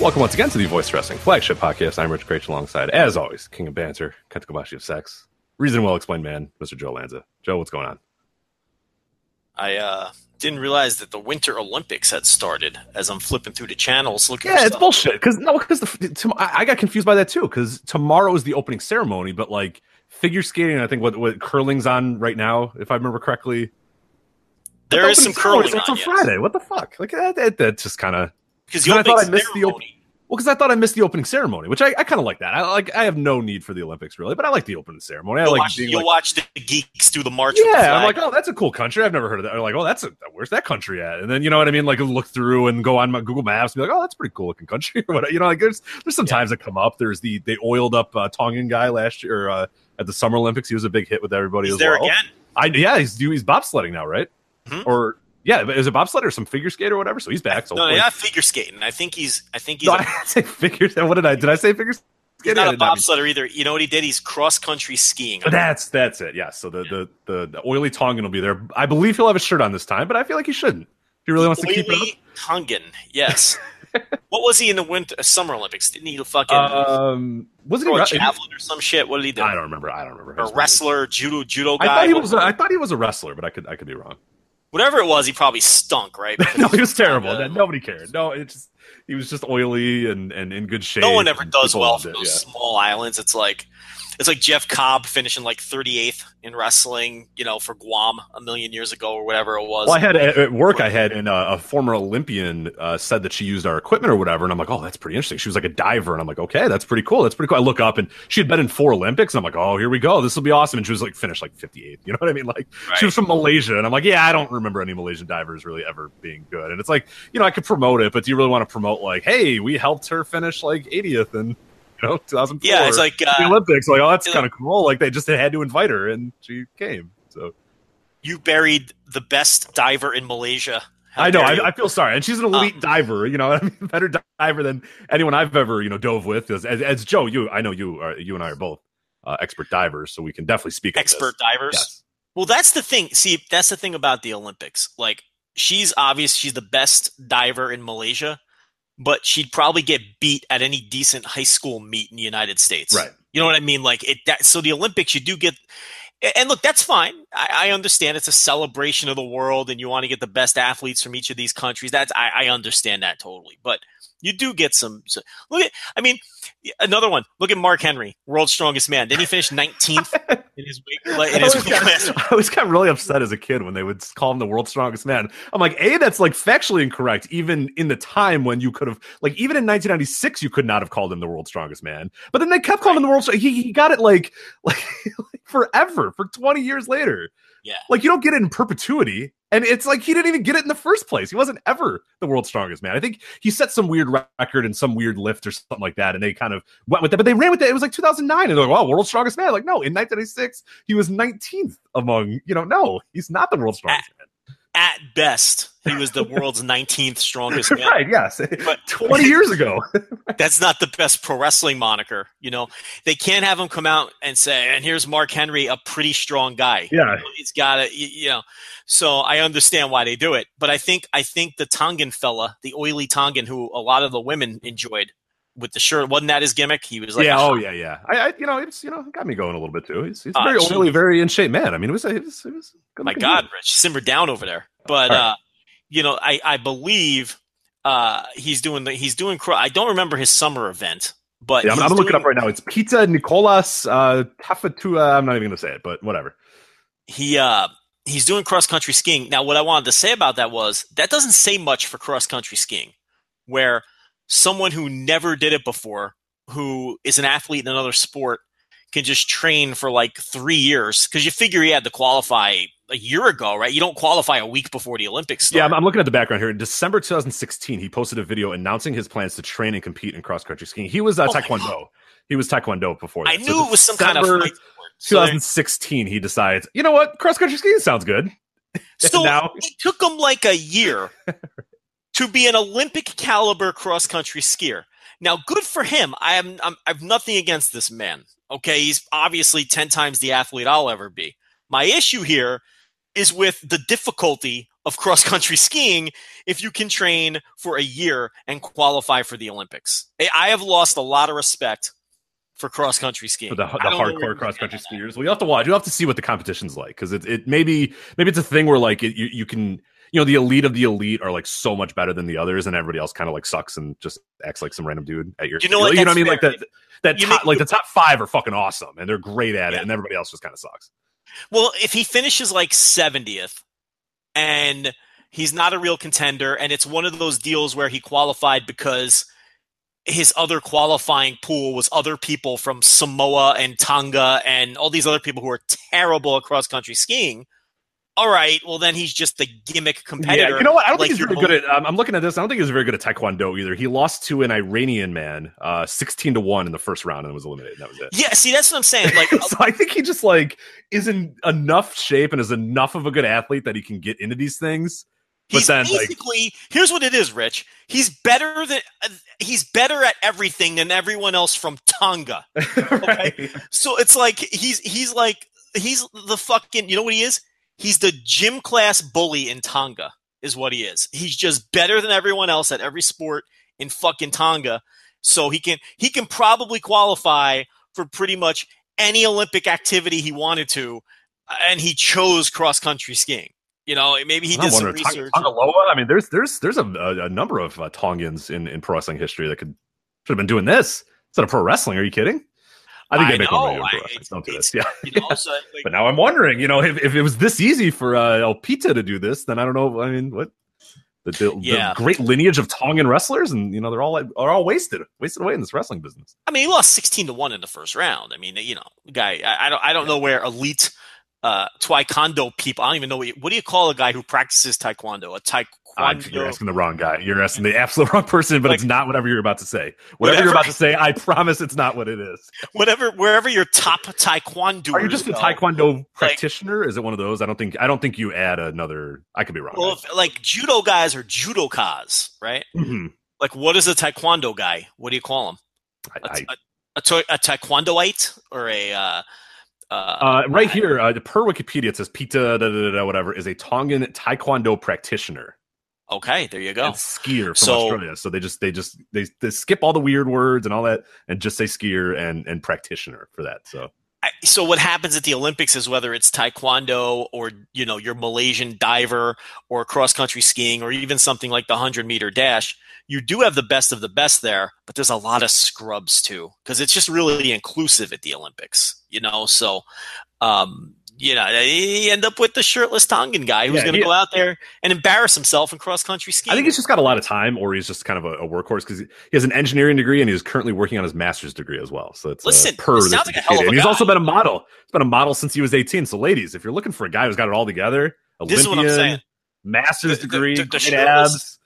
Welcome once again to the Voice Wrestling flagship podcast. I'm Rich Kraetsch alongside, as always, King of Banter, Kenta Kobashi of Sex, Reason Well Explained Man, Mr. Joe Lanza. Joe, what's going on? I uh, didn't realize that the Winter Olympics had started as I'm flipping through the channels looking Yeah, it's bullshit. Because no, because I got confused by that too. Because tomorrow is the opening ceremony, but like figure skating, I think what what curling's on right now, if I remember correctly. There The is some curling starts on, on yes. Friday. What the fuck? Like that, that, that just kind of Because I thought I missed the op- ceremony- well, because I thought I missed the opening ceremony, which I, I kind of like that. I like I have no need for the Olympics really, but I like the opening ceremony. I You'll, like watch, you'll like, watch the geeks do the march. with the Yeah, I'm like, oh, that's a cool country. I've never heard of that. Or like, oh, that's a where's that country at? And then you know what I mean? Like, look through and go on my Google Maps and be like, oh, that's a pretty cool looking country. or whatever. You know, like there's there's some times that come up. There's the they oiled up uh, Tongan guy last year uh, at the Summer Olympics. He was a big hit with everybody He's as there well. again. I yeah, he's he's bobsledding now, right? Mhm. Or yeah, but is it bobsled or some figure skate or whatever? So he's back. So No, not figure skating. I think he's. I think he's. No, a, I say figure. What did I? Did I say figure I not a did not mean- bobsledder either. You know what he did? He's cross country skiing. That's that's it. Yeah. So the, the the the oily Tongan will be there. I believe he'll have a shirt on this time, but I feel like he shouldn't. If he really wants to keep it up. Oily Tongan. Yes. what was he in the winter uh, Summer Olympics? Didn't he fucking Um, was throw a he? javelin or some shit? What did he do? I don't remember. I don't remember. A wrestler, judo, judo guy. I thought he was. A, I thought he was a wrestler, but I could. I could be wrong. Whatever it was. He probably stunk, right? no, he was terrible. That- Nobody cared. No, it just he was just oily and and in good shape. no one ever does well from it, those yeah. small islands. It's like it's like Jeff Cobb finishing like 38th in wrestling, you know, for Guam a million years ago or whatever it was. Well, I had at work. I had and uh, a former Olympian uh, said that she used our equipment or whatever, and I'm like, oh, that's pretty interesting. She was like a diver, and I'm like, okay, that's pretty cool. That's pretty cool. I look up, and she had been in four Olympics, and I'm like, oh, here we go. This will be awesome. And she was like, finished like 58th. You know what I mean? Like she was from Malaysia, and I'm like, yeah, I don't remember any Malaysian divers really ever being good. And it's like, you know, I could promote it, but do you really want to promote like, hey, we helped her finish like 80th and you know 2004? yeah, it's like the uh, Olympics. Like, oh, that's kind of cool. Like they just had to invite her, and she came. So. you buried the best diver in Malaysia. How I know. I, I feel sorry, and she's an elite Um, diver. You know, I mean, better diver than anyone I've ever you know dove with. As, as, as Joe, you, I know you are. You and I are both uh, expert divers, so we can definitely speak. expert divers. Yes. Well, that's the thing. See, that's the thing about the Olympics. Like, she's obvious. She's the best diver in Malaysia, but she'd probably get beat at any decent high school meet in the United States. Right. You know what I mean? Like it. That, so the Olympics, you do get. And look, that's fine. I, I understand it's a celebration of the world, and you want to get the best athletes from each of these countries. That's I, I understand that totally. But you do get some. So, look at. I mean, another one. Look at Mark Henry, world's strongest man. Didn't he finish 19th in his weight? Like, in I his weight class? got, I always got really upset as a kid when they would call him the world's strongest man. I'm like, a that's like factually incorrect. Even in the time when you could have, like, even in 1996, you could not have called him the world's strongest man. But then they kept calling him the world's. He, he got it like, like, like forever for 20 years later. Yeah. Like you don't get it in perpetuity. And it's like he didn't even get it in the first place. He wasn't ever the world's strongest man. I think he set some weird record in some weird lift or something like that. And they kind of went with that. But they ran with it. It was like 2009. And they're like, wow, world's strongest man. Like, no, in 1996, he was 19th among, you know, no, he's not the world's strongest man. At best, He was the world's 19th strongest man. right? Yes, But- twenty years ago. That's not the best pro wrestling moniker. You know, they can't have him come out and say, "And here's Mark Henry, a pretty strong guy." Yeah. he's got to, you know. So I understand why they do it, but I think I think the Tongan fella, the oily Tongan, who a lot of the women enjoyed with the shirt, wasn't that his gimmick? He was like, yeah. Oh, yeah, yeah. I, I, you know, it's you know, got me going a little bit too. He's, he's Ah, very oily, very in shape man. I mean, it was, it was, it was good my God. Rich, simmer down over there. But right. uh, you know, I I believe uh, he's doing the he's doing. I don't remember his summer event, but Yeah, I'm, I'm looking up right now. It's Pita Nicolas uh, Tafatua. I'm not even going to say it, but whatever. he uh he's doing cross country skiing. Now, what I wanted to say about that was that doesn't say much for cross country skiing, where someone who never did it before, who is an athlete in another sport, can just train for like three years because you figure he had to qualify a year ago, right? You don't qualify a week before the Olympics start. Yeah, I'm, I'm looking at the background here. In December 2016, he posted a video announcing his plans to train and compete in cross country skiing. He was uh, Oh Taekwondo. He was Taekwondo before. I knew So it was some kind of fight sport. So there- 2016, he decides, you know what, cross country skiing sounds good. So now- it took him like a year to be an Olympic caliber cross country skier. Now, good for him. I am I'm, I have nothing against this man. Okay, he's obviously ten times the athlete I'll ever be. My issue here is with the difficulty of cross country skiing if you can train for a year and qualify for the Olympics. I have lost a lot of respect for cross country skiing. For the, the don't know where hardcore cross country skiers. Well, you have to watch. You have to see what the competition's like because it, it maybe maybe it's a thing where like it, you you can you know the elite of the elite are like so much better than the others, and everybody else kind of like sucks and just acts like some random dude at your. You know what? You know what I mean? Like that. That You top, make- like the top five are fucking awesome and they're great at Yeah. it, and everybody else just kind of sucks. Well, if he finishes like 70th and he's not a real contender, and it's one of those deals where he qualified because his other qualifying pool was other people from Samoa and Tonga and all these other people who are terrible at cross country skiing. All right, well then he's just the gimmick competitor. Yeah, you know what? I don't like think he's very good at. Um, I'm looking at this. I don't think he's very good at Taekwondo either. He lost to an Iranian man, uh, 16 to one in the first round, and was eliminated. That was it. Yeah, see, that's what I'm saying. Like, so I think he just like is in enough shape and is enough of a good athlete that he can get into these things. But he's then, like- basically here's what it is, Rich. He's better than uh, he's better at everything than everyone else from Tonga. right? So it's like he's he's like he's the fucking you know what he is? He's the gym class bully in Tonga is what he is. He's just better than everyone else at every sport in fucking Tonga. So he can he can probably qualify for pretty much any Olympic activity he wanted to, and he chose cross country skiing. You know, maybe he did some Tong- research. Tongaloa. I mean, there's there's there's a, a, a number of uh, Tongans in in pro wrestling history that could should have been doing this instead of pro wrestling. Are you kidding? I think I they make know, more money on pro I- Don't do this. Yeah. You know, so like, But now I'm wondering, you know, if, if it was this easy for uh, El Pita to do this, then I don't know. I mean, what the, the, Yeah. the great lineage of Tongan wrestlers, and you know, they're all are all wasted, wasted away in this wrestling business. I mean, he lost sixteen to one in the first round. I mean, you know, guy. I, I don't. I don't know where elite uh, taekwondo people. I don't even know what. You, what do you call a guy who practices taekwondo? A Uh, taekwondo. you're asking the wrong guy. You're asking the absolute wrong person, but Like- it's not whatever you're about to say. Whatever, Whatever. you're about to say, I promise it's not what it is. whatever, wherever your top taekwondo. Are you just a taekwondo practitioner? is it one of those? I don't think. I don't think you add another. I could be wrong. Well, if, like judo guys are judokas, right? Mhm. Like, what is a taekwondo guy? What do you call him? A, I, I, a, a, ta- a taekwondoite or a uh, uh, uh, right here, uh, per Wikipedia, it says Pita, da, da, da, whatever, is a Tongan taekwondo practitioner. okay, there you go. and skier from So- Australia. So they just they just they, they skip all the weird words and all that and just say skier and and practitioner for that. So I- so what happens at the Olympics is whether it's taekwondo or you know your Malaysian diver or cross country skiing or even something like the 100 meter dash you do have the best of the best there but there's a lot of scrubs too because it's just really inclusive at the Olympics you know so um you know you end up with the shirtless Tongan guy who's Yeah, going to go out there and embarrass himself in cross country skiing I think he's just got a lot of time, or he's just kind of a, a workhorse because he has an engineering degree and he's currently working on his master's degree as well. So it's Listen, uh, per he this sounds like a hell of a and he's guy. also been a model. He's been a model since he was 18. So ladies, if you're looking for a guy who's got it all together, This is what I'm Olympian, saying. master's The- the- degree, the- the shirtless-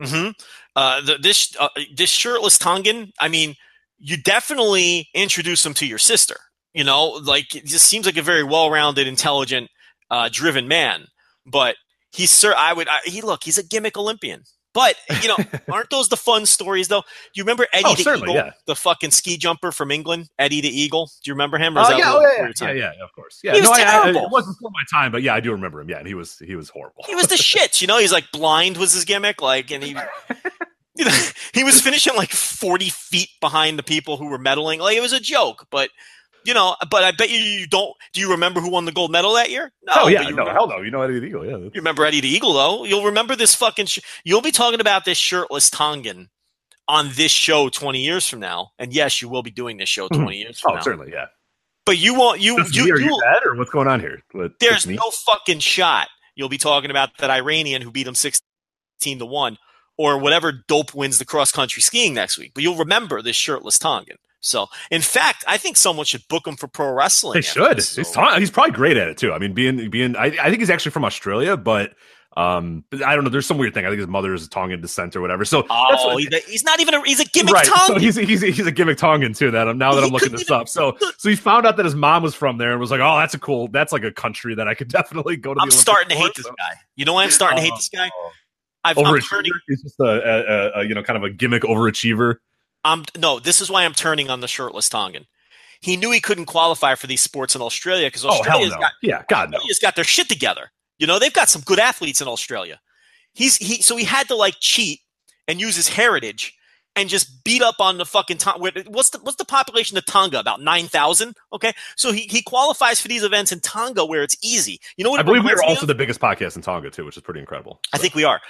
abs. hmm Uh, the, this uh, this shirtless Tongan. I mean, you definitely introduce him to your sister. You know, like it just seems like a very well-rounded, intelligent, uh, driven man. But He's sir. I would. I, he look. He's a gimmick Olympian. But you know, aren't those the fun stories though? Do you remember Eddie Oh, the Eagle, yeah. the fucking ski jumper from England, Eddie the Eagle? Do you remember him? Or Oh that yeah, oh, yeah, yeah, yeah, yeah, of course. Yeah, He was no, I, I, terrible. it wasn't before my time, but yeah, I do remember him. Yeah, and he was he was horrible. He was the shit. You know, he's like blind was his gimmick. Like, and he, he was finishing like forty feet behind the people who were medaling. Like, it was a joke. But you know, but I bet you you don't. Do you remember who won the gold medal that year? No. oh yeah, you no, remember- hell no. You know Eddie the Eagle, yeah. You remember Eddie the Eagle though? You'll remember this fucking. Sh- you'll be talking about this shirtless Tongan on this show twenty years from now. And yes, you will be doing this show mm-hmm. twenty years from Oh, now. certainly, yeah. But you won't. You This you, you you bad or what's going on here? What, there's no fucking shot you'll be talking about that Iranian who beat him 16 to 1 or whatever dope wins the cross country skiing next week. But you'll remember this shirtless Tongan. So, in fact, I think someone should book him for pro wrestling. They should. He's, ta- he's probably great at it too. I mean, being being, I, I think he's actually from Australia, but um, but I don't know. There's some weird thing. I think his mother is Tongan descent or whatever. So that's Oh, he's, a- he's not even a he's a gimmick right. Tongan. So he's he's he's a gimmick Tongan too. That I'm now that He I'm looking this even- up. So so he found out that his mom was from there and was like, oh, that's a cool. That's like a country that I could definitely go to. I'm starting to hate for, this guy. You know why I'm starting to hate Oh, this guy? I've, I'm Overachiever. turning. He's just a, a, a, you know kind of a gimmick overachiever. I'm no. This is why I'm turning on the shirtless Tongan. He knew he couldn't qualify for these sports in Australia because Oh no. got Yeah, God no. Australia's got their shit together. You know, they've got some good athletes in Australia. He's he so he had to like cheat and use his heritage and just beat up on the fucking Ton- where- what's the what's the population of Tonga about 9,000, okay? So he he qualifies for these events in Tonga where it's easy. You know what I believe we are also of? the biggest podcast in Tonga too, which is pretty incredible. I think we are.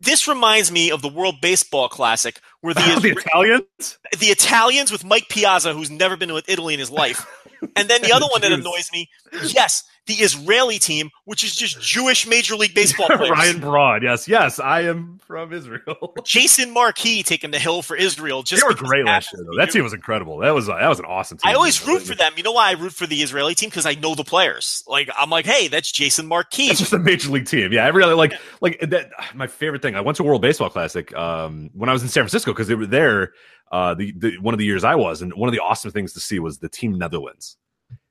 This reminds me of the World Baseball Classic where the the Italians. the Italians with Mike Piazza, who's never been to Italy in his life. And then the other one that annoys me, yes, the Israeli team, which is just Jewish Major League Baseball players. Ryan Broad. Yes, yes, I am from Israel. Jason Marquis taking the hill for Israel. Just they were great last year, though. That team was incredible. That was that was an awesome team. I always root for them. You know why I root for the Israeli team? Because I know the players. Like I'm like, hey, that's Jason Marquis. It's just a major league team. Yeah, I really like like that. My favorite thing. I went to World Baseball Classic um, when I was in San Francisco because they were there. Uh, the, the one of the years I was, and one of the awesome things to see was the team Netherlands.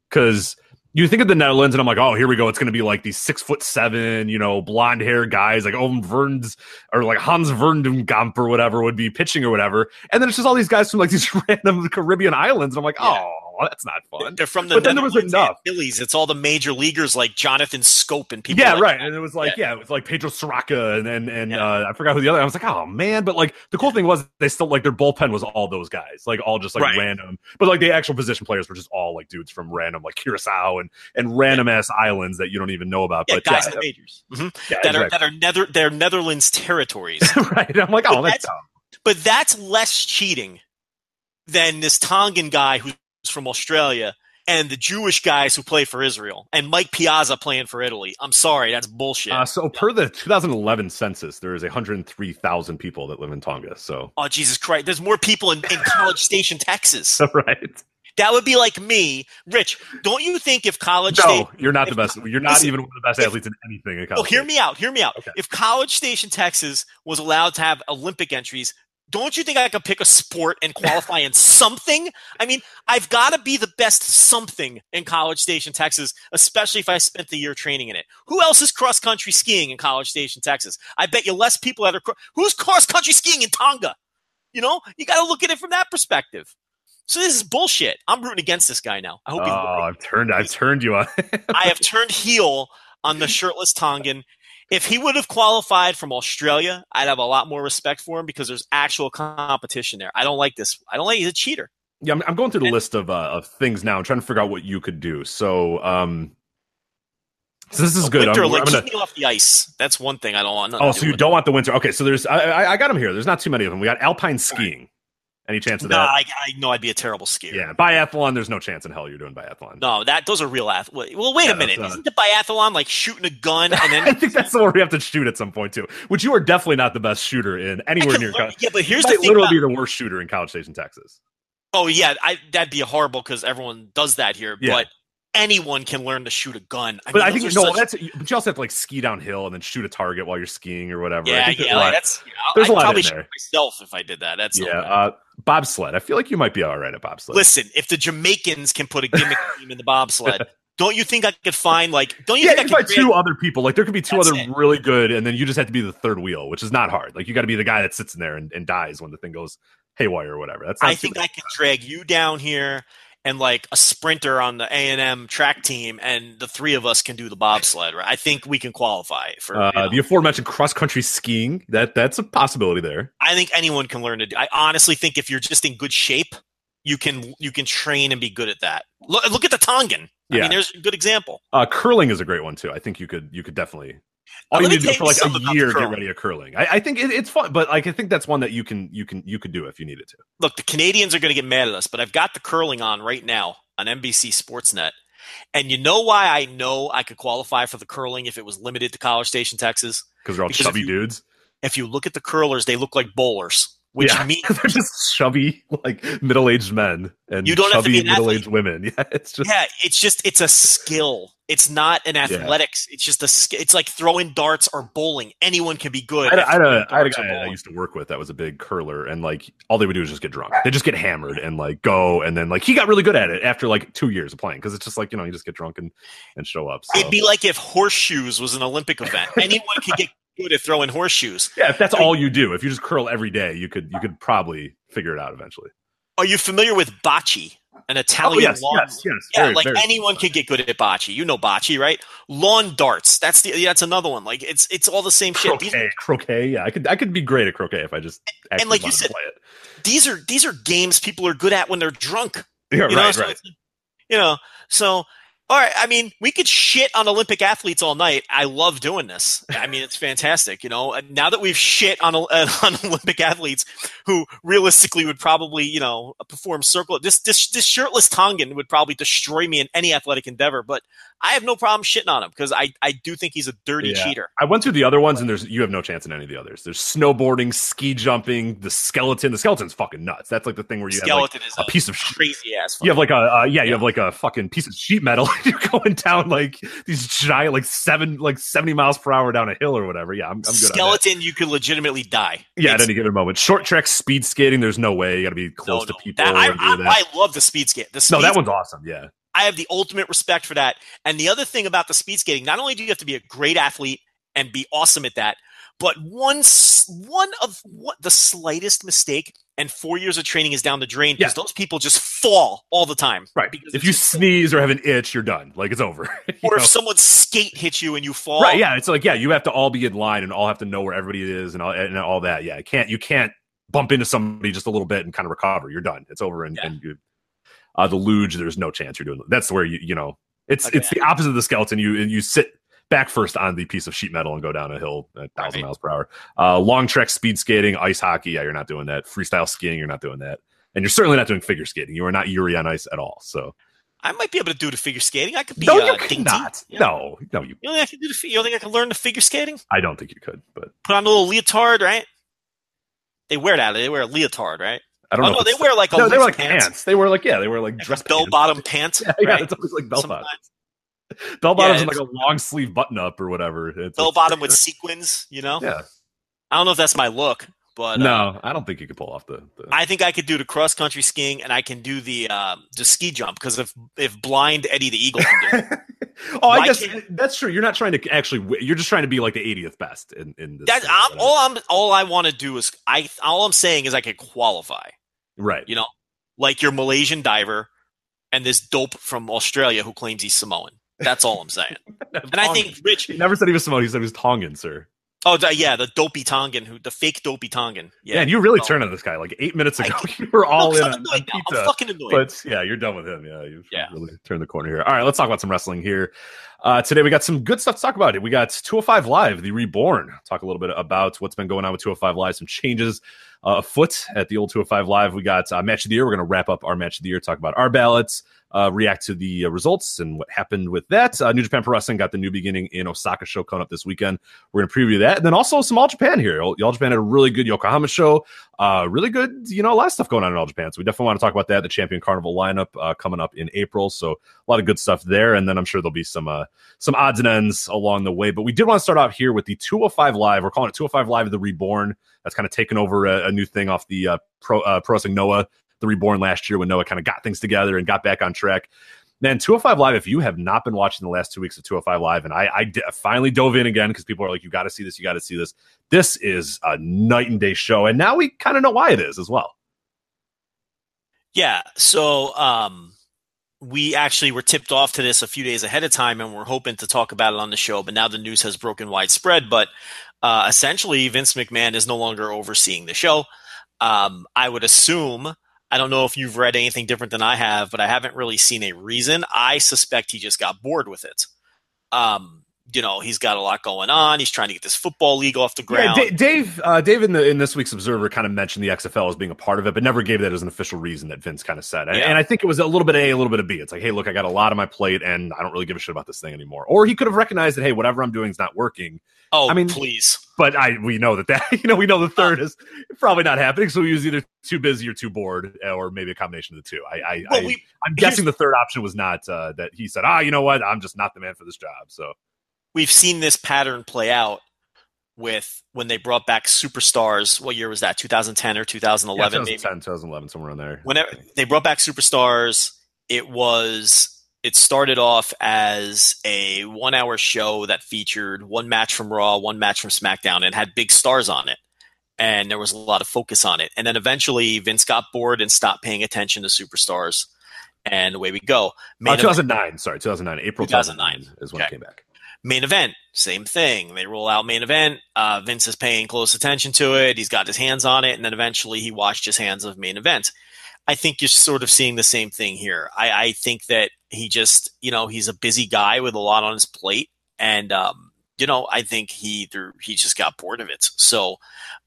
Because you think of the Netherlands, and I'm like, oh, here we go. It's going to be like these six foot seven, you know, blonde hair guys, like Owen Verns or like Hans Verdengamp or whatever would be pitching or whatever. And then it's just all these guys from like these random Caribbean islands, and I'm like, Yeah. Oh, that's not fun. They're from the But then there was enough. Phillies. It's all the major leaguers like Jonathan Schoop and people. yeah, like right. that. And it was like, yeah. it was like Pedro Soraka and and, and Yeah. uh, I forgot who the other. I was like, oh man, but like the cool thing was they still like their bullpen was all those guys, like all just like Right. random. But like the actual position players were just all like dudes from random like Curacao and and random ass islands that you don't even know about. Yeah, but guys yeah, majors Mhm. yeah, that are that are nether they're Netherlands territories. right. I'm like, oh, But that's that's- but that's less cheating than this Tongan guy who's from Australia and the Jewish guys who play for Israel and Mike Piazza playing for Italy. I'm sorry, that's bullshit. Uh, so per the 2011 census, there is 103,000 people that live in Tonga. So oh Jesus Christ! There's more people in, in College Station, Texas. right. That would be like me, Rich. Don't you think if College No, Station you're not if- the best. You're not listen, even one of the best if- athletes in anything in Oh, college. hear me out. Hear me out. Okay. If College Station, Texas was allowed to have Olympic entries, don't you think I could pick a sport and qualify in something? I mean, I've got to be the best something in College Station, Texas, especially if I spent the year training in it. Who else is cross country skiing in College Station, Texas? I bet you less people that are. Who's cross country skiing in Tonga? You know, you got to look at it from that perspective. So this is bullshit. I'm rooting against this guy now. I hope Oh, he's I've turned. I've turned you on. I have turned heel on the shirtless Tongan. If he would have qualified from Australia, I'd have a lot more respect for him because there's actual competition there. I don't like this. I don't like he's a cheater. Yeah, I'm, I'm going through the list of uh, of things now. I'm trying to figure out what you could do. So, um, so this is good. Winter, I'm, like I'm gonna, keep me off the ice. That's one thing I don't want. oh, so you don't want the winter? Okay, so there's I, I, I got them here. There's not too many of them. We got alpine skiing. Any chance of No, that? I, I know I'd be a terrible skier. yeah, biathlon. There's no chance in hell you're doing biathlon. No, that those are real athletes. Well, wait Yeah, a minute. uh, Isn't the biathlon like shooting a gun and then? I think that's the one we have to shoot at some point too. Which you are definitely not the best shooter in anywhere near. learn- college. yeah, but here's you the thing. literally About, be the worst shooter in College Station, Texas. oh yeah, I, that'd be horrible because everyone does that here. Yeah. But anyone can learn to shoot a gun. I But mean, I think no, such- that's but you also have to like ski downhill and then shoot a target while you're skiing or whatever. Yeah, yeah, a lot- like, that's. Yeah, there's a I'd lot in probably there. shoot myself if I did that. That's yeah. Uh, bobsled. I feel like you might be all right at bobsled. Listen, if the Jamaicans can put a gimmick team in the bobsled, Don't you think I could find like? Don't you Yeah, think you I could find two other people. Like there could be two That's other it. really good, and then you just have to be the third wheel, which is not hard. Like you got to be the guy that sits in there and, and dies when the thing goes haywire or whatever. That's I think bad. I can drag you down here and like a sprinter on the A and M track team, and the three of us can do the bobsled. Right? I think we can qualify for. Uh, you know, the aforementioned cross country skiing that that's a possibility there. I think anyone can learn to do. I honestly think if you're just in good shape, you can you can train and be good at that. Look, look at the Tongan. I Yeah. mean, there's a good example. Uh, curling is a great one too. I think you could you could definitely. All you need to do for like a year get ready at curling. I, I think it, it's fun, but like I think that's one that you can you can you could do if you needed to. Look, the Canadians are going to get mad at us, but I've got the curling on right now on NBC Sportsnet. And you know why I know I could qualify for the curling if it was limited to College Station, Texas? Because they're all Because chubby you- dudes. If you look at the curlers, they look like bowlers, which yeah, means they're just chubby, like middle-aged men and You don't have to chubby be middle-aged women. Yeah, it's just yeah, it's just it's a skill. It's not an athletics. It's just a sk- it's like throwing darts or bowling. Anyone can be good. I had, at a- I a, I had a guy I used to work with that was a big curler, and like all they would do is just get drunk. They just get hammered and like go, and then like he got really good at it after like two years of playing because it's just like you know you just get drunk and, and show up. So. It'd be like if horseshoes was an Olympic event. Anyone could get good at throwing horseshoes. yeah, if that's all you do, if you just curl every day, you could you could probably figure it out eventually. Are you familiar with bocce? An oh, Italian Oh yes, lawn. yes, yes. Yeah, Very, like very- anyone could get good at bocce. You know bocce, right? Lawn darts. That's the that's another one. Like it's it's all the same shit. These, croquet, croquet. Yeah, I could I could be great at croquet if I just actually like you said, these are these are games people are good at when they're drunk. Yeah, You know, right, so right. you know, so all right. I mean, we could shit on Olympic athletes all night. I love doing this. I mean, it's fantastic. You know, now that we've shit on uh, on Olympic athletes who realistically would probably, you know, perform circle. This this this shirtless Tongan would probably destroy me in any athletic endeavor. But I have no problem shitting on him because I I do think he's a dirty Yeah. cheater. I went through the other ones, and there's you have no chance in any of the others. There's snowboarding, ski jumping, the skeleton. The skeleton's fucking nuts. That's like the thing where you Skeleton have is like a piece of shit. crazy ass. You have like a uh, yeah, you Yeah. have like a fucking piece of sheet metal. You're going down like these giant, like seven, like seventy miles per hour down a hill or whatever. Yeah, I'm, I'm good. on that. skeleton. You could legitimately die. Yeah, at any given moment. Short track speed skating. There's no way. You got to be close no, to people. that- I, I, that. I love the speed skate. The speed no, that one's awesome. Yeah. I have the ultimate respect for that. And the other thing about the speed skating, not only do you have to be a great athlete and be awesome at that, but one one of what the slightest mistake and four years of training is down the drain because Yeah. those people just fall all the time. Right. Because If you sneeze or have an itch, you're done. Like it's over. Or if know? someone's skate hits you and you fall, Right. Yeah. It's like yeah, you have to all be in line and all have to know where everybody is and all and all that. Yeah. You can't you can't bump into somebody just a little bit and kind of recover. You're done. It's over. And, Yeah. and you, uh, the luge, there's no chance you're doing. That's where you you know it's Okay. it's the opposite of the skeleton. You you sit back first on the piece of sheet metal and go down a hill at thousand Right. miles per hour. Uh, long trek speed skating, ice hockey. Yeah, you're not doing that. Freestyle skiing, you're not doing that. And you're certainly not doing figure skating. You are not Yuri on ice at all. So I might be able to do the figure skating. I could be no, uh, you cannot. Yeah. No, no, you. You don't think I can do the? You don't think I can learn the figure skating? I don't think you could. But Put on a little leotard, right? They wear that. They wear a leotard, right? I don't Oh know. no, they wear like no, they were like pants. They were like yeah, they were like dress bell bottom pants. Yeah, yeah, right? it's always like bell bottom. Bell bottoms Yeah, like a long sleeve button up or whatever. It's bell bottom with sequins. You know, Yeah. I don't know if that's my look, but uh, No, I don't think you could pull off the. the I think I could do the cross country skiing and I can do the um, the ski jump because if if blind Eddie the Eagle can do it, oh, I guess can't- that's true. You're not trying to actually. You're just trying to be like the 80th best in in this. that, I'm, all I'm all I want to do is I all I'm saying is I could qualify. Right. You know, like your Malaysian diver and this dope from Australia who claims he's Samoan. That's all I'm saying. And I think Rich, he never said he was Samoan. He said he was Tongan, sir. oh yeah, the dopey Tongan, who the fake dopey Tongan. Yeah, Yeah, and you really no. turned on this guy like eight minutes ago. did. you were all No, in I'm on, on pizza. I'm fucking annoyed. But yeah, you're done with him. Yeah, you've Yeah. really turned the corner here. All right, let's talk about some wrestling here. Uh, today we got some good stuff to talk about. It. We got 205 Live, the reborn. Talk a little bit about what's been going on with 205 Live, some changes afoot at the old 205 Live. We got uh, match of the year. We're going to wrap up our match of the year, talk about our ballots, uh, react to the uh, results and what happened with that. Uh, New Japan Pro Wrestling got the new beginning in Osaka show coming up this weekend. We're going to preview that. And then also some All Japan here. All Japan had a really good Yokohama show. Uh, really good, you know, a lot of stuff going on in All Japan. So we definitely want to talk about that. The Champion Carnival lineup coming up in April. So a lot of good stuff there. And then I'm sure there'll be some some odds and ends along the way. But we did want to start out here with the 205 Live. We're calling it 205 Live of the Reborn. That's kind of taken over a, a new thing off the uh, Pro uh, Pro Wrestling Noah, the Reborn last year when Noah kind of got things together and got back on track. man, 205 Live, if you have not been watching the last two weeks of 205 Live, and I, I d- finally dove in again because people are like, you got to see this, you got to see this. This is a night and day show. And now we kind of know why it is as well. Yeah. So, um, we actually were tipped off to this a few days ahead of time and we're hoping to talk about it on the show but now the news has broken widespread but uh, essentially vince mcmahon is no longer overseeing the show um, i would assume i don't know if you've read anything different than i have but i haven't really seen a reason i suspect he just got bored with it um, you know he's got a lot going on. He's trying to get this football league off the ground. Yeah, D- Dave, uh, Dave in the in this week's Observer kind of mentioned the XFL as being a part of it, but never gave that as an official reason that Vince kind of said. And, Yeah. and I think it was a little bit of A, a little bit of B. It's like, hey, look, I got a lot on my plate, and I don't really give a shit about this thing anymore. Or he could have recognized that, hey, whatever I'm doing is not working. Oh, I mean- please. But I we know that that you know we know the third is probably not happening. So he was either too busy or too bored, or maybe a combination of the two. I, I, Well, I we, I'm guessing the third option was not uh, that he said, ah, you know what, I'm just not the man for this job. So we've seen this pattern play out with when they brought back superstars. What year was that? 2010 or yeah, 2011? maybe? 2010, 2011, somewhere in there. whenever they brought back superstars it was it started off as a one hour show that featured one match from raw one match from smackdown and had big stars on it. And there was a lot of focus on it. And then eventually vince got bored and stopped paying attention to superstars. And away we go. Uh, main, event, 2009, sorry, 2009, April 2009, 2009 is when okay. it came back. main event same thing. They roll out main event. Uh, vince is paying close attention to it. He's got his hands on it. And then eventually he washed his hands of main event I think you're sort of seeing the same thing here. I, I think that he just, you know, he's a busy guy with a lot on his plate, and um, you know, I think he he just got bored of it. So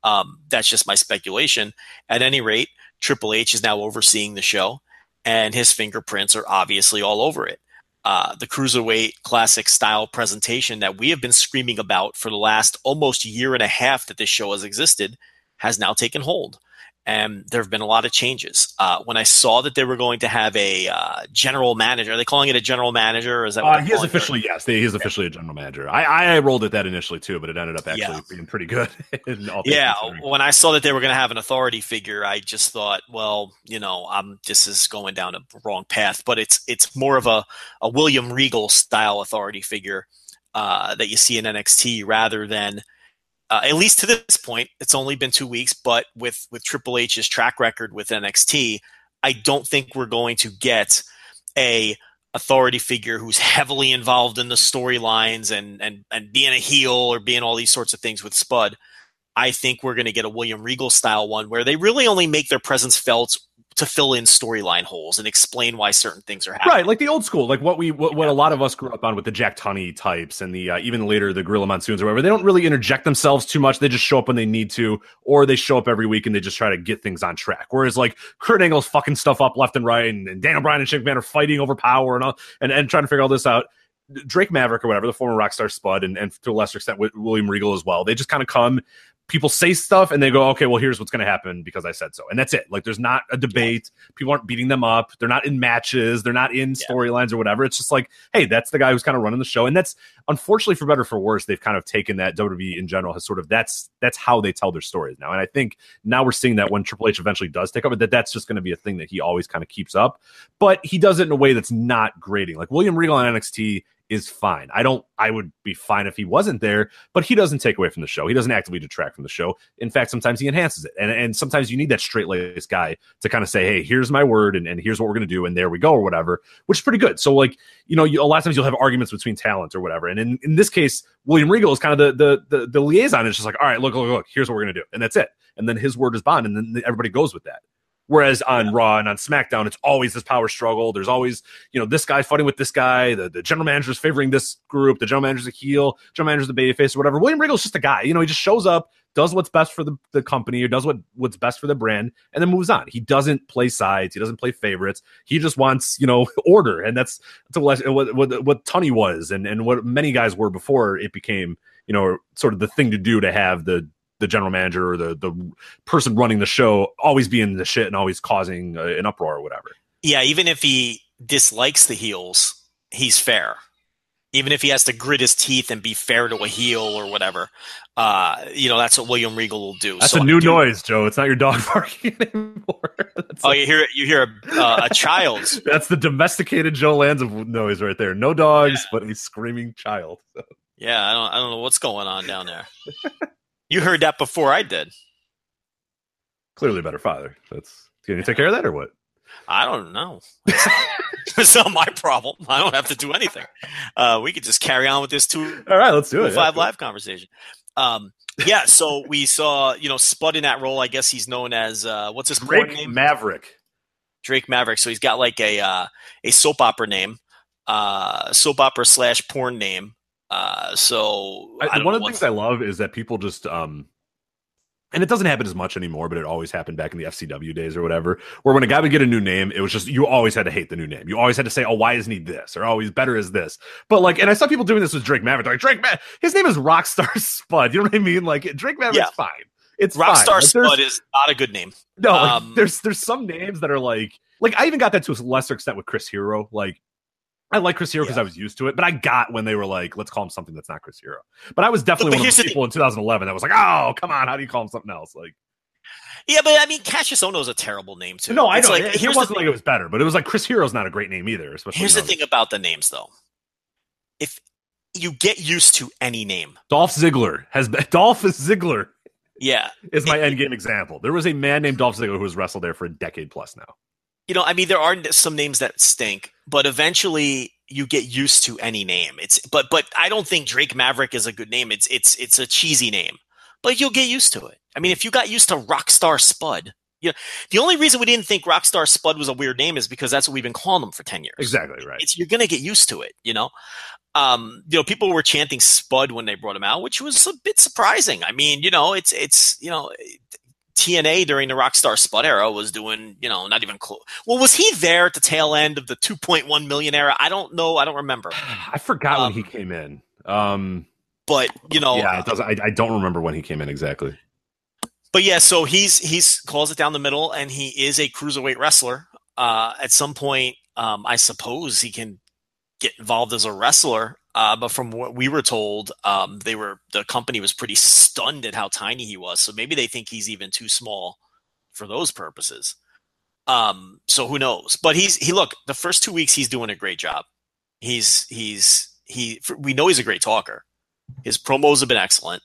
um, that's just my speculation. At any rate, Triple H is now overseeing the show, and his fingerprints are obviously all over it. Uh, the cruiserweight classic style presentation that we have been screaming about for the last almost year and a half that this show has existed has now taken hold and there have been a lot of changes. Uh, when I saw that they were going to have a uh, general manager, are they calling it a general manager? Or is that what Uh, he is it? officially yes, he is officially a general manager. I, I rolled at that initially too, but it ended up actually Yeah. being pretty good. Yeah, when I saw that they were going to have an authority figure, I just thought, well, you know, I'm this is going down a wrong path. But it's it's more of a, a William Regal style authority figure uh, that you see in NXT rather than uh, at least to this point. It's only been two weeks, but with with Triple H's track record with NXT, I don't think we're going to get a authority figure who's heavily involved in the storylines and and and being a heel or being all these sorts of things with Spud. I think we're going to get a William Regal style one where they really only make their presence felt to fill in storyline holes and explain why certain things are happening. Right, like the old school, like what we what, what a lot of us grew up on with the Jack Tunney types and the uh, even later the Gorilla Monsoons or whatever. They don't really interject themselves too much. They just show up when they need to, or they show up every week and they just try to get things on track. Whereas like Kurt Angle's fucking stuff up left and right, and, and Daniel Bryan and Shane McMahon are fighting over power and all, and and trying to figure all this out. Drake Maverick or whatever, the former Rockstar Spud, and, and to a lesser extent with William Regal as well. They just kind of come, people say stuff, and they go, okay, well, here's what's going to happen because I said so. And that's it. Like, there's not a debate. People aren't beating them up. They're not in matches. They're not in storylines or whatever. It's just like, hey, that's the guy who's kind of running the show. And that's, unfortunately, for better or for worse, they've kind of taken that WWE in general has sort of, that's, that's how they tell their stories now. And I think now we're seeing that when Triple H eventually does take over, that that's just going to be a thing that he always kind of keeps up. But he does it in a way that's not grating. Like, William Regal on NXT is fine. I don't I would be fine if he wasn't there, but he doesn't take away from the show. He doesn't actively detract from the show. In fact, sometimes he enhances it. And and sometimes you need that straight laced guy to kind of say, hey, here's my word and, and here's what we're gonna do, and there we go, or whatever, which is pretty good. So like, you know, you, a lot of times you'll have arguments between talent or whatever. And in, in this case, William Regal is kind of the the the, the liaison. It's just like, all right, look, look, look, here's what we're gonna do. And that's it. And then his word is bond, and then everybody goes with that. Whereas on Raw and on SmackDown, it's always this power struggle. There's always, you know, this guy fighting with this guy. The, the general manager's favoring this group. The general manager's a heel. General manager's the babyface or whatever. William Regal's just a guy. You know, he just shows up, does what's best for the, the company or does what, what's best for the brand, and then moves on. He doesn't play sides. He doesn't play favorites. He just wants, you know, order. And that's, that's what, what, what, what Tunney was and, and what many guys were before it became, you know, sort of the thing to do to have the the general manager or the the person running the show always being the shit and always causing uh, an uproar or whatever. Yeah, even if he dislikes the heels, he's fair. even if he has to grit his teeth and be fair to a heel or whatever. Uh, you know, that's what William Regal will do. That's So a new do- noise, Joe. It's not your dog barking anymore. That's, Oh, you hear you hear a, uh, a child's. that's the domesticated Joe Lanza noise right there. No dogs, but a screaming child. Yeah, I don't I don't know what's going on down there. you heard that before I did. Clearly better father. That's can you take care of that or what? I don't know. it's not my problem. I don't have to do anything. Uh, we could just carry on with this two All right, let's do it. five Yeah. live conversation. Um, yeah, so we saw you know Spud in that role. I guess he's known as uh, what's his Drake name? Maverick. Drake Maverick. So he's got like a uh, a soap opera name, uh, soap opera slash porn name. Uh, so I I, one of the things I love is that people just um and it doesn't happen as much anymore, but it always happened back in the FCW days or whatever, where when a guy would get a new name, it was just you always had to hate the new name. You always had to say, "Oh, why isn't he this?" or "Oh, better as this." But like, and I saw people doing this with Drake Maverick. Like Drake, Ma- his name is Rockstar Spud. You know what I mean? Like Drake Maverick's Yeah. fine. It's. Rockstar there's- Spud is not a good name. No, like, Um, there's there's some names that are like like I even got that to a lesser extent with Chris Hero. Like I like Chris Hero because Yeah. I was used to it, but I got when they were like, let's call him something that's not Chris Hero. But I was definitely but one of the people in 2011 that was like, oh, come on, how do you call him something else? Like, Yeah, but I mean, Kassius Ohno is a terrible name too. no, I It's know. Like, it, it here's the wasn't like it was better, but it was like Chris Hero's not a great name either. Especially Here's the thing about the names, though. If you get used to any name, Dolph Ziggler has been Dolph Ziggler yeah, is my It- end game example. There was a man named Dolph Ziggler who has wrestled there for a decade plus now. you know, I mean, there are some names that stink, but eventually you get used to any name. It's but but I don't think Drake Maverick is a good name. It's it's it's a cheesy name, but you'll get used to it. I mean, if you got used to Rockstar Spud, you know, the only reason we didn't think Rockstar Spud was a weird name is because that's what we've been calling them for ten years. Exactly right. It's you're gonna get used to it, you know. Um, you know, people were chanting Spud when they brought him out, which was a bit surprising. I mean, you know, it's it's you know, TNA during the Rockstar Spud era was doing, you know, not even close. Well, was he there at the tail end of the 2.1 million era? I don't know. I don't remember. I forgot when Um, he came in. Um, But you know, yeah, it doesn't. I, I don't remember when he came in exactly. but yeah, so he's he's calls it down the middle, and he is a cruiserweight wrestler. Uh, at some point, um, I suppose he can get involved as a wrestler. Uh, but from what we were told, um, they were the company was pretty stunned at how tiny he was. So maybe they think he's even too small for those purposes. Um, so who knows? But he's he look the first two weeks he's doing a great job. He's he's he we know he's a great talker. His promos have been excellent.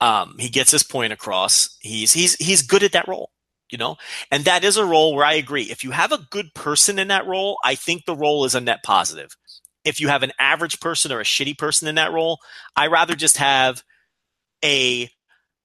Um, he gets his point across. He's he's he's good at that role, you know, and that is a role where I agree. If you have a good person in that role, I think the role is a net positive. If you have an average person or a shitty person in that role, I rather just have a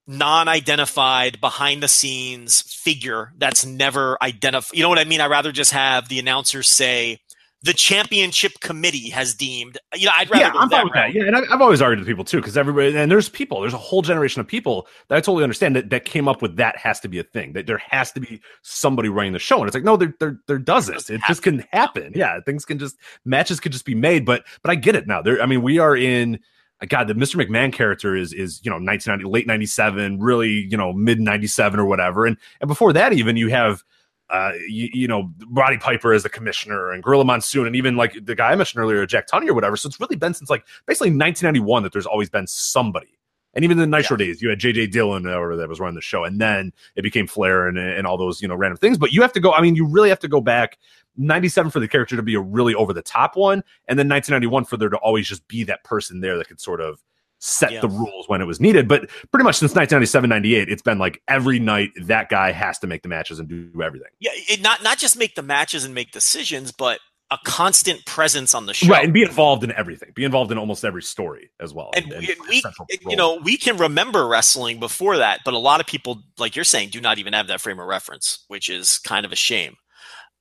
non-identified behind the scenes figure that's never identified. You know what I mean? I rather just have the announcers say the championship committee has deemed. You know, I'd rather yeah, I'm fine with that. Yeah, and I- I've always argued with people too, because everybody and there's people, there's a whole generation of people that I totally understand that that came up with that has to be a thing. That there has to be somebody running the show, and it's like no, there there, there doesn't. Doesn't It just can happen. Yeah, things can just matches could just be made. But but I get it now. There, I mean, we are in. Uh, God, the Mr. McMahon character is is you know 1990 late 97 really you know mid 97 or whatever and and before that even you have uh you, you know Roddy Piper as the commissioner and Gorilla Monsoon and even like the guy I mentioned earlier Jack Tunney or whatever. So it's really been since like basically 1991 that there's always been somebody. And even in the Nitro days you had JJ Dillon or that was running the show and then it became Flair and and all those you know random things. But you have to go I mean you really have to go back 97 for the character to be a really over the top one and then 1991 for there to always just be that person there that could sort of set the rules when it was needed but pretty much since 1997 98 it's been like every night that guy has to make the matches and do everything. Yeah, it, not not just make the matches and make decisions, but a constant presence on the show. right and be involved in everything. Be involved in almost every story as well and and we, play we you know we can remember wrestling before that but a lot of people like you're saying do not even have that frame of reference which is kind of a shame.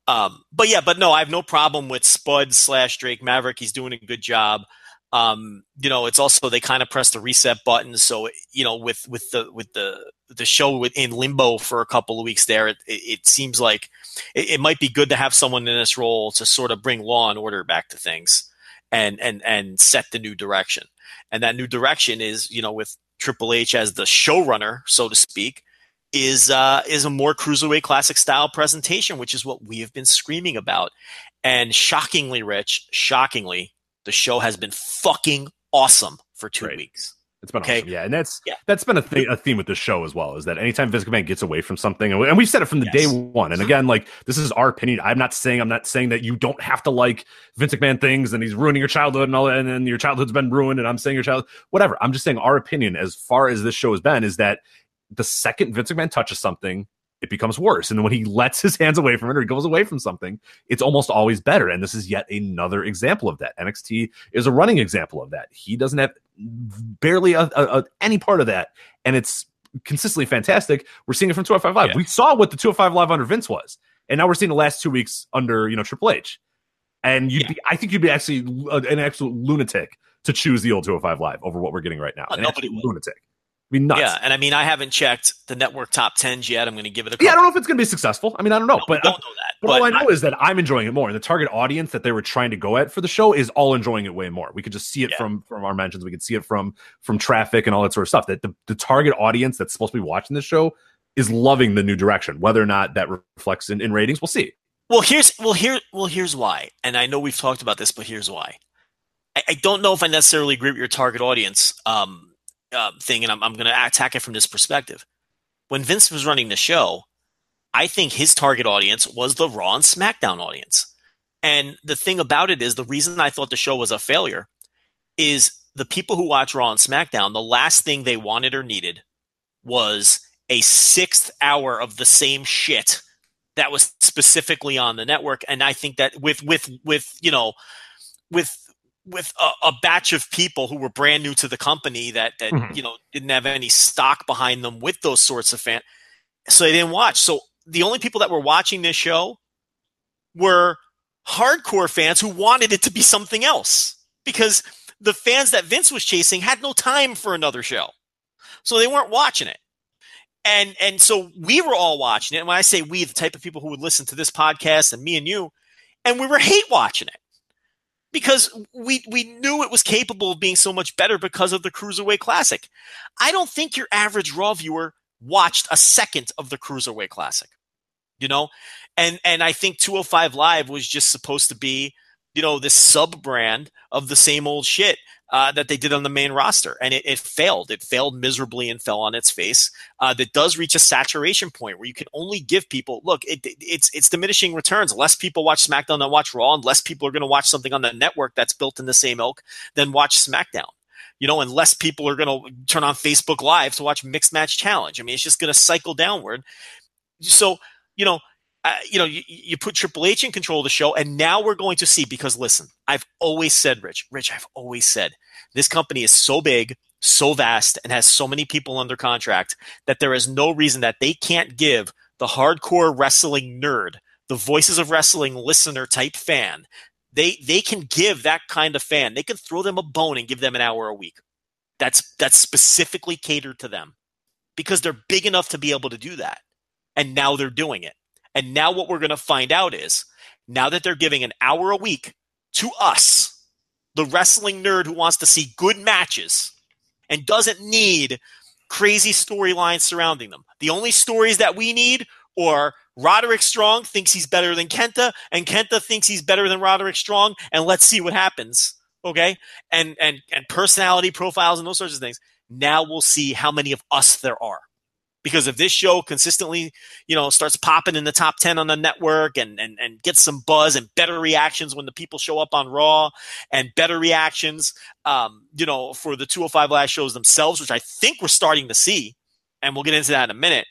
Um but yeah but no i have no problem with spud slash drake maverick. He's doing a good job um you know it's also they kind of press the reset button so you know with with the with the the show with, in limbo for a couple of weeks there it, it, it seems like it, it might be good to have someone in this role to sort of bring law and order back to things and and and set the new direction and that new direction is you know with Triple H as the showrunner, so to speak, is uh, is a more cruiserweight classic style presentation, which is what we have been screaming about. And shockingly, Rich, shockingly, The show has been fucking awesome for two Right. weeks. It's been Okay. awesome, yeah, and that's Yeah. that's been a, th- a theme with the show as well. Is that anytime Vince McMahon gets away from something, and, we, we've said it from the Yes. day one. And again, like this is our opinion. I'm not saying I'm not saying that you don't have to like Vince McMahon things and he's ruining your childhood and all, that, and then your childhood's been ruined. And I'm saying your child, whatever. I'm just saying our opinion as far as this show has been is that the second Vince McMahon touches something, it becomes worse. And when he lets his hands away from it or he goes away from something, it's almost always better. And this is yet another example of that. NXT is a running example of that. He doesn't have barely a, a, a- any part of that, and it's consistently fantastic. We're seeing it from 205 Live. Yeah. We saw what the 205 Live under Vince was, and now we're seeing the last two weeks under you know Triple H. And you'd Yeah. be, I think you'd be actually an absolute lunatic to choose the old 205 Live over what we're getting right now. Oh, An nobody absolute would. lunatic. I mean, nuts. Yeah, and I mean, I haven't checked the network top tens yet. I'm going to give it a. Yeah, I don't know if it's going to be successful. I mean, I don't know, No, but don't know that. But, all I know is that I'm enjoying it more, and the target audience that they were trying to go at for the show is all enjoying it way more. We could just see it Yeah. from from our mentions. We could see it from from traffic and all that sort of stuff. That the, the target audience that's supposed to be watching this show is loving the new direction. Whether or not that reflects in, in ratings, we'll see. Well, here's well here well here's why, and I know we've talked about this, but here's why. I, I don't know if I necessarily agree with your target audience um, uh, thing, and I'm, I'm going to attack it from this perspective. When Vince was running the show, I think his target audience was the Raw and SmackDown audience. And the thing about it is, the reason I thought the show was a failure is the people who watch Raw and SmackDown, the last thing they wanted or needed was a sixth hour of the same shit that was specifically on the network and i think that with with with you know with with a, a batch of people who were brand new to the company that that Mhm. you know didn't have any stock behind them with those sorts of fan so they didn't watch so the only people that were watching this show were hardcore fans who wanted it to be something else because the fans that Vince was chasing had no time for another show. So they weren't watching it. And and so we were all watching it. And when I say we, the type of people who would listen to this podcast and me and you, and we were hate watching it. Because we we knew it was capable of being so much better because of the Cruiserweight Classic. I don't think your average Raw viewer watched a second of the Cruiserweight Classic. You know? And and I think 205 Live was just supposed to be, you know, this sub brand of the same old shit uh, that they did on the main roster, and it, it failed. It failed miserably and fell on its face. Uh, that does reach a saturation point where you can only give people look. It, it- it's it's diminishing returns. Less people watch SmackDown than watch Raw, and less people are going to watch something on the network that's built in the same ilk than watch SmackDown. You know, and less people are going to turn on Facebook Live to watch Mixed Match Challenge. I mean, it's just going to cycle downward. So, you know, uh, you know, you, you put Triple H in control of the show, and now we're going to see. Because listen, I've always said, Rich, Rich, I've always said this company is so big, so vast, and has so many people under contract that there is no reason that they can't give the hardcore wrestling nerd, the voices of wrestling listener type fan, they they can give that kind of fan, they can throw them a bone and give them an hour a week. That's that's specifically catered to them because they're big enough to be able to do that. And now they're doing it. And now what we're going to find out is now that they're giving an hour a week to us, the wrestling nerd who wants to see good matches and doesn't need crazy storylines surrounding them. The only stories that we need are Roderick Strong thinks he's better than Kenta, and Kenta thinks he's better than Roderick Strong, and let's see what happens. Okay? And and and personality profiles and those sorts of things. Now we'll see how many of us there are. Because if this show consistently, you know, starts popping in the top 10 on the network and, and, and gets some buzz and better reactions when the people show up on Raw and better reactions, um, you know, for the 205 Last shows themselves, which I think we're starting to see, and we'll get into that in a minute,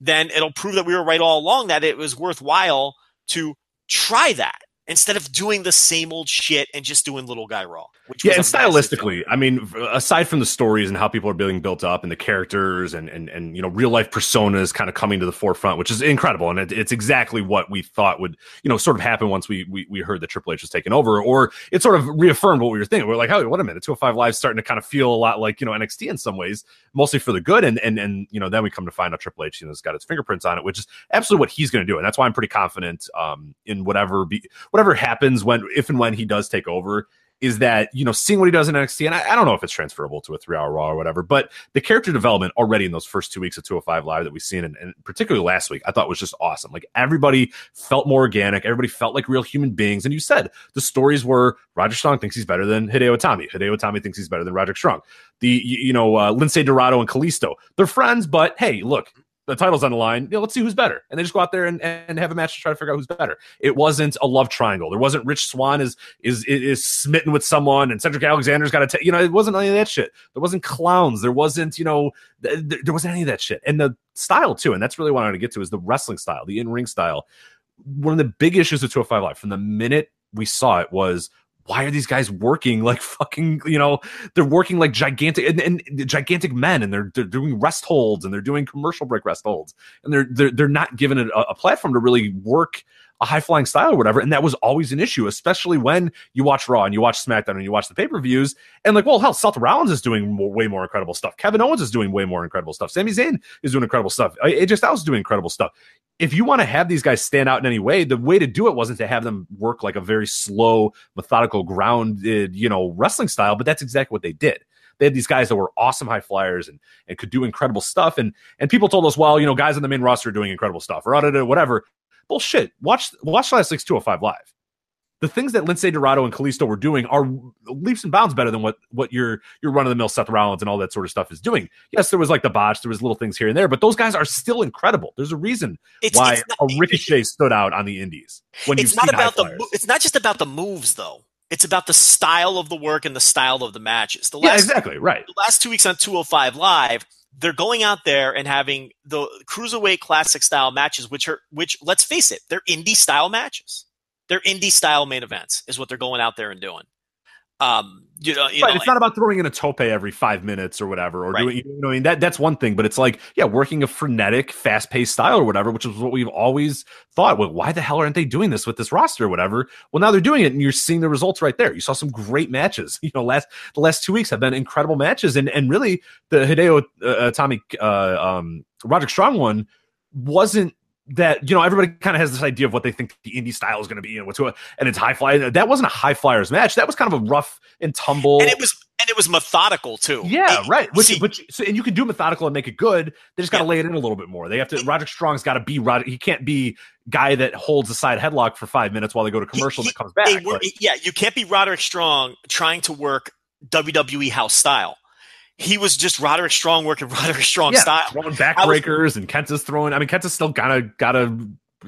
then it'll prove that we were right all along that it was worthwhile to try that instead of doing the same old shit and just doing little guy raw. Which Yeah, and stylistically, I mean, aside from the stories and how people are being built up and the characters and and and you know real life personas kind of coming to the forefront, which is incredible, and it, it's exactly what we thought would you know sort of happen once we we, we heard that Triple H was taking over, or it sort of reaffirmed what we were thinking. We're like, oh, wait a minute, 205 Live starting to kind of feel a lot like you know NXT in some ways, mostly for the good, and and and you know then we come to find out Triple H you know has got its fingerprints on it, which is absolutely what he's going to do, and that's why I'm pretty confident um, in whatever be whatever happens when if and when he does take over is that you know seeing what he does in NXT, and I, I don't know if it's transferable to a three hour Raw or whatever, but the character development already in those first two weeks of 205 Live that we've seen, and, and particularly last week, I thought was just awesome. Like everybody felt more organic, everybody felt like real human beings, and you said the stories were Roger Strong thinks he's better than Hideo Itami, Hideo Itami thinks he's better than Roger Strong. The you, you know uh, Lince Dorado and Kalisto, they're friends, but hey, look, the title's on the line. You know, let's see who's better. And they just go out there and, and have a match to try to figure out who's better. It wasn't a love triangle. There wasn't Rich Swann is is is smitten with someone and Cedric Alexander's got to take. You know, it wasn't any of that shit. There wasn't clowns. There wasn't you know th- th- there wasn't any of that shit. And the style too. And that's really what I want to get to is the wrestling style, the in ring style. One of the big issues with 205 Live from the minute we saw it was why are these guys working like fucking you know they're working like gigantic and, and, gigantic men and they're they're doing rest holds and they're doing commercial break rest holds and they're they're, they're not given a, a platform to really work a high flying style or whatever and that was always an issue especially when you watch raw and you watch smackdown and you watch the pay-per-views and like well hell Seth Rollins is doing more, way more incredible stuff Kevin Owens is doing way more incredible stuff Sami Zayn is doing incredible stuff AJ Styles is doing incredible stuff if you want to have these guys stand out in any way, the way to do it wasn't to have them work like a very slow, methodical, grounded, you know, wrestling style, but that's exactly what they did. They had these guys that were awesome high flyers and, and could do incredible stuff. And and people told us, well, you know, guys on the main roster are doing incredible stuff or uh, whatever. Bullshit. Watch watch last week's 205 live the things that Lince Dorado and Kalisto were doing are leaps and bounds better than what what your your run of the mill Seth Rollins and all that sort of stuff is doing. Yes, there was like the botch, there was little things here and there, but those guys are still incredible. There's a reason it's, why it's not, a Ricochet stood out on the Indies. When it's not about the it's not just about the moves though. It's about the style of the work and the style of the matches. The last, yeah, exactly right. The last two weeks on 205 Live, they're going out there and having the cruiserweight classic style matches, which are which let's face it, they're indie style matches they're indie style main events is what they're going out there and doing. Um, you know, you right. know, it's not about throwing in a tope every five minutes or whatever, or right. doing, you know, I mean, that that's one thing, but it's like, yeah, working a frenetic, fast paced style or whatever, which is what we've always thought. Well, why the hell aren't they doing this with this roster or whatever? Well, now they're doing it, and you're seeing the results right there. You saw some great matches. You know, last the last two weeks have been incredible matches, and and really the Hideo uh, Itami uh, um, Roderick Strong one wasn't that you know everybody kind of has this idea of what they think the indie style is going to be and what's and it's high fly. That wasn't a high flyers match. That was kind of a rough and tumble, and it was and it was methodical too. Yeah, it, right. Which, see, which so, and you can do methodical and make it good. They just got to yeah. lay it in a little bit more. They have to. Roderick Strong's got to be Roger. He can't be guy that holds a side headlock for five minutes while they go to commercial he, and comes back. Were, yeah, you can't be Roderick Strong trying to work WWE house style he was just Roderick Strong working Roderick Strong yeah, style. Throwing backbreakers was, and Kenta's throwing. I mean, Kenta's still gotta gotta.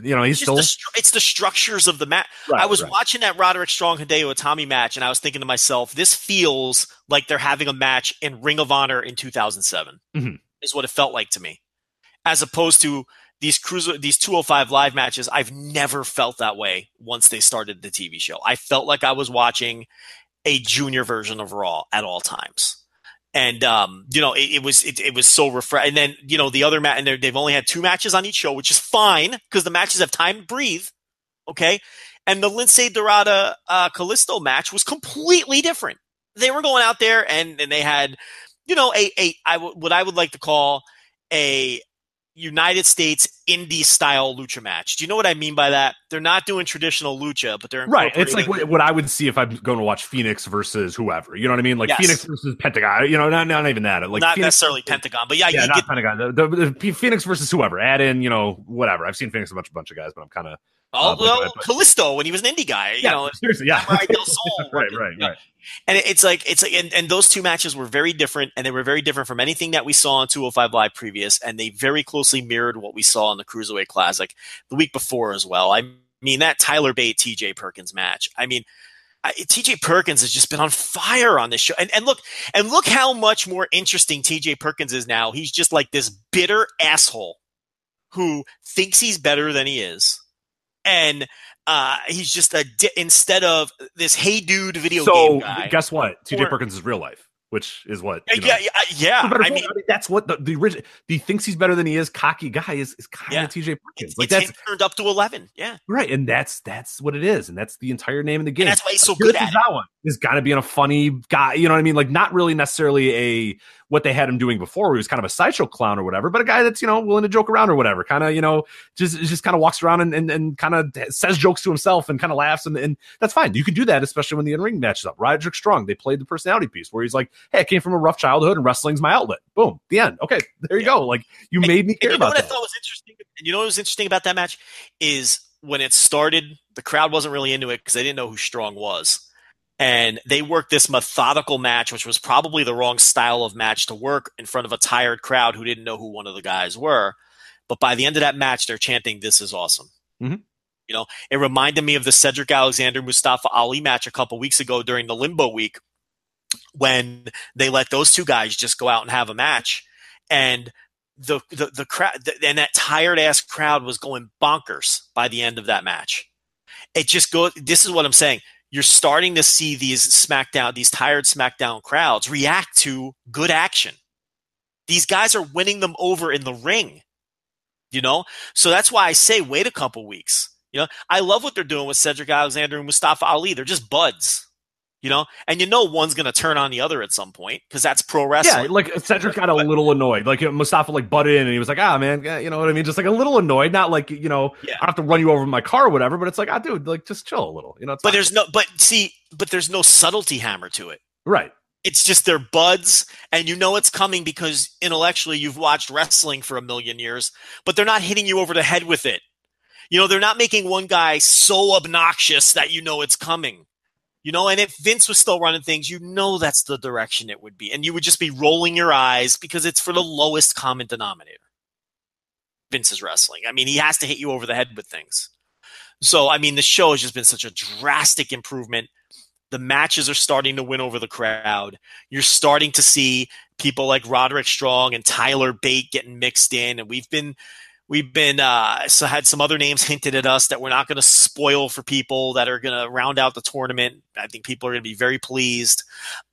You know, he's still. The, it's the structures of the match. Right, I was right. watching that Roderick Strong Hideo Itami match, and I was thinking to myself, this feels like they're having a match in Ring of Honor in 2007. Mm-hmm. Is what it felt like to me, as opposed to these cruiser these 205 live matches. I've never felt that way once they started the TV show. I felt like I was watching a junior version of Raw at all times and um, you know it, it was it, it, was so refreshing. And then you know the other match, and they've only had two matches on each show, which is fine because the matches have time to breathe. Okay, and the Lince Dorado uh, Kalisto match was completely different. They were going out there and and they had you know a a I w- what I would like to call a United States indie style lucha match. Do you know what I mean by that? They're not doing traditional lucha, but they're right. It's like what, what, I would see if I'm going to watch Fenix versus whoever. You know what I mean? Like yes. Fenix versus Pentagon. You know, not, not even that. Like not Fenix necessarily Pentagon, but yeah, yeah, not get, Pentagon. The, the, the, Fenix versus whoever. Add in, you know, whatever. I've seen Fenix a bunch, a bunch of guys, but I'm kind of Oh, uh, well, Kalisto when he was an indie guy, you yeah, know, seriously, yeah, right, right, right, right. And it's like it's like, and, and those two matches were very different, and they were very different from anything that we saw on 205 Live previous, and they very closely mirrored what we saw in the Cruiserweight Classic the week before as well. I mean, that Tyler Bate TJ Perkins match. I mean, TJ Perkins has just been on fire on this show, and and look, and look how much more interesting TJ Perkins is now. He's just like this bitter asshole who thinks he's better than he is and uh, he's just a di- instead of this hey dude video so, game guy. guess what? TJ Perkins is real life. Which is what Yeah, know, yeah, yeah, I mean, that's what the, the original. He thinks he's better than he is. Cocky guy is, is kind Yeah. of TJ Perkins. it's, Like it's that's turned up to eleven. Yeah, right, and that's that's what it is, and that's the entire name of the game. and that's why he's so good at it. Tozawa is got to be a funny guy. You know what I mean? Like not really necessarily a what they had him doing before. Where he was kind of a sideshow clown or whatever, but a guy that's you know willing to joke around or whatever. Kind of you know just just kind of walks around and and, and kind of says jokes to himself and kind of laughs and, and that's fine. You can do that, especially when the in ring matches up. Roderick Strong, they played the personality piece where he's like, "Hey, I came from a rough childhood and wrestling's my outlet." Boom, the end. Okay, there you Yeah. go. Like you made me And care you know about what I thought was interesting? And you know what was interesting about that match is when it started, the crowd wasn't really into it because they didn't know who Strong was. And they worked this methodical match, which was probably the wrong style of match to work in front of a tired crowd who didn't know who one of the guys were. But by the end of that match, they're chanting, This is awesome. Mhm. You know, it reminded me of the Cedric Alexander Mustafa Ali match a couple weeks ago during the Limbo Week when they let those two guys just go out and have a match. And the the, the crowd and that tired ass crowd was going bonkers by the end of that match. It just goes. This is what I'm saying. You're starting to see these SmackDown, these tired SmackDown crowds react to good action. These guys are winning them over in the ring. You know, so that's why I say wait a couple weeks. You know, I love what they're doing with Cedric Alexander and Mustafa Ali. They're just buds. You know, and you know one's going to turn on the other at some point because that's pro wrestling. Yeah, like Cedric got a little annoyed. Like Mustafa like butted in and he was like, ah man, you know what I mean? Just like a little annoyed, not like, you know, Yeah. I have to run you over in my car or whatever, but it's like, ah dude, like just chill a little. You know, it's but fine. there's no, but see, but there's no subtlety hammer to it. right. It's just their buds, and you know it's coming because intellectually you've watched wrestling for a million years, but they're not hitting you over the head with it. You know, they're not making one guy so obnoxious that you know it's coming. You know, and if Vince was still running things, you know that's the direction it would be. And you would just be rolling your eyes because it's for the lowest common denominator. Vince's wrestling. I mean, he has to hit you over the head with things. So, I mean, the show has just been such a drastic improvement. The matches are starting to win over the crowd. You're starting to see people like Roderick Strong and Tyler Bate getting mixed in, and we've been we've been uh, so had some other names hinted at us that we're not going to spoil for people that are going to round out the tournament. I think people are going to be very pleased.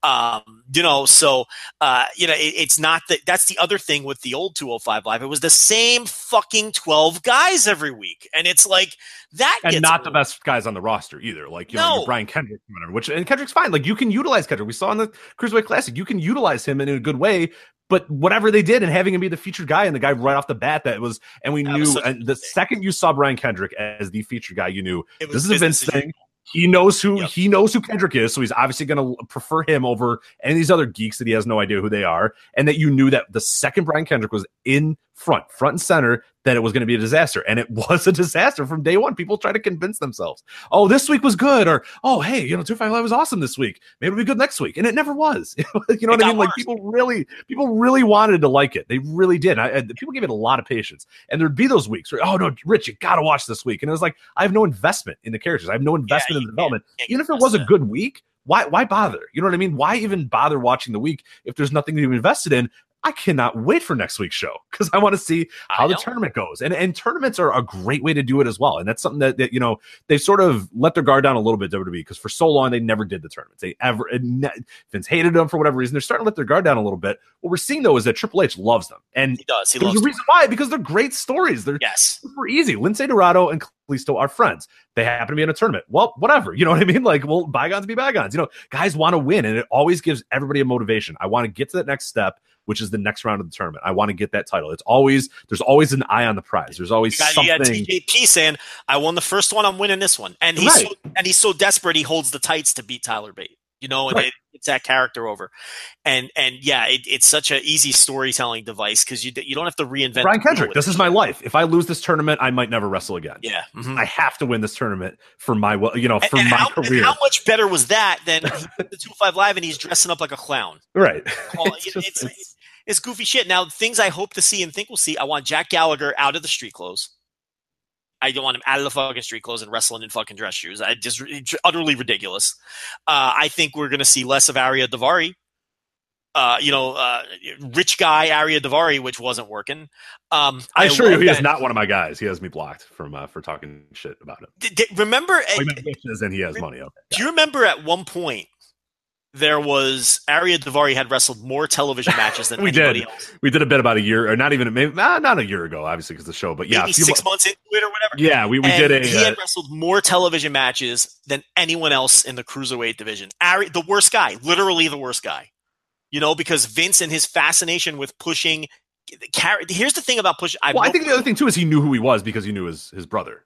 Um, you know, so uh, you know, it, it's not that. That's the other thing with the old 205 live. It was the same fucking 12 guys every week, and it's like that. And not the best guys on the roster either. Like, you No. your Brian Kendrick, whatever, which, and Kendrick's fine. Like, you can utilize Kendrick. We saw in the Cruiserweight Classic, you can utilize him in a good way. But whatever they did and having him be the featured guy and the guy right off the bat that was, and we That knew, such and the second you saw Brian Kendrick as the featured guy, you knew this is a Vince thing. He knows who Yep. he knows who Kendrick is, so he's obviously going to prefer him over any of these other geeks that he has no idea who they are. And that you knew that the second Brian Kendrick was in front, front and center, that it was going to be a disaster, and it was a disaster from day one. People try to convince themselves, "Oh, this week was good," or "Oh, hey, you know, two five live was awesome this week. Maybe it'll be good next week," and it never was. you know what I mean? Like people really, people really wanted to like it. They really did. I, I, people gave it a lot of patience, and there'd be those weeks where, "Oh no, Rich, you got to watch this week," and it was like, I have no investment in the characters. I have no investment in the development even if it was a good week, why why bother? You know what I mean? Why even bother watching the week if there's nothing to be invested in? I cannot wait for next week's show because I want to see how the tournament goes. And and tournaments are a great way to do it as well. And that's something that, that you know they've sort of let their guard down a little bit WWE because for so long they never did the tournaments. They ever and ne- Vince hated them for whatever reason. They're starting to let their guard down a little bit. What we're seeing though is that Triple H loves them, and He does. He there's loves. a reason why because they're great stories. They're yes. super easy. Lince Dorado and Kalisto are friends. They happen to be in a tournament. Well, whatever. You know what I mean? Like, well, bygones be bygones. You know, guys want to win, and it always gives everybody a motivation. I want to get to that next step, which is the next round of the tournament. I want to get that title. It's always there's always an eye on the prize. There's always You got, you got. TJP saying, "I won the first one. I'm winning this one," and he's Right. so, and he's so desperate he holds the tights to beat Tyler Bate. You know, and Right. it, it's that character over, and and yeah, it, it's such an easy storytelling device because you you don't have to reinvent. Brian Kendrick, this it. is my life. If I lose this tournament, I might never wrestle again. yeah. mhm. I have to win this tournament for my, well, you know, for and my how, career. how much better was that than the two five live and he's dressing up like a clown? right. Well, It's it- just- it's, it's- it's, goofy shit. Now, things I hope to see and think we'll see. I want Jack Gallagher out of the street clothes. I don't want him out of the fucking street clothes and wrestling in fucking dress shoes. I just utterly ridiculous. Uh, I think we're going to see less of Ariya Daivari. Uh, you know, uh, rich guy Ariya Daivari, which wasn't working. Um, I assure you, he is not one of my guys. He has me blocked from uh, for talking shit about him. D- d- remember, Oh, he meant bitches and he has money. Okay. do you remember at one point there was Ariya Daivari had wrestled more television matches than We anybody did. else. We did a bit about a year, or not even maybe nah, not a year ago, obviously because the show. But yeah, Maybe a few six mo- months into it or whatever. yeah, we, we And did a. he uh, had wrestled more television matches than anyone else in the cruiserweight division. Ari, the worst guy, literally the worst guy. You know, because Vince and his fascination with pushing. Car- Here's the thing about pushing. well, I think the other thing too is he knew who he was because he knew his his brother.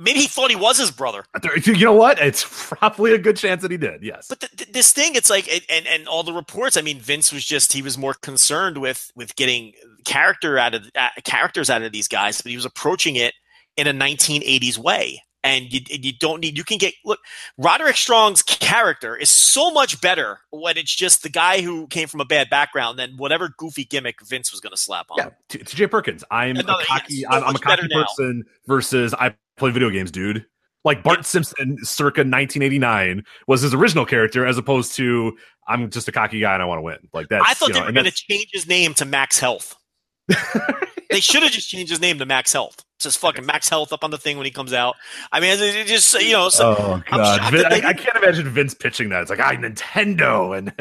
Maybe he thought he was his brother. You know what? It's probably a good chance that he did. Yes. But th- th- this thing, it's like, and- and all the reports. I mean, Vince was just he was more concerned with with getting character out of uh, characters out of these guys, but he was approaching it in a 1980s way. And you, you don't need you can get look Roderick Strong's character is so much better when it's just the guy who came from a bad background than whatever goofy gimmick Vince was going to slap on. Yeah, t- it's Jay Perkins. I'm Another- a cocky. yes, so I'm, I'm a cocky now. person versus I play video games, dude. Like Bart Simpson, circa 1989, was his original character, as opposed to I'm just a cocky guy and I want to win. Like that. I thought you they know, were going to change his name to Max Health. they should have just changed his name to Max Health. Just fucking Max Health up on the thing when he comes out. I mean, it just you know. So, Oh god, Vin- I, I can't imagine Vince pitching that. It's like I Nintendo and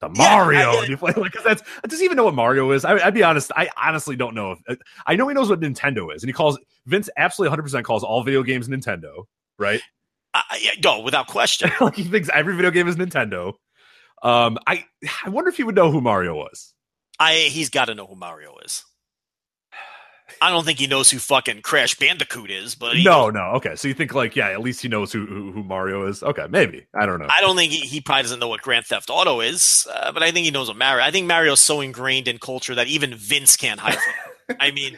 the Mario. I- and you play like because that's does he even know what Mario is? I, I'd be honest. I honestly don't know. If, I know he knows what Nintendo is, and he calls Vince absolutely 100 percent calls all video games Nintendo. Right? I- no, without question. like he thinks every video game is Nintendo. Um, I I wonder if he would know who Mario was. I he's got to know who Mario is. I don't think he knows who fucking Crash Bandicoot is, but he No, knows- no. Okay, so you think like yeah, at least he knows who who, who Mario is. Okay, maybe I don't know. I don't think he, he probably doesn't know what Grand Theft Auto is, uh, but I think he knows what Mario. I think Mario's so ingrained in culture that even Vince can't hide from. I mean,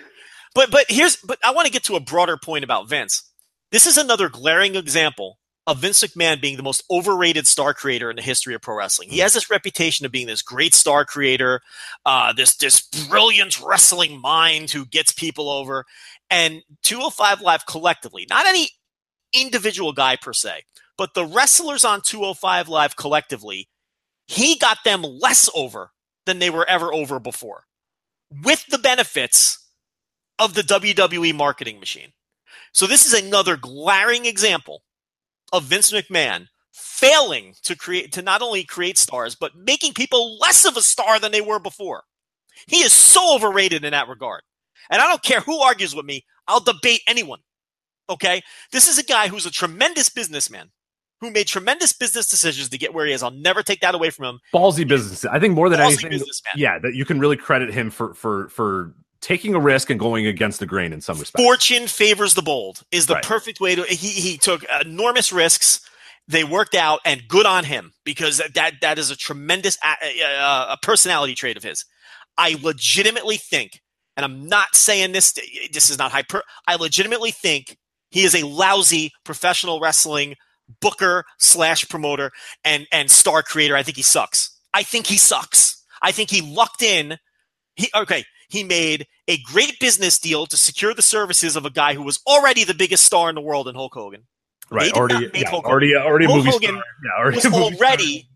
but but here's but I want to get to a broader point about Vince. This is another glaring example of Vince McMahon being the most overrated star creator in the history of pro wrestling. He has this reputation of being this great star creator, uh, this this brilliant wrestling mind who gets people over. And 205 Live collectively, not any individual guy per se, but the wrestlers on 205 Live collectively, he got them less over than they were ever over before, with the benefits of the WWE marketing machine. So this is another glaring example of Vince McMahon failing to create to not only create stars but making people less of a star than they were before. He is so overrated in that regard. And I don't care who argues with me, I'll debate anyone. Okay? This is a guy who's a tremendous businessman who made tremendous business decisions to get where he is. I'll never take that away from him. Ballsy business. I think more than Ballsy anything, yeah, that you can really credit him for for for taking a risk and going against the grain in some respects. Fortune favors the bold is the Right. perfect way to. He he took enormous risks. They worked out, and good on him because that that is a tremendous a, a, a personality trait of his. I legitimately think, and I'm not saying this. This is not hyper. I legitimately think he is a lousy professional wrestling booker slash promoter and and star creator. I think he sucks. I think he sucks. I think he lucked in. He okay. He made a great business deal to secure the services of a guy who was already the biggest star in the world in Hulk Hogan. Right? Already, yeah, Hulk already, already a Hulk movie Hogan star. Yeah, already Was a movie star. already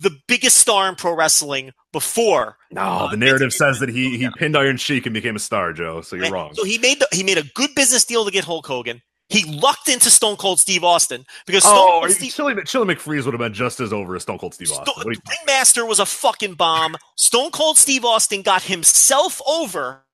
the biggest star in pro wrestling before. No, uh, the narrative says that he he pinned Iron Sheik and became a star, Joe. So you're Right? wrong. So he made the, he made a good business deal to get Hulk Hogan. He lucked into Stone Cold Steve Austin because oh, Stone oh, Cold Steve, Chili, Chilly McFreeze would have been just as over as Stone Cold Steve Austin. Sto- What Ringmaster was a fucking bomb. Stone Cold Steve Austin got himself over,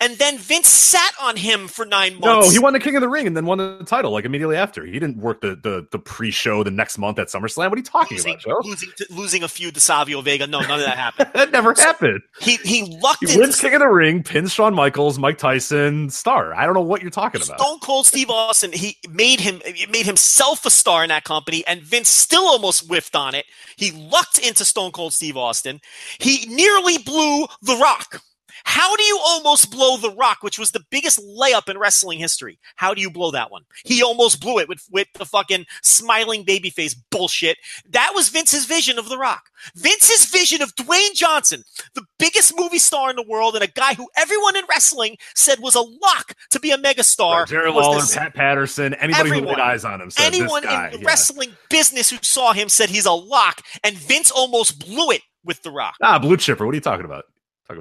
and then Vince sat on him for nine months. no, he won the King of the Ring and then won the title like immediately after. He didn't work the the, the pre-show the next month at SummerSlam. What are you talking losing, about, Joe? losing, to, losing a feud to Savio Vega. No, none of that happened. That never happened. He he lucked He into wins King of the Ring, pins Shawn Michaels, Mike Tyson, star. I don't know what you're talking about. Stone Cold Steve Austin, he made him made himself a star in that company, and Vince still almost whiffed on it. He lucked into Stone Cold Steve Austin. He nearly blew The Rock. How do you almost blow The Rock, which was the biggest layup in wrestling history? How do you blow that one? He almost blew it with, with the fucking smiling babyface bullshit. That was Vince's vision of The Rock. Vince's vision of Dwayne Johnson, the biggest movie star in the world, and a guy who everyone in wrestling said was a lock to be a megastar. Right, Jerry Lawler, this- Pat Patterson, anybody who Everyone. laid eyes on him said anyone this guy. in the yeah. wrestling business who saw him said he's a lock, and Vince almost blew it with The Rock. Ah, blue chipper. What are you talking about?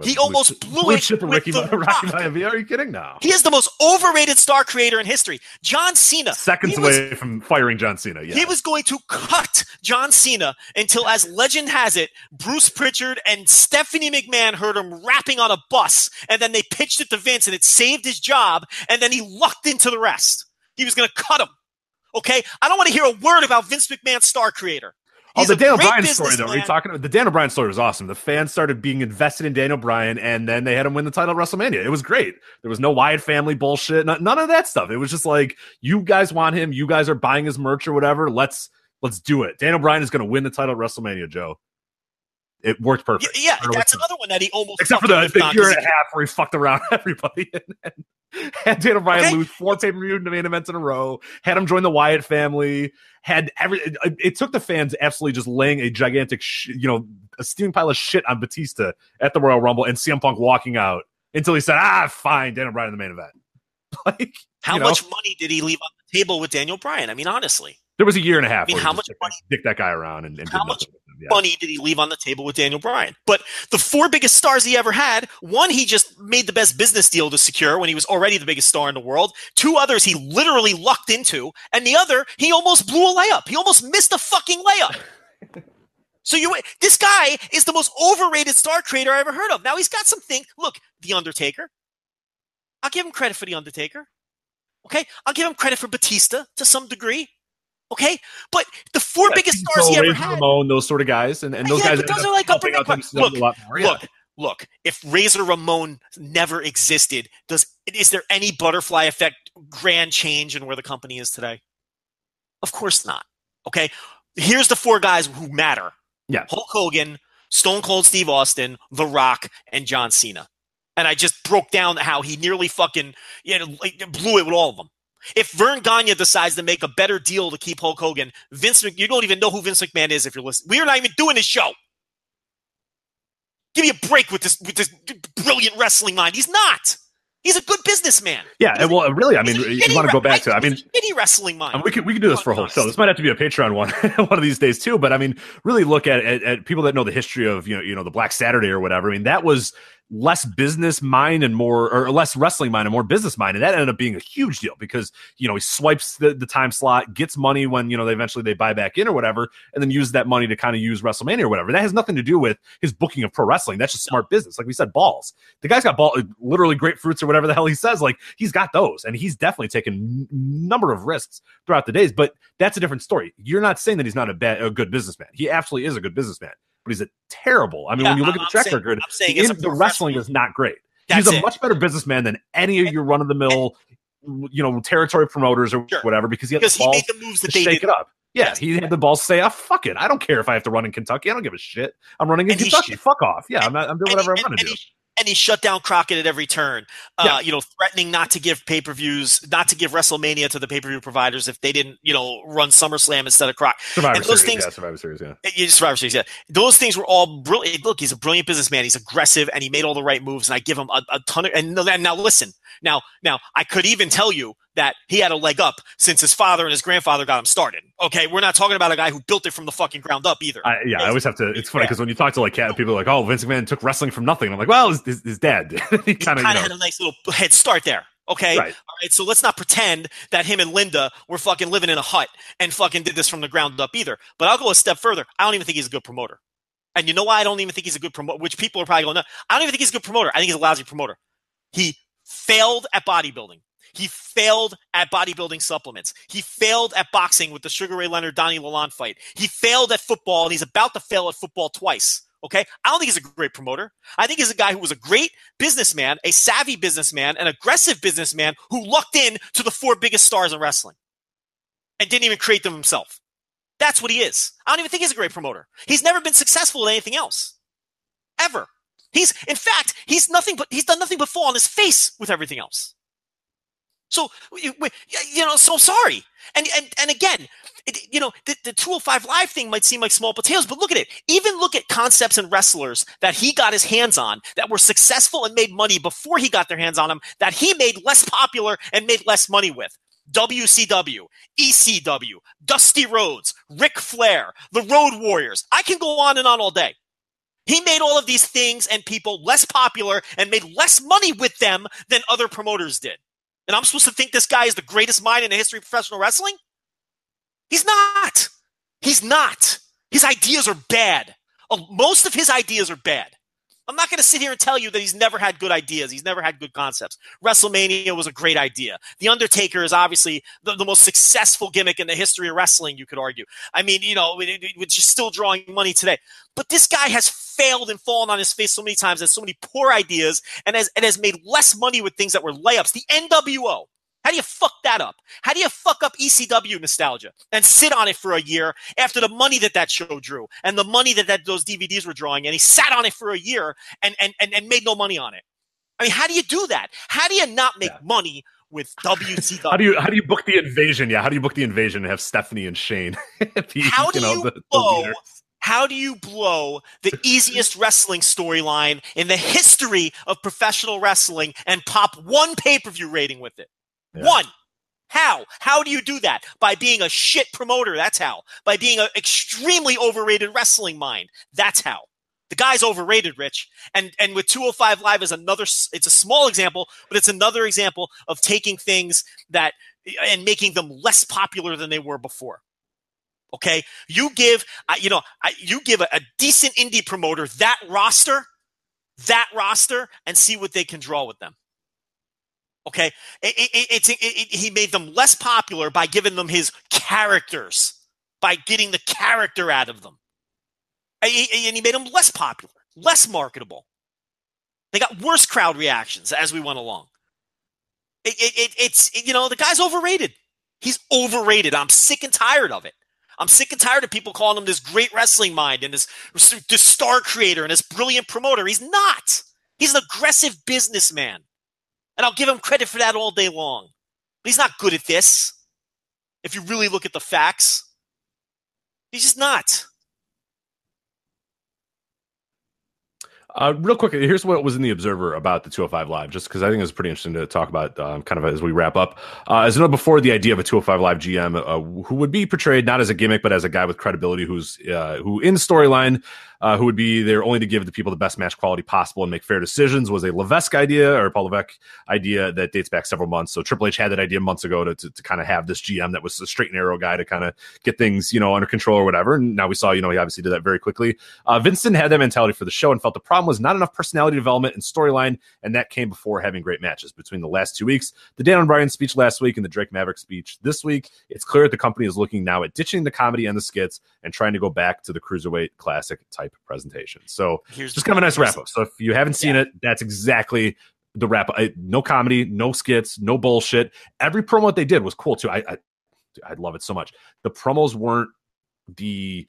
He blue almost blew blue it with Ricky The Rocky Rock. Maivia. Are you kidding now? He is the most overrated star creator in history. John Cena. Seconds he was- away from firing John Cena. Yeah, He was going to cut John Cena until, as legend has it, Bruce Prichard and Stephanie McMahon heard him rapping on a bus, and then they pitched it to Vince, and it saved his job, and then he lucked into the rest. He was going to cut him. Okay, I don't want to hear a word about Vince McMahon's star creator. Oh, the a Daniel Bryan story though. Are you talking about the Daniel Bryan story was awesome. The fans started being invested in Daniel Bryan, and then they had him win the title at WrestleMania. It was great. There was no Wyatt family bullshit. None, none of that stuff. It was just like you guys want him. You guys are buying his merch or whatever. Let's let's do it. Daniel Bryan is going to win the title at WrestleMania. Joe. It worked perfect. yeah, I that's another one that he almost Except for the, the year and a half where he fucked around everybody and, and had Daniel Bryan Okay. lose four pay per view main events in a row, had him join the Wyatt family, had every. It, it took the fans absolutely just laying a gigantic, sh- you know, a steaming pile of shit on Batista at the Royal Rumble and CM Punk walking out until he said, "Ah, fine, Daniel Bryan in the main event." like, How you know, much money did he leave on the table with Daniel Bryan? I mean, honestly, There was a year and a half. I mean, how much money- dick that guy around and, and How did much nothing with him. Yeah. money did he leave on the table with Daniel Bryan? But the four biggest stars he ever had, one he just made the best business deal to secure when he was already the biggest star in the world. Two others he literally lucked into, and the other he almost blew a layup. He almost missed a fucking layup. So you, this guy is the most overrated star creator I ever heard of. Now he's got something. Look, The Undertaker. I'll give him credit for The Undertaker. Okay, I'll give him credit for Batista to some degree. Okay, but the four Yeah, biggest stars he ever had. Ramon, those sort of guys, and, and those Yeah, guys but those are like upper themselves look, a lot more. Yeah. Look, look. If Razor Ramon never existed, does is there any butterfly effect grand change in where the company is today? Of course not. Okay. Here's the four guys who matter: Yeah. Hulk Hogan, Stone Cold Steve Austin, The Rock, and John Cena. And I just broke down how he nearly fucking you know blew it with all of them. If Verne Gagne decides to make a better deal to keep Hulk Hogan, Vince, you don't even know who Vince McMahon is if you're listening. We're not even doing this show. Give me a break with this with this brilliant wrestling mind. He's not. He's a good businessman. Yeah, and well, really, I mean, you want to go back to, I mean, he's a shitty wrestling mind. And we could we could do this for a whole show. This might have to be a Patreon one one of these days too. But I mean, really look at, at at people that know the history of you know you know the Black Saturday or whatever. I mean, that was less business mind and more or less wrestling mind and more business mind, and that ended up being a huge deal because you know he swipes the, the time slot, gets money when you know they eventually they buy back in or whatever, and then use that money to kind of use WrestleMania or whatever. That has nothing to do with his booking of pro wrestling. That's just smart business. Like we said, balls. The guy's got ball, uh, literally grapefruits or whatever the hell he says. Like he's got those, and he's definitely taken number of risks throughout the days. But that's a different story. You're not saying that he's not a bad, a good businessman. He absolutely is a good businessman, but he's a terrible. I mean, Yeah, when you look I'm- at the track saying- record, the, in- the wrestling is not great. He's a it. much better businessman than any of your run of the mill, you know, territory promoters or Sure. whatever. Because he had because the he balls made the moves to that they shake did. it up. Yeah, Yes. he had the balls to say, "Oh fuck it, I don't care if I have to run in Kentucky. I don't give a shit. I'm running in And Kentucky. fuck off. Yeah, I'm, not, I'm doing And whatever he- I want to do." he- and he shut down Crockett at every turn. Uh, Yeah. You know, threatening not to give pay per views, not to give WrestleMania to the pay per view providers if they didn't, you know, run SummerSlam instead of Croc. Survivor and those Series, things- yeah, Survivor Series, yeah. Yeah, Survivor Series, yeah. Those things were all brilliant. Look, he's a brilliant businessman. He's aggressive, and he made all the right moves. And I give him a, a ton of. And now, listen. Now, now, I could even tell you that he had a leg up since his father and his grandfather got him started. Okay, we're not talking about a guy who built it from the fucking ground up either. I, yeah, I always have to. It's funny Yeah. because when you talk to like people, are like, "Oh, Vince McMahon took wrestling from nothing." And I'm like, "Well, his, his, his dad he kind of, you know, had a nice little head start there. Okay. Right. All right. So let's not pretend that him and Linda were fucking living in a hut and fucking did this from the ground up either. But I'll go a step further. I don't even think he's a good promoter. And you know why I don't even think he's a good promoter? Which people are probably going, no, I don't even think he's a good promoter. I think he's a lousy promoter. He failed at bodybuilding. He failed at bodybuilding supplements. He failed at boxing with the Sugar Ray Leonard Donny Lalonde fight. He failed at football, and he's about to fail at football twice. Okay, I don't think he's a great promoter. I think he's a guy who was a great businessman, a savvy businessman, an aggressive businessman who lucked in to the four biggest stars in wrestling and didn't even create them himself. That's what he is. I don't even think he's a great promoter. He's never been successful at anything else, ever. He's, in fact, he's nothing but he's done nothing but fall on his face with everything else. So you know, so sorry. And and and again, it, you know, the, the 205 live thing might seem like small potatoes, but look at it. Even look at concepts and wrestlers that he got his hands on that were successful and made money before he got their hands on them that he made less popular and made less money with. WCW, ECW, Dusty Rhodes, Ric Flair, the Road Warriors. I can go on and on all day. He made all of these things and people less popular and made less money with them than other promoters did. And I'm supposed to think this guy is the greatest mind in the history of professional wrestling? He's not. He's not. His ideas are bad. Uh, most of his ideas are bad. I'm not going to sit here and tell you that he's never had good ideas. He's never had good concepts. WrestleMania was a great idea. The Undertaker is obviously the, the most successful gimmick in the history of wrestling, you could argue. I mean, you know, which is still drawing money today. But this guy has failed and fallen on his face so many times, has so many poor ideas, and has, and has made less money with things that were layups. The NWO, how do you fuck that up? How do you fuck up ECW nostalgia and sit on it for a year after the money that that show drew and the money that, that those DVDs were drawing? And he sat on it for a year and, and, and, and made no money on it. I mean, how do you do that? How do you not make yeah. money with WCW? how do you how do you book the invasion? Yeah, how do you book the invasion and have Stephanie and Shane? be, how do you, know, you the, blow? The how do you blow the easiest wrestling storyline in the history of professional wrestling and pop one pay per view rating with it? Yeah. One. How? How do you do that? By being a shit promoter. That's how. By being an extremely overrated wrestling mind. That's how. The guy's overrated, Rich. And and with 205 Live is another. It's a small example, but it's another example of taking things that and making them less popular than they were before. Okay, you give you know you give a, a decent indie promoter that roster, that roster, and see what they can draw with them. Okay, it, it, it, he made them less popular by giving them his characters, by getting the character out of them, and he made them less popular, less marketable. They got worse crowd reactions as we went along. it's you know the guy's overrated. He's overrated. I'm sick and tired of it. I'm sick and tired of people calling him this great wrestling mind and this, this star creator and this brilliant promoter. He's not. He's an aggressive businessman. And I'll give him credit for that all day long. But he's not good at this. If you really look at the facts, he's just not. Uh, real quick, here's what was in the Observer about the 205 Live, just because I think it's pretty interesting to talk about um, kind of as we wrap up. Uh, as you know, before the idea of a 205 Live GM uh, who would be portrayed not as a gimmick, but as a guy with credibility who's uh, who in storyline uh, who would be there only to give the people the best match quality possible and make fair decisions, was a Levesque idea or Paul Levesque idea that dates back several months. So Triple H had that idea months ago to, to, to kind of have this GM that was a straight and narrow guy to kind of get things, you know, under control or whatever. And now we saw, you know, he obviously did that very quickly. Uh, Vincent had that mentality for the show and felt the problem was not enough personality development and storyline, and that came before having great matches between the last two weeks. The Dan Bryan speech last week and the Drake Maverick speech this week, it's clear that the company is looking now at ditching the comedy and the skits and trying to go back to the cruiserweight classic type presentation. So Here's just kind of a nice wrap up. So if you haven't seen yeah. it, that's exactly the wrap. I, no comedy, no skits, no bullshit. Every promo that they did was cool too. I, I I love it so much. The promos weren't the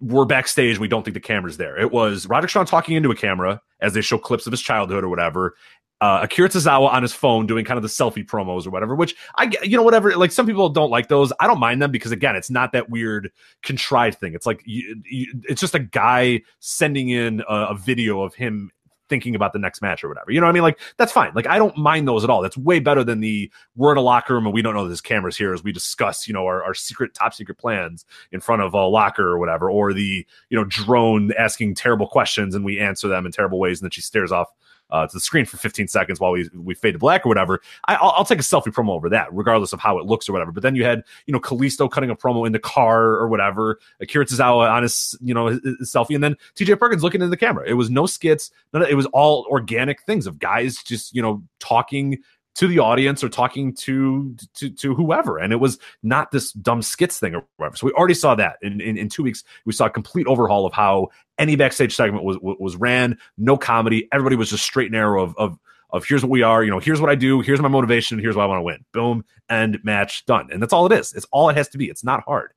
we're backstage. We don't think the camera's there. It was Roderick Strong talking into a camera as they show clips of his childhood or whatever, uh, Akira Tozawa on his phone doing kind of the selfie promos or whatever, which I, you know, whatever. Like some people don't like those. I don't mind them because again, it's not that weird contrived thing. It's like you, you, it's just a guy sending in a, a, video of him thinking about the next match or whatever. You know what I mean? Like that's fine. Like I don't mind those at all. That's way better than the we're in a locker room and we don't know this cameras here as we discuss, you know, our, our secret top secret plans in front of a locker or whatever, or the you know drone asking terrible questions and we answer them in terrible ways and then she stares off uh, to the screen for 15 seconds while we we fade to black or whatever. I, will I'll take a selfie promo over that, regardless of how it looks or whatever. But then you had you know Kalisto cutting a promo in the car or whatever, Akira Tozawa on his you know his, his selfie, and then T.J. Perkins looking into the camera. It was no skits, none of, it was all organic things of guys just you know talking to the audience or talking to, to to whoever and it was not this dumb skits thing or whatever so we already saw that in, in, in two weeks we saw a complete overhaul of how any backstage segment was was ran no comedy everybody was just straight and narrow of, of of here's what we are, you know, here's what I do, here's my motivation, here's why I want to win. Boom, end match done. And that's all it is. It's all it has to be. It's not hard.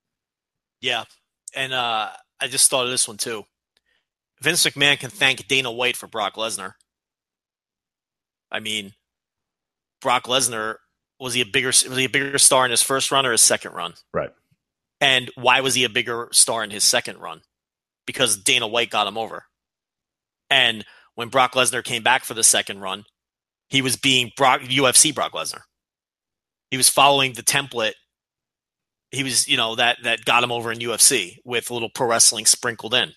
Yeah. And uh I just thought of this one too. Vince McMahon can thank Dana White for Brock Lesnar. I mean, Brock Lesnar was he a bigger was he a bigger star in his first run or his second run? Right. And why was he a bigger star in his second run? Because Dana White got him over. And when Brock Lesnar came back for the second run, he was being Brock UFC Brock Lesnar. He was following the template. He was, you know, that that got him over in UFC with a little pro wrestling sprinkled in.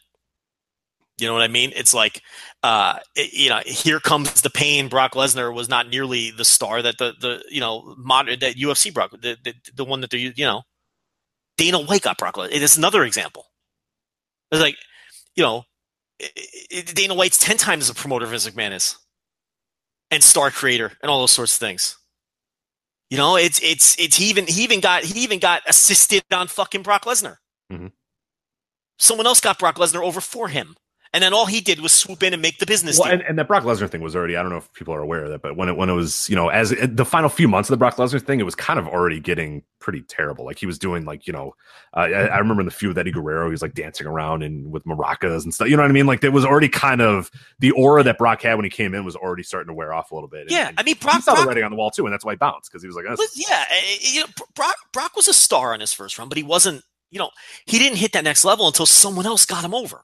You know what I mean? It's like, uh, it- you know, here comes the pain. Brock Lesnar was not nearly the star that the the you know modern that UFC Brock the the, the one that they you know Dana White got Brock Lesnar. It is another example. It's like, you know, i i Dana White's ten times the promoter Vince McMahon is, and star creator and all those sorts of things. You know, it's it's it's he even he even got he even got assisted on fucking Brock Lesnar. Mhm. Someone else got Brock Lesnar over for him, and then all he did was swoop in and make the business Well, and, and that Brock Lesnar thing was already, I don't know if people are aware of that, but when it, when it was, you know, as the final few months of the Brock Lesnar thing, it was kind of already getting pretty terrible. Like he was doing like, you know, uh, I, I remember in the feud with Eddie Guerrero, he was like dancing around and with maracas and stuff. You know what I mean? Like it was already kind of the aura that Brock had when he came in was already starting to wear off a little bit. And- yeah, and I mean Brock. saw the writing on the wall too, and that's why he bounced because he was like, "That's- was- yeah, eh, eh, you know, Brock, Brock was a star on his first run, but he wasn't. You know, he didn't hit that next level until someone else got him over.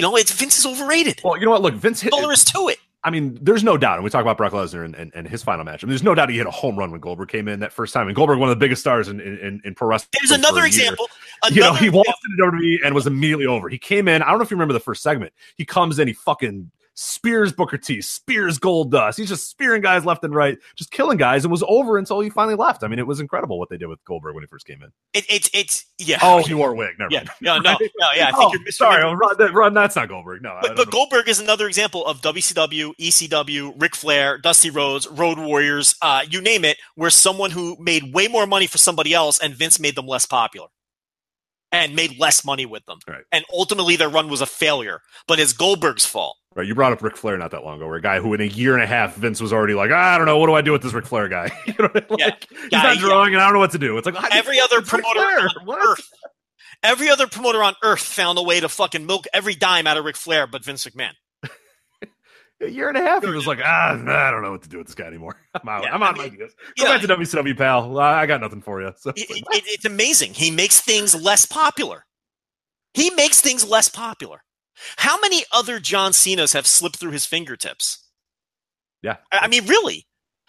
You know, it's Vince is overrated. well, you know what? Look, Vince hit. Is to it. I mean, there's no doubt, and we talk about Brock Lesnar and, and, and his final match. I mean, there's no doubt he hit a home run when Goldberg came in that first time. And Goldberg, one of the biggest stars in, in, in pro wrestling. There's another example. you know, another he walked into WWE and was immediately over. He came in. I don't know if you remember the first segment. He comes in, he fucking spears Booker T, spears Goldust. He's just spearing guys left and right, just killing guys, and was over until he finally left. I mean, it was incredible what they did with Goldberg when he first came in. It, it's it's yeah. Oh, he wore a wig. Never yeah. mind. No, no, no. Yeah, I think Oh, you're sorry. Ron, that- Ron, that's not Goldberg. No, But, but. Goldberg is another example of WCW, ECW, Ric Flair, Dusty Rhodes, Road Warriors, uh, you name it, where someone who made way more money for somebody else and Vince made them less popular and made less money with them. Right. And ultimately their run was a failure, but it's Goldberg's fault. Right, you brought up Ric Flair not that long ago, where a guy who in a year and a half Vince was already like, I don't know, what do I do with this Ric Flair guy? you know, like, Yeah. he's Yeah, not yeah. drawing, and I don't know what to do. It's like you- Every other promoter on earth, every other promoter on earth found a way to fucking milk every dime out of Ric Flair, but Vince McMahon. A year and a half, he was like, ah, nah, I don't know what to do with this guy anymore. I'm out. Yeah, I'm I out. mean, ideas. you Go know- back to WCW, pal. I I got nothing for you. So, It- it- it's amazing. He makes things less popular. He makes things less popular. How many other John Cena's have slipped through his fingertips? yeah, I I mean, really?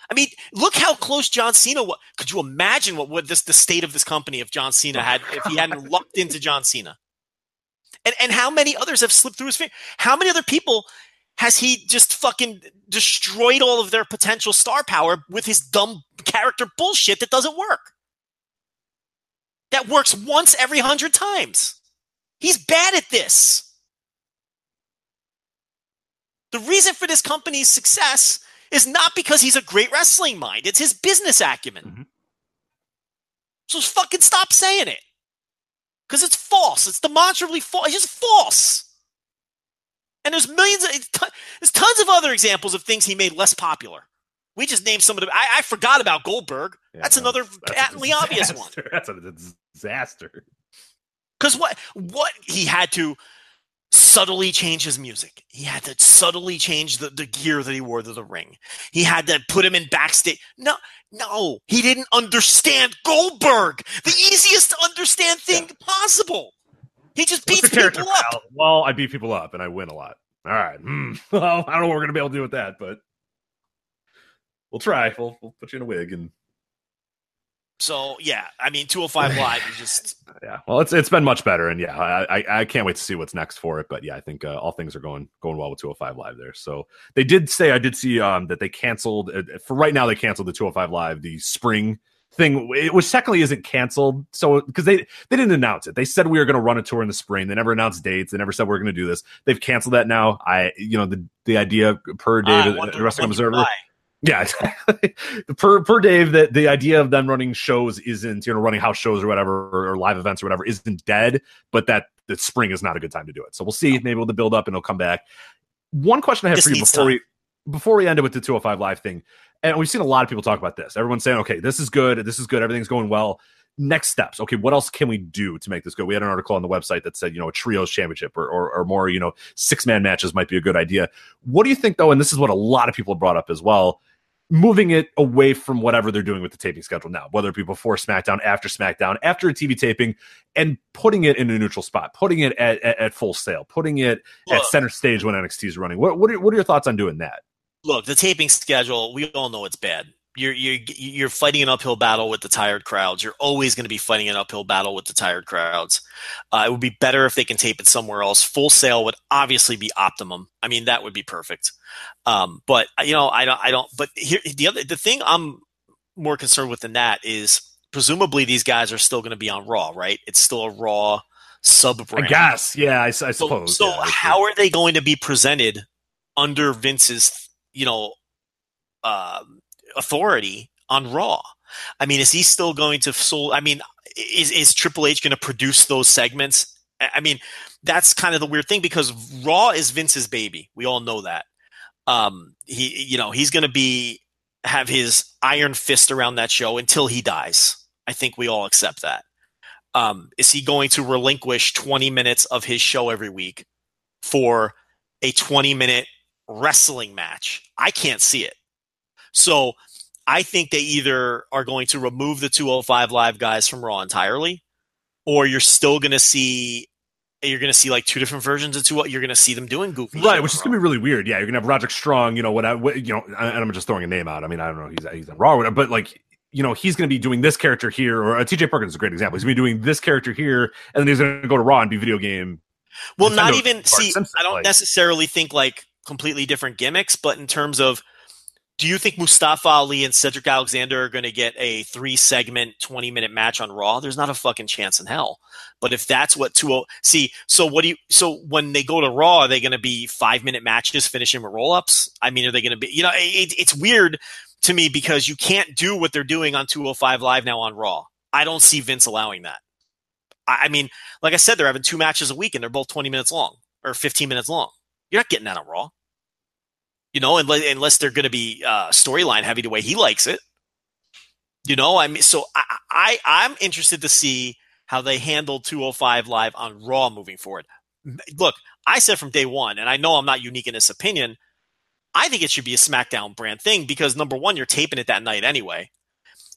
I mean, look how close John Cena was. Could you imagine what would this the state of this company if John Cena had if he hadn't lucked into John Cena? And and how many others have slipped through his fingers? How many other people has he just fucking destroyed all of their potential star power with his dumb character bullshit that doesn't work? That works once every hundred times. He's bad at this. The reason for this company's success is not because he's a great wrestling mind. It's his business acumen. Mhm. So fucking stop saying it. Because it's false. It's demonstrably false. It's just false. And there's millions of, there's tons of other examples of things he made less popular. We just named some of them. I, I forgot about Goldberg. Yeah, that's no, another that's patently obvious one. That's a disaster. Because what what he had to subtly change his music. He had to subtly change the, the gear that he wore to the ring. He had to put him in backstage. No, no, he didn't understand Goldberg, the easiest to understand thing possible. He just What's beats people up. Well, I beat people up and I win a lot. All right. Hmm. Well, I don't know what we're gonna be able to do with that, but we'll try. We'll, we'll put you in a wig and So yeah, I mean, 205 Live is just yeah. Well, it's it's been much better, and yeah, I I, I can't wait to see what's next for it. But yeah, I think uh, all things are going going well with 205 Live there. So they did say I did see um that they canceled uh, for right now. They canceled the 205 Live the spring thing, which technically isn't canceled. So because they they didn't announce it, they said we were going to run a tour in the spring. They never announced dates. They never said we are going to do this. They've canceled that now. I you know the the idea per David wonder- the Wrestling Observer. why. Yeah, exactly. per per Dave, that the idea of them running shows isn't you know running house shows or whatever or, or live events or whatever isn't dead, but that the spring is not a good time to do it. So we'll see. Maybe we'll build up and it'll come back. One question I have This for you before time. we before we end it with the 205 live thing, and we've seen a lot of people talk about this. Everyone's saying, okay, this is good, this is good, everything's going well. Next steps. Okay, what else can we do to make this good? We had an article on the website that said, you know, a trios championship or, or, or more, you know, six man matches might be a good idea. What do you think, though? And this is what a lot of people brought up as well moving it away from whatever they're doing with the taping schedule now, whether it be before SmackDown, after SmackDown, after a TV taping, and putting it in a neutral spot, putting it at, at, at Full Sail, putting it at center stage when NXT is running. What what are, what are your thoughts on doing that? Look, the taping schedule, we all know it's bad. You're you're you're fighting an uphill battle with the tired crowds. You're always going to be fighting an uphill battle with the tired crowds. Uh, it would be better if they can tape it somewhere else. Full Sail would obviously be optimum. I mean, that would be perfect. Um, but you know, I don't, I don't. But here, the other, the thing I'm more concerned with than that is presumably these guys are still going to be on Raw, right? It's still a Raw sub brand. I guess, yeah, I, I So, suppose. so yeah. how are they going to be presented under Vince's, you know, um authority on Raw? I mean, is he still going to soul? I mean, is is Triple H going to produce those segments? I mean, that's kind of the weird thing because Raw is Vince's baby. We all know that. Um, he, you know, he's going to be have his iron fist around that show until he dies. I think we all accept that. Um, is he going to relinquish 20 minutes of his show every week for a 20 minute wrestling match? I can't see it. So I think they either are going to remove the 205 live guys from Raw entirely, or you're still going to see you're going to see like two different versions of two. You're going to see them doing goofy, Right, which is on gonna be really weird. Yeah, you're gonna have Roderick Strong. You know what? I, what you know, and I'm just throwing a name out. I mean, I don't know. He's he's on Raw, or whatever, but like you know, he's gonna be doing this character here, or uh, T.J. Perkins is a great example. He's gonna be doing this character here, and then he's gonna go to Raw and be video game. Well, Nintendo not even see. Simpson, I don't like- necessarily think like completely different gimmicks, but in terms of, do you think Mustafa Ali and Cedric Alexander are going to get a three segment, twenty minute match on Raw? There's not a fucking chance in hell. But if that's what two oh see, so what do you? So when they go to Raw, are they going to be five minute matches finishing with roll ups? I mean, are they going to be? You know, it, it's weird to me because you can't do what they're doing on 205 Live now on Raw. I don't see Vince allowing that. I I mean, like I said, they're having two matches a week and they're both 20 minutes long or 15 minutes long. You're not getting that on Raw. You know, unless, unless they're going to be uh, storyline heavy the way he likes it. You know, I mean, so I, I I'm interested to see how they handle 205 live on Raw moving forward. Look, I said from day one, and I know I'm not unique in this opinion. I think it should be a SmackDown brand thing because number one, you're taping it that night anyway,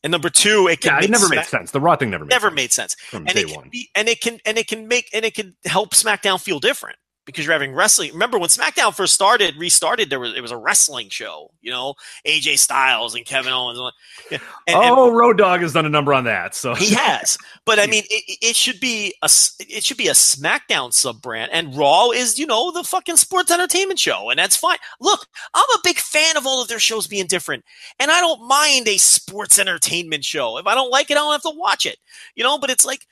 and number two, it can Yeah, it never Smack- made sense. The Raw thing never made never sense made sense from and day it can one. be and it can and it can make and it can help SmackDown feel different because you're having wrestling. Remember when SmackDown first started, restarted, there was it was a wrestling show, you know, AJ Styles and Kevin Owens. And, and, oh, Road Dogg has done a number on that. So he has, but I mean, it, it should be a it should be a SmackDown sub brand, and Raw is you know the fucking sports entertainment show, and that's fine. Look, I'm a big fan of all of their shows being different, and I don't mind a sports entertainment show. If I don't like it, I don't have to watch it, you know. But it's like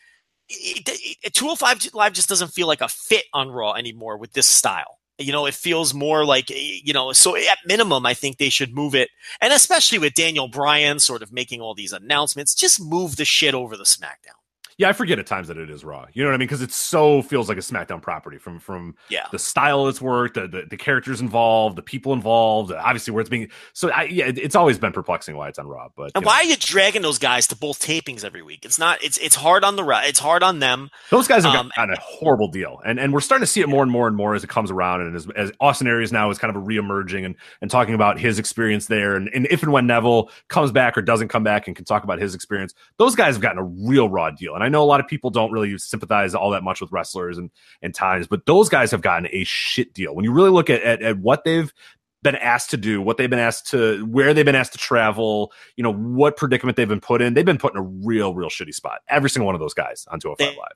it, it, it, 205 Live just doesn't feel like a fit on Raw anymore with this style. You know, it feels more like eh, you know. So at minimum, I think they should move it, and especially with Daniel Bryan sort of making all these announcements, just move the shit over the SmackDown. Yeah, I forget at times that it is Raw. You know what I mean? Because it so feels like a SmackDown property from from Yeah. the style it's worked, the, the the characters involved, the people involved, obviously where it's being. So I, yeah, it- it's always been perplexing why it's on Raw. But And you know, why are you dragging those guys to both tapings every week? It's not. It's it's hard on the it's hard on them. those guys have um, gotten a horrible deal, and and we're starting to see it more and more and more as it comes around, and as, as Austin Aries now is kind of a reemerging and and talking about his experience there, and, and if and when Neville comes back or doesn't come back and can talk about his experience, those guys have gotten a real raw deal, and I know a lot of people don't really sympathize all that much with wrestlers and and times, but those guys have gotten a shit deal when you really look at at, at what they've been asked to do, what they've been asked to, where they've been asked to travel, you know, what predicament they've been put in. They've been put in a real, real shitty spot. Every single one of those guys on 205 They- Live.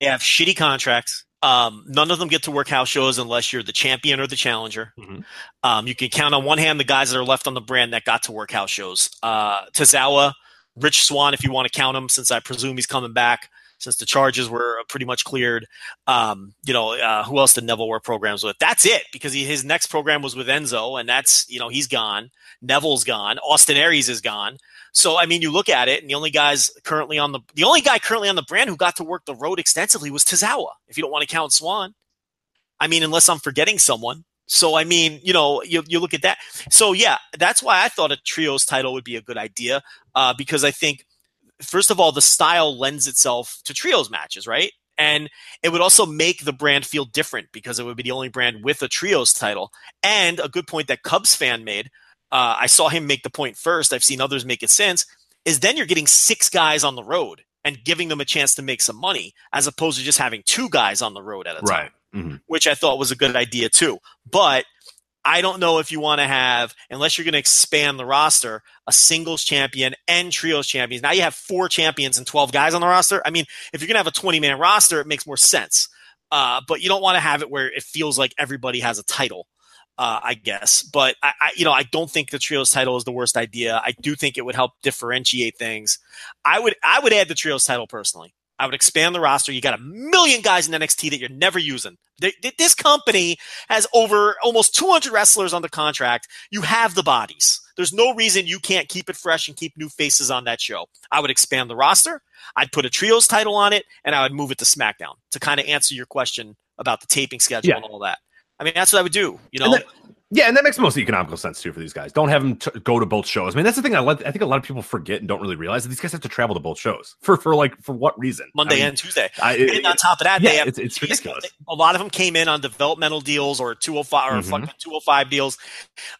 They have shitty contracts. Um, none of them get to work house shows unless you're the champion or the challenger. Mhm. Um, you can count on one hand the guys that are left on the brand that got to work house shows. Uh, Tozawa, Rich Swann, if you want to count him, since I presume he's coming back, since the charges were pretty much cleared. Um, you know, uh, who else did Neville work programs with? That's it, because he, his next program was with Enzo, and that's you know he's gone. Neville's gone. Austin Aries is gone. So I mean, you look at it, and the only guys currently on the the only guy currently on the brand who got to work the road extensively was Tozawa. If you don't want to count Swann, I mean, unless I'm forgetting someone. So I mean, you know, you you look at that. So yeah, that's why I thought a trios title would be a good idea uh, because I think first of all the style lends itself to trios matches, right? And it would also make the brand feel different because it would be the only brand with a trios title. And a good point that Cubs fan made, uh, I saw him make the point first. I've seen others make it since. Is then you're getting six guys on the road and giving them a chance to make some money, as opposed to just having two guys on the road at a time Right. Mhm. which I thought was a good idea too. But I don't know if you want to have, unless you're going to expand the roster, a singles champion and trios champions. Now you have four champions and 12 guys on the roster. I mean, if you're going to have a 20 man roster, it makes more sense. Uh, but you don't want to have it where it feels like everybody has a title. Uh, I guess, but I, I, you know, I don't think the trios title is the worst idea. I do think it would help differentiate things. I would, I would add the trios title personally. I would expand the roster. You got a million guys in NXT that you're never using. This company has over almost 200 wrestlers on the contract. You have the bodies. There's no reason you can't keep it fresh and keep new faces on that show. I would expand the roster. I'd put a trios title on it, and I would move it to SmackDown to kind of answer your question about the taping schedule yeah. and all that. I mean, that's what I would do. You know, yeah, and that makes most economical sense too for these guys. Don't have them t- go to both shows. I mean, that's the thing. I, let, I think a lot of people forget and don't really realize that these guys have to travel to both shows for for like for what reason? Monday I mean, and Tuesday. I, it, and on top of that, yeah, they have it's, it's ridiculous. A lot of them came in on developmental deals or 205 or mm-hmm. fucking two hundred oh five deals.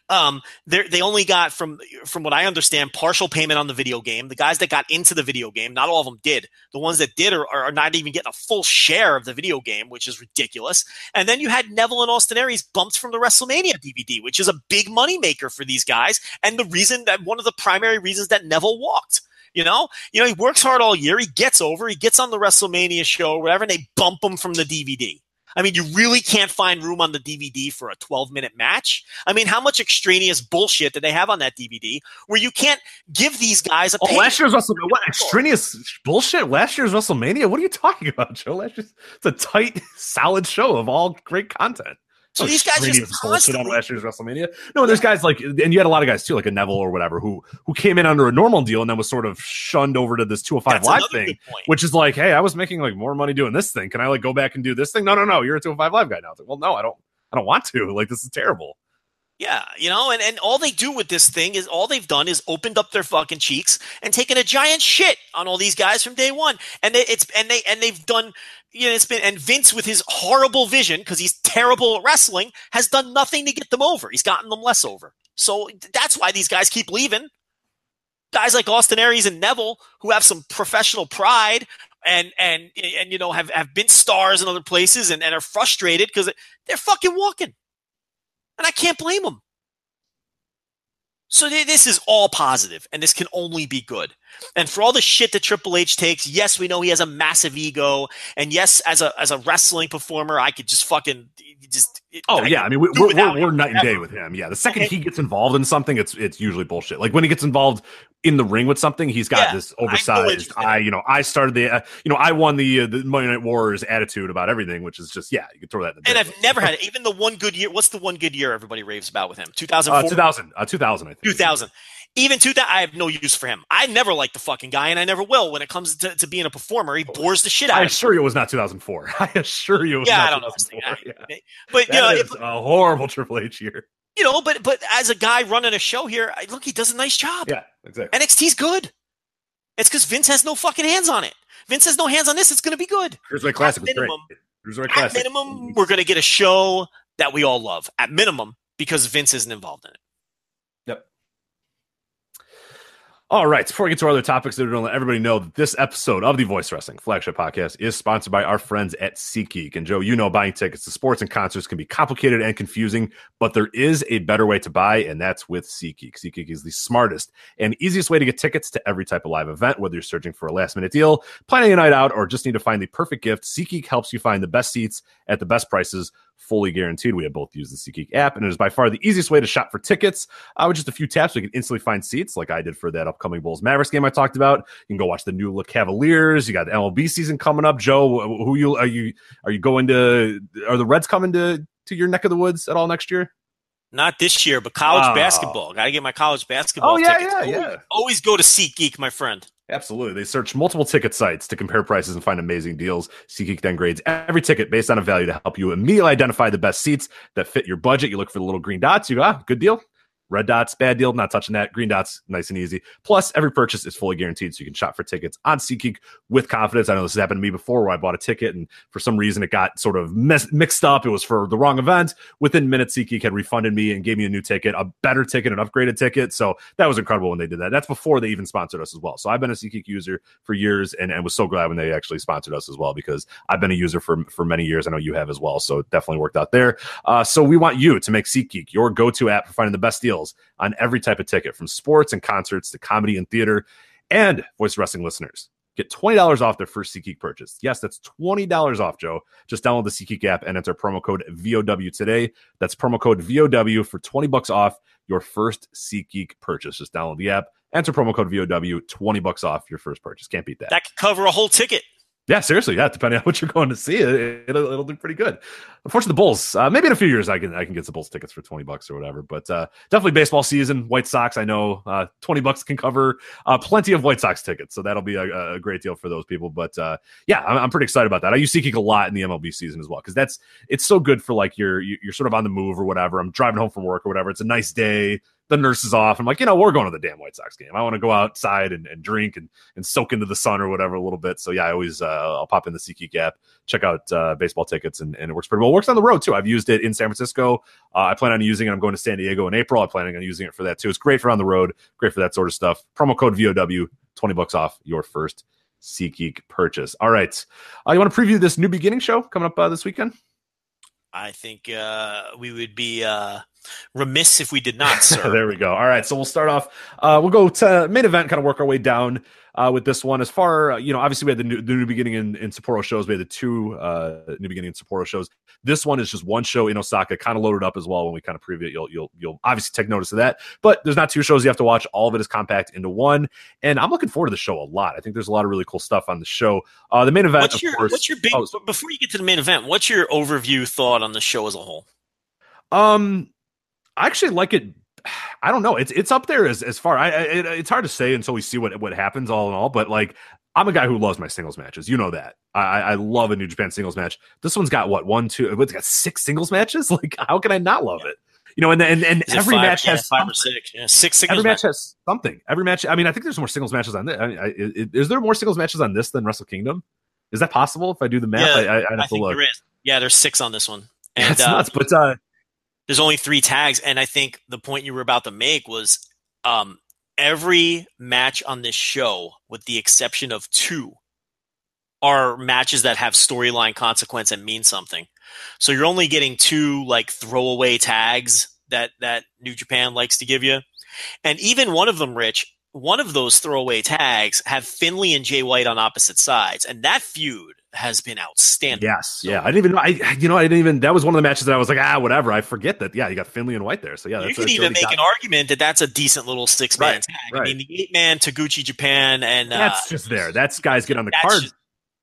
Um, they they only got from from what I understand partial payment on the video game. The guys that got into the video game, not all of them did. The ones that did are, are not even getting a full share of the video game, which is ridiculous. And then you had Neville and Austin Aries bumped from the WrestleMania DVD, which is a big big moneymaker for these guys. And the reason that one of the primary reasons that Neville walked. You know, you know, he works hard all year. He gets over. He gets on the WrestleMania show or whatever, and they bump him from the DVD. I mean, you really can't find room on the DVD for a 12 minute match. I mean, how much extraneous bullshit did they have on that DVD where you can't give these guys a? Oh, last year's WrestleMania. What extraneous bullshit? Last year's WrestleMania. What are you talking about, Joe? Last year's it's a tight, solid show of all great content. So these guys just bullshit on last year's WrestleMania. No, there's guys like, and you had a lot of guys too, like a Neville or whatever, who who came in under a normal deal and then was sort of shunned over to this 205 That's live thing, which is like, hey, I was making like more money doing this thing. Can I like go back and do this thing? No, no, no. You're a 205 live guy now. It's like, well, no, I don't. I don't want to. Like, this is terrible. Yeah, you know, and, and all they do with this thing is all they've done is opened up their fucking cheeks and taken a giant shit on all these guys from day one. And they, it's and they and they've done you know, it's been and Vince with his horrible vision because he's terrible at wrestling has done nothing to get them over. He's gotten them less over. So that's why these guys keep leaving. Guys like Austin Aries and Neville who have some professional pride and and and you know have have been stars in other places and, and are frustrated because they're fucking walking. And I can't blame them. So this is all positive, and this can only be good. And for all the shit that Triple H takes, yes, we know he has a massive ego, and yes, as a as a wrestling performer, I could just fucking just. Oh I yeah, I mean we, are we're, we're night and day with him. Yeah, the second okay. he gets involved in something, it's it's usually bullshit. Like when he gets involved in the ring with something, he's got yeah, this oversized. I, you know, I started the, uh, you know, I won the uh, the Monday Night Wars attitude about everything, which is just yeah, you can throw that. in the And I've never had it. Even the one good year. What's the one good year everybody raves about with him? Two thousand. Uh, two thousand. Uh, two thousand. I think. Two thousand. Even two that I have no use for him. I never liked the fucking guy, and I never will. When it comes to, to being a performer, he bores the shit out. I assure you, it was not 2004. I assure you, it was yeah, I don't know. Yeah. But that you know, if, a horrible Triple H year you know, but but as a guy running a show here, I, look, he does a nice job. Yeah, exactly. NXT's good. It's because Vince has no fucking hands on it. Vince has no hands on this. It's going to be good. Cruiserweight Classic at minimum, was great. At minimum, we're going to get a show that we all love. At minimum, because Vince isn't involved in it. All right. Before we get to our other topics, we're going to let everybody know that this episode of the Voice Wrestling Flagship Podcast is sponsored by our friends at SeatGeek. And Joe, you know, buying tickets to sports and concerts can be complicated and confusing, but there is a better way to buy, and that's with SeatGeek. SeatGeek is the smartest and easiest way to get tickets to every type of live event, whether you're searching for a last minute deal, planning a night out, or just need to find the perfect gift. SeatGeek helps you find the best seats at the best prices fully guaranteed. We have both used the SeatGeek app, and it is by far the easiest way to shop for tickets. Uh, with just a few taps, we can instantly find seats, like I did for that upcoming Bulls Mavericks game I talked about. You can go watch the new look Cavaliers. You got the MLB season coming up. Joe, who you are you are you going to? Are the Reds coming to to your neck of the woods at all next year? Not this year, but college wow. basketball. Got to get my college basketball. Oh yeah, tickets. yeah, always, yeah. Always go to SeatGeek, my friend. Absolutely. They search multiple ticket sites to compare prices and find amazing deals. SeatGeek then grades every ticket based on a value to help you immediately identify the best seats that fit your budget. You look for the little green dots. You go, ah, good deal. Red dots, bad deal, not touching that. Green dots, nice and easy. Plus, every purchase is fully guaranteed, so you can shop for tickets on SeatGeek with confidence. I know this has happened to me before where I bought a ticket and for some reason it got sort of mes- mixed up. It was for the wrong event. Within minutes, SeatGeek had refunded me and gave me a new ticket, a better ticket, an upgraded ticket. So that was incredible when they did that. That's before they even sponsored us as well. So I've been a SeatGeek user for years and, and was so glad when they actually sponsored us as well because I've been a user for, for many years. I know you have as well. So it definitely worked out there. Uh, so we want you to make SeatGeek your go to app for finding the best deals on every type of ticket from sports and concerts to comedy and theater. And voice wrestling listeners get $20 off their first SeatGeek purchase. Yes, that's $20 off, Joe. Just download the SeatGeek app and enter promo code VOW today. That's promo code VOW for 20 bucks off your first SeatGeek purchase. Just download the app, enter promo code VOW, 20 bucks off your first purchase. Can't beat that. That could cover a whole ticket. Yeah, seriously. Yeah, depending on what you're going to see, it, will it'll do pretty good. Unfortunately, the Bulls. Uh, maybe in a few years, I can I can get some Bulls tickets for twenty bucks or whatever. But uh, definitely baseball season. White Sox. I know uh, twenty bucks can cover uh, plenty of White Sox tickets, so that'll be a, a great deal for those people. But uh, yeah, I'm, I'm, pretty excited about that. I use SeatGeek a lot in the MLB season as well because that's it's so good for like you're you're sort of on the move or whatever. I'm driving home from work or whatever. It's a nice day the nurse is off. I'm like, you know, we're going to the damn White Sox game. I want to go outside and, and drink and, and soak into the sun or whatever a little bit. So yeah, I always uh, I'll pop in the SeatGeek app, check out uh, baseball tickets, and, and it works pretty well. It works on the road too. I've used it in San Francisco. Uh, I plan on using it. I'm going to San Diego in April. I'm planning on using it for that too. It's great for on the road, great for that sort of stuff. Promo code VOW, 20 bucks off your first SeatGeek purchase. All right, uh, you want to preview this new beginning show coming up uh, this weekend? I think uh, we would be uh, remiss if we did not, sir. there we go. All right, so we'll start off. Uh, we'll go to main event, kind of work our way down uh, with this one. As far uh, you know, obviously we had the new, the new beginning in, in Sapporo shows. We had the two uh, new beginning in Sapporo shows. This one is just one show in Osaka, kind of loaded up as well. When we kind of preview it, you'll you'll you'll obviously take notice of that. But there's not two shows you have to watch. All of it is compact into one, and I'm looking forward to the show a lot. I think there's a lot of really cool stuff on the show. Uh, the main event, what's your, course, What's your big? Oh, before you get to the main event, what's your overview thought on the show as a whole? Um, I actually like it I don't know. It's it's up there as as far. I, it, it's hard to say until we see what what happens all in all. But like, I'm a guy who loves my singles matches. You know that. I I love a New Japan singles match. This one's got what one two. It's got six singles matches. Like, how can I not love it? You know, and and, and every five, match yeah, has five something. or six. Yeah, six singles. Matches. Every match has something. Every match. I mean, I think there's more singles matches on this. I mean, I, is, is, there more singles matches on this than Wrestle Kingdom? Is that possible? If I do the math, yeah, I, I, I have to look. There is. Yeah, there's six on this one. And, That's uh, nuts. But uh, there's only three tags, and I think the point you were about to make was um, every match on this show, with the exception of two, are matches that have storyline consequence and mean something. So you're only getting two like throwaway tags that that New Japan likes to give you, and even one of them, Rich, one of those throwaway tags have Finlay and Jay White on opposite sides, and that feud has been outstanding. Yes, so, yeah. I didn't even know. I you know I didn't even. That was one of the matches that I was like, ah, whatever. I forget that. Yeah, you got Finlay and White there. So yeah, you can even make got... an argument that that's a decent little six man right, tag. Right. I mean, the eight man Taguchi Japan and that's uh, just there. That's guys get on the card. Just,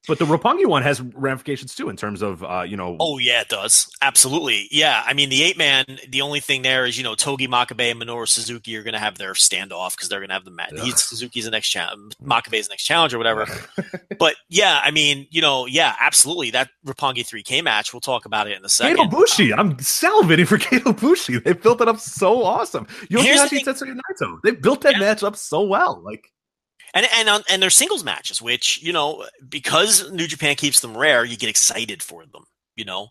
but the Roppongi one has ramifications too in terms of uh, you know. Oh yeah, it does absolutely. Yeah, I mean the eight man. The only thing there is you know Togi Makabe and Minoru Suzuki are going to have their standoff because they're going to have the match. He's Suzuki's the next challenge, Makabe's the next challenge or whatever. but yeah, I mean you know yeah, absolutely that Roppongi three K match. We'll talk about it in a second. Kato Bushi, I'm salivating for Kato Bushi. They built it up so awesome. Yoshihashi Tetsuya Naito. They built that yeah. match up so well. Like and and on, and their singles matches, which you know because New Japan keeps them rare, you get excited for them. You know,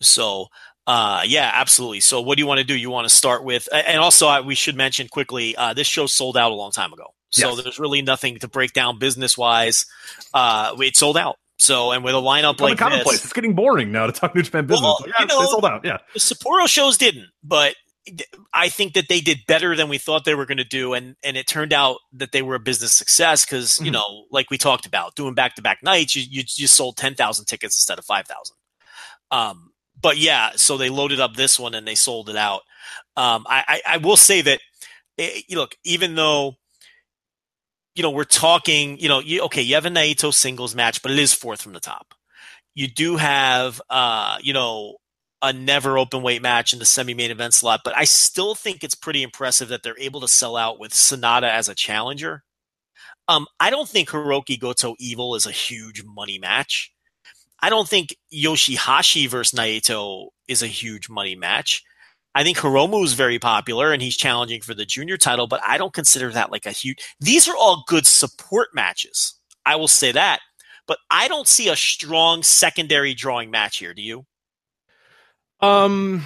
so uh, yeah, absolutely. So what do you want to do? You want to start with, and also uh, we should mention quickly, uh, this show sold out a long time ago. So yes. there's really nothing to break down business wise. Uh, it sold out. So, and with a lineup like this, it's getting boring now to talk New Japan business. Well, yeah, you know, sold out. Yeah, the Sapporo shows didn't, but I think that they did better than we thought they were going to do, and and it turned out that they were a business success because mm-hmm. you know, like we talked about, doing back to back nights, you you, you sold ten thousand tickets instead of five thousand. Um, but yeah, so they loaded up this one and they sold it out. Um, I, I, I will say that, it, eh, look, even though you know we're talking, you know, you, okay, you have a Naito singles match, but it is fourth from the top. You do have, uh, you know, a never open weight match in the semi main event slot, but I still think it's pretty impressive that they're able to sell out with Sanada as a challenger. Um, I don't think Hiroki Goto Evil is a huge money match. I don't think Yoshihashi versus Naito is a huge money match. I think Hiromu is very popular and he's challenging for the junior title, but I don't consider that like a huge. These are all good support matches. I will say that, but I don't see a strong secondary drawing match here. Do you? Um,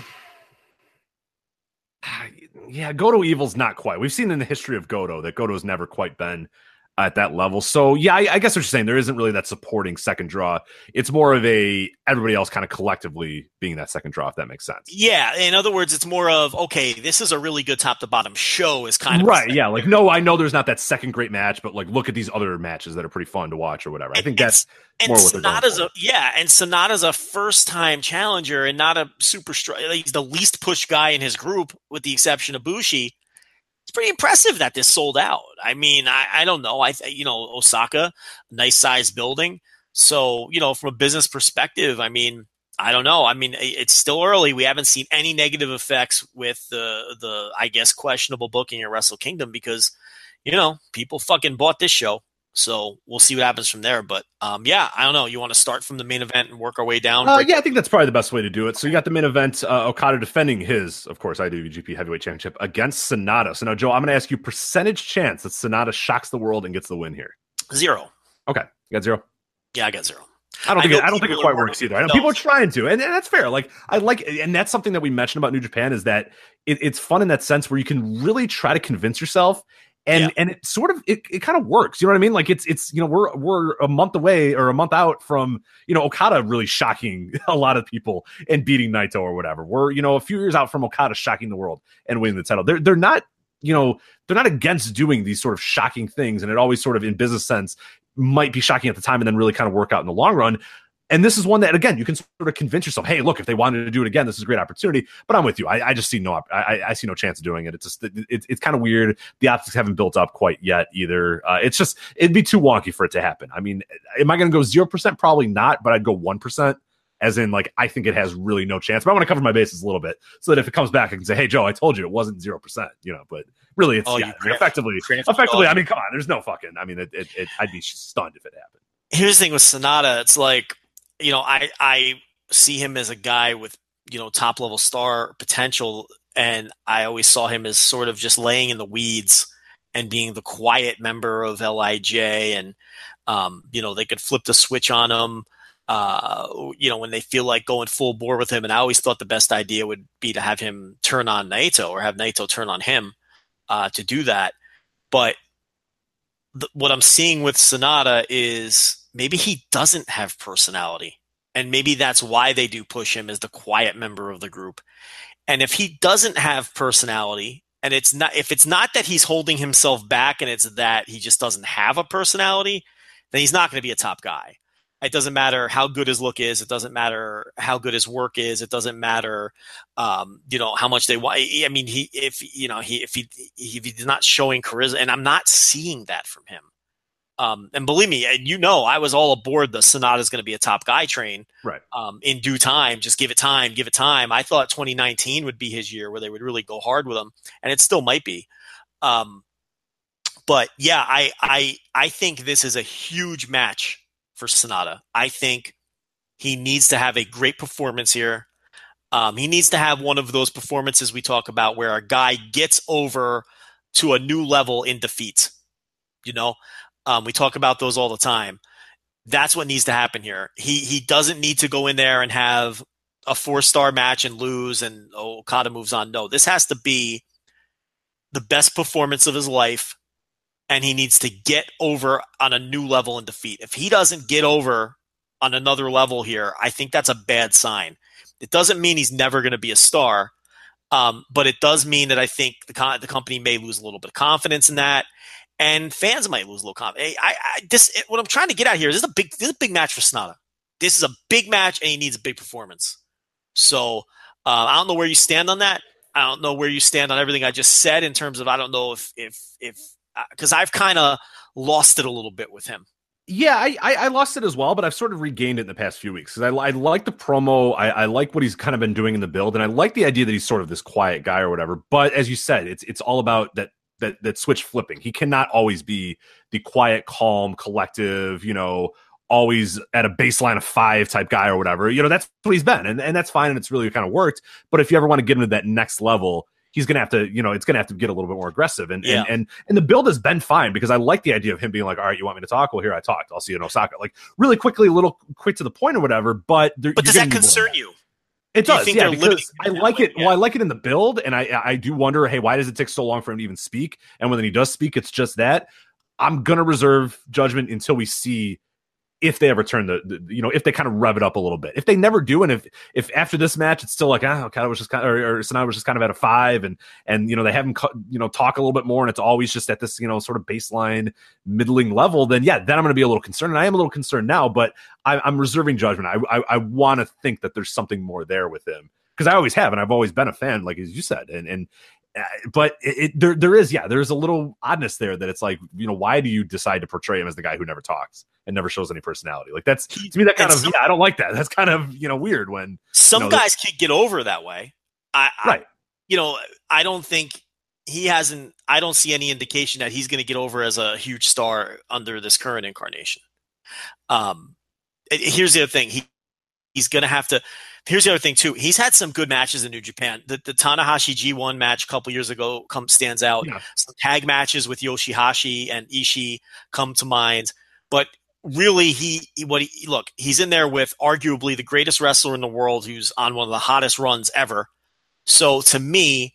yeah, Goto Evil's not quite. We've seen in the history of Goto that Goto's never quite been at that level. So yeah, I, I, guess what you're saying there isn't really that supporting second draw. It's more of a everybody else kind of collectively being that second draw, if that makes sense. Yeah, in other words, it's more of okay, this is a really good top to bottom show. Is kind of right. Yeah, like no, I know there's not that second great match, but like look at these other matches that are pretty fun to watch or whatever. I think that's and more Sanada's a yeah, and Sanada's a first time challenger and not a super strong. He's the least pushed guy in his group, with the exception of Bushi it's pretty impressive that this sold out. I mean, I, I don't know. I you know Osaka, nice size building. So you know, from a business perspective, I mean, I don't know. I mean, it's still early. We haven't seen any negative effects with the the I guess questionable booking at Wrestle Kingdom because you know people fucking bought this show. So we'll see what happens from there. But um, yeah, I don't know. You want to start from the main event and work our way down? Uh, yeah, I think that's probably the best way to do it. So you got the main event, uh, Okada defending his, of course, IWGP Heavyweight Championship against Sanada. So now, Joe, I'm going to ask you percentage chance that Sanada shocks the world and gets the win here. Zero. Okay, you got zero. Yeah, I got zero. I don't think I, it, I don't think it quite works either. I know people are trying to, and, and, that's fair. Like I like, and that's something that we mentioned about New Japan is that it, it's fun in that sense where you can really try to convince yourself and yeah. and it sort of it, it kind of works you know what i mean? Like it's it's you know we're we're a month away or a month out from you know okada really shocking a lot of people and beating naito or whatever. We're you know a few years out from okada shocking the world and winning the title. They're they're not you know they're not against doing these sort of shocking things and it always sort of in business sense might be shocking at the time and then really kind of work out in the long run and this is one that again you can sort of convince yourself, hey, look, if they wanted to do it again, this is a great opportunity. But I'm with you. I, I just see no, I, I, see no chance of doing it. It's just, it, it's kind of weird. The optics haven't built up quite yet either. Uh, it's just, it'd be too wonky for it to happen. I mean, am I going to go zero percent? Probably not. But I'd go one percent. As in, like, I think it has really no chance. But I want to cover my bases a little bit so that if it comes back, I can say, "Hey, Joe, I told you it wasn't zero percent." You know, but really, it's oh, yeah, effectively, effectively. I mean, come on, there's no fucking. I mean, it, it, it, I'd be stunned if it happened. Here's the thing with Sanada, It's like you know, I I see him as a guy with you know top level star potential, and I always saw him as sort of just laying in the weeds and being the quiet member of Lij, and um, you know they could flip the switch on him. Uh, you know, when they feel like going full bore with him, and I always thought the best idea would be to have him turn on Naito or have Naito turn on him uh, to do that. But th- what I'm seeing with Sanada is maybe he doesn't have personality. And maybe that's why they do push him as the quiet member of the group. And if he doesn't have personality, and it's not if it's not that he's holding himself back and it's that he just doesn't have a personality, then he's not going to be a top guy. It doesn't matter how good his look is. It doesn't matter how good his work is. It doesn't matter, um, you know, how much they want. I mean, he if you know he if he if he's not showing charisma, and I'm not seeing that from him. Um, and believe me, and you know, I was all aboard the Sanada is going to be a top guy train. Right. Um, in due time, just give it time, give it time. I thought 2019 would be his year where they would really go hard with him, and it still might be. Um, but yeah, I I I think this is a huge match for Sanada. I think he needs to have a great performance here. Um, he needs to have one of those performances we talk about where a guy gets over to a new level in defeat. You know, um, we talk about those all the time. That's what needs to happen here. He he doesn't need to go in there and have a four star match and lose and oh, Okada moves on. No, this has to be the best performance of his life, and he needs to get over on a new level in defeat. If he doesn't get over on another level here, I think that's a bad sign. It doesn't mean he's never going to be a star, um, but it does mean that I think the, the company may lose a little bit of confidence in that and fans might lose a little confidence. I, I, this it, what I'm trying to get at here is this is a big this is a big match for Sanada. This is a big match, and he needs a big performance. So uh, I don't know where you stand on that. I don't know where you stand on everything I just said in terms of I don't know if if if because uh, I've kind of lost it a little bit with him. Yeah, I, I, I lost it as well, but I've sort of regained it in the past few weeks because I, I like the promo. I, I like what he's kind of been doing in the build, and I like the idea that he's sort of this quiet guy or whatever. But as you said, it's it's all about that that that switch flipping. He cannot always be the quiet, calm, collective, you know, always at a baseline of five type guy or whatever. You know, that's what he's been, and, and that's fine, and it's really kind of worked. But if you ever want to get into that next level, he's gonna have to, you know, it's gonna have to get a little bit more aggressive. And Yeah. and, and and the build has been fine because I like the idea of him being like, all right, you want me to talk? Well, here I talked. I'll see you in Osaka. Like really quickly, a little quick to the point or whatever. But there, But does that getting more of concern you? It Do does, yeah. Because I like way? it. Well, I like it in the build, and I I do wonder, hey, why does it take so long for him to even speak? And when he does speak, it's just that. I'm gonna reserve judgment until we see if they ever turn the, the you know if they kind of rev it up a little bit. If they never do, and if if after this match it's still like ah, okay, I was just kind of or, or Sanada was just kind of at a five, and and you know they haven't cu- you know talk a little bit more, and it's always just at this you know sort of baseline middling level, then yeah, then I'm going to be a little concerned, and I am a little concerned now, but I, I'm reserving judgment. I I, I want to think that there's something more there with him because I always have, and I've always been a fan, like as you said, and and. Uh, But it, it there there is yeah there's a little oddness there that it's like you know why do you decide to portray him as the guy who never talks and never shows any personality like that's to me that kind And of some- yeah I don't like that that's kind of you know weird when Some No, that- guys can get over that way. I, I right you know, I don't think he hasn't. I don't see any indication that he's going to get over as a huge star under this current incarnation. Um, here's the other thing. He he's going to have to. Here's the other thing too. He's had some good matches in New Japan. The, the Tanahashi G1 match a couple years ago come stands out. Yeah. Some tag matches with Yoshihashi and Ishii come to mind. But really, he he- what he look. He's in there with arguably the greatest wrestler in the world, who's on one of the hottest runs ever. So to me,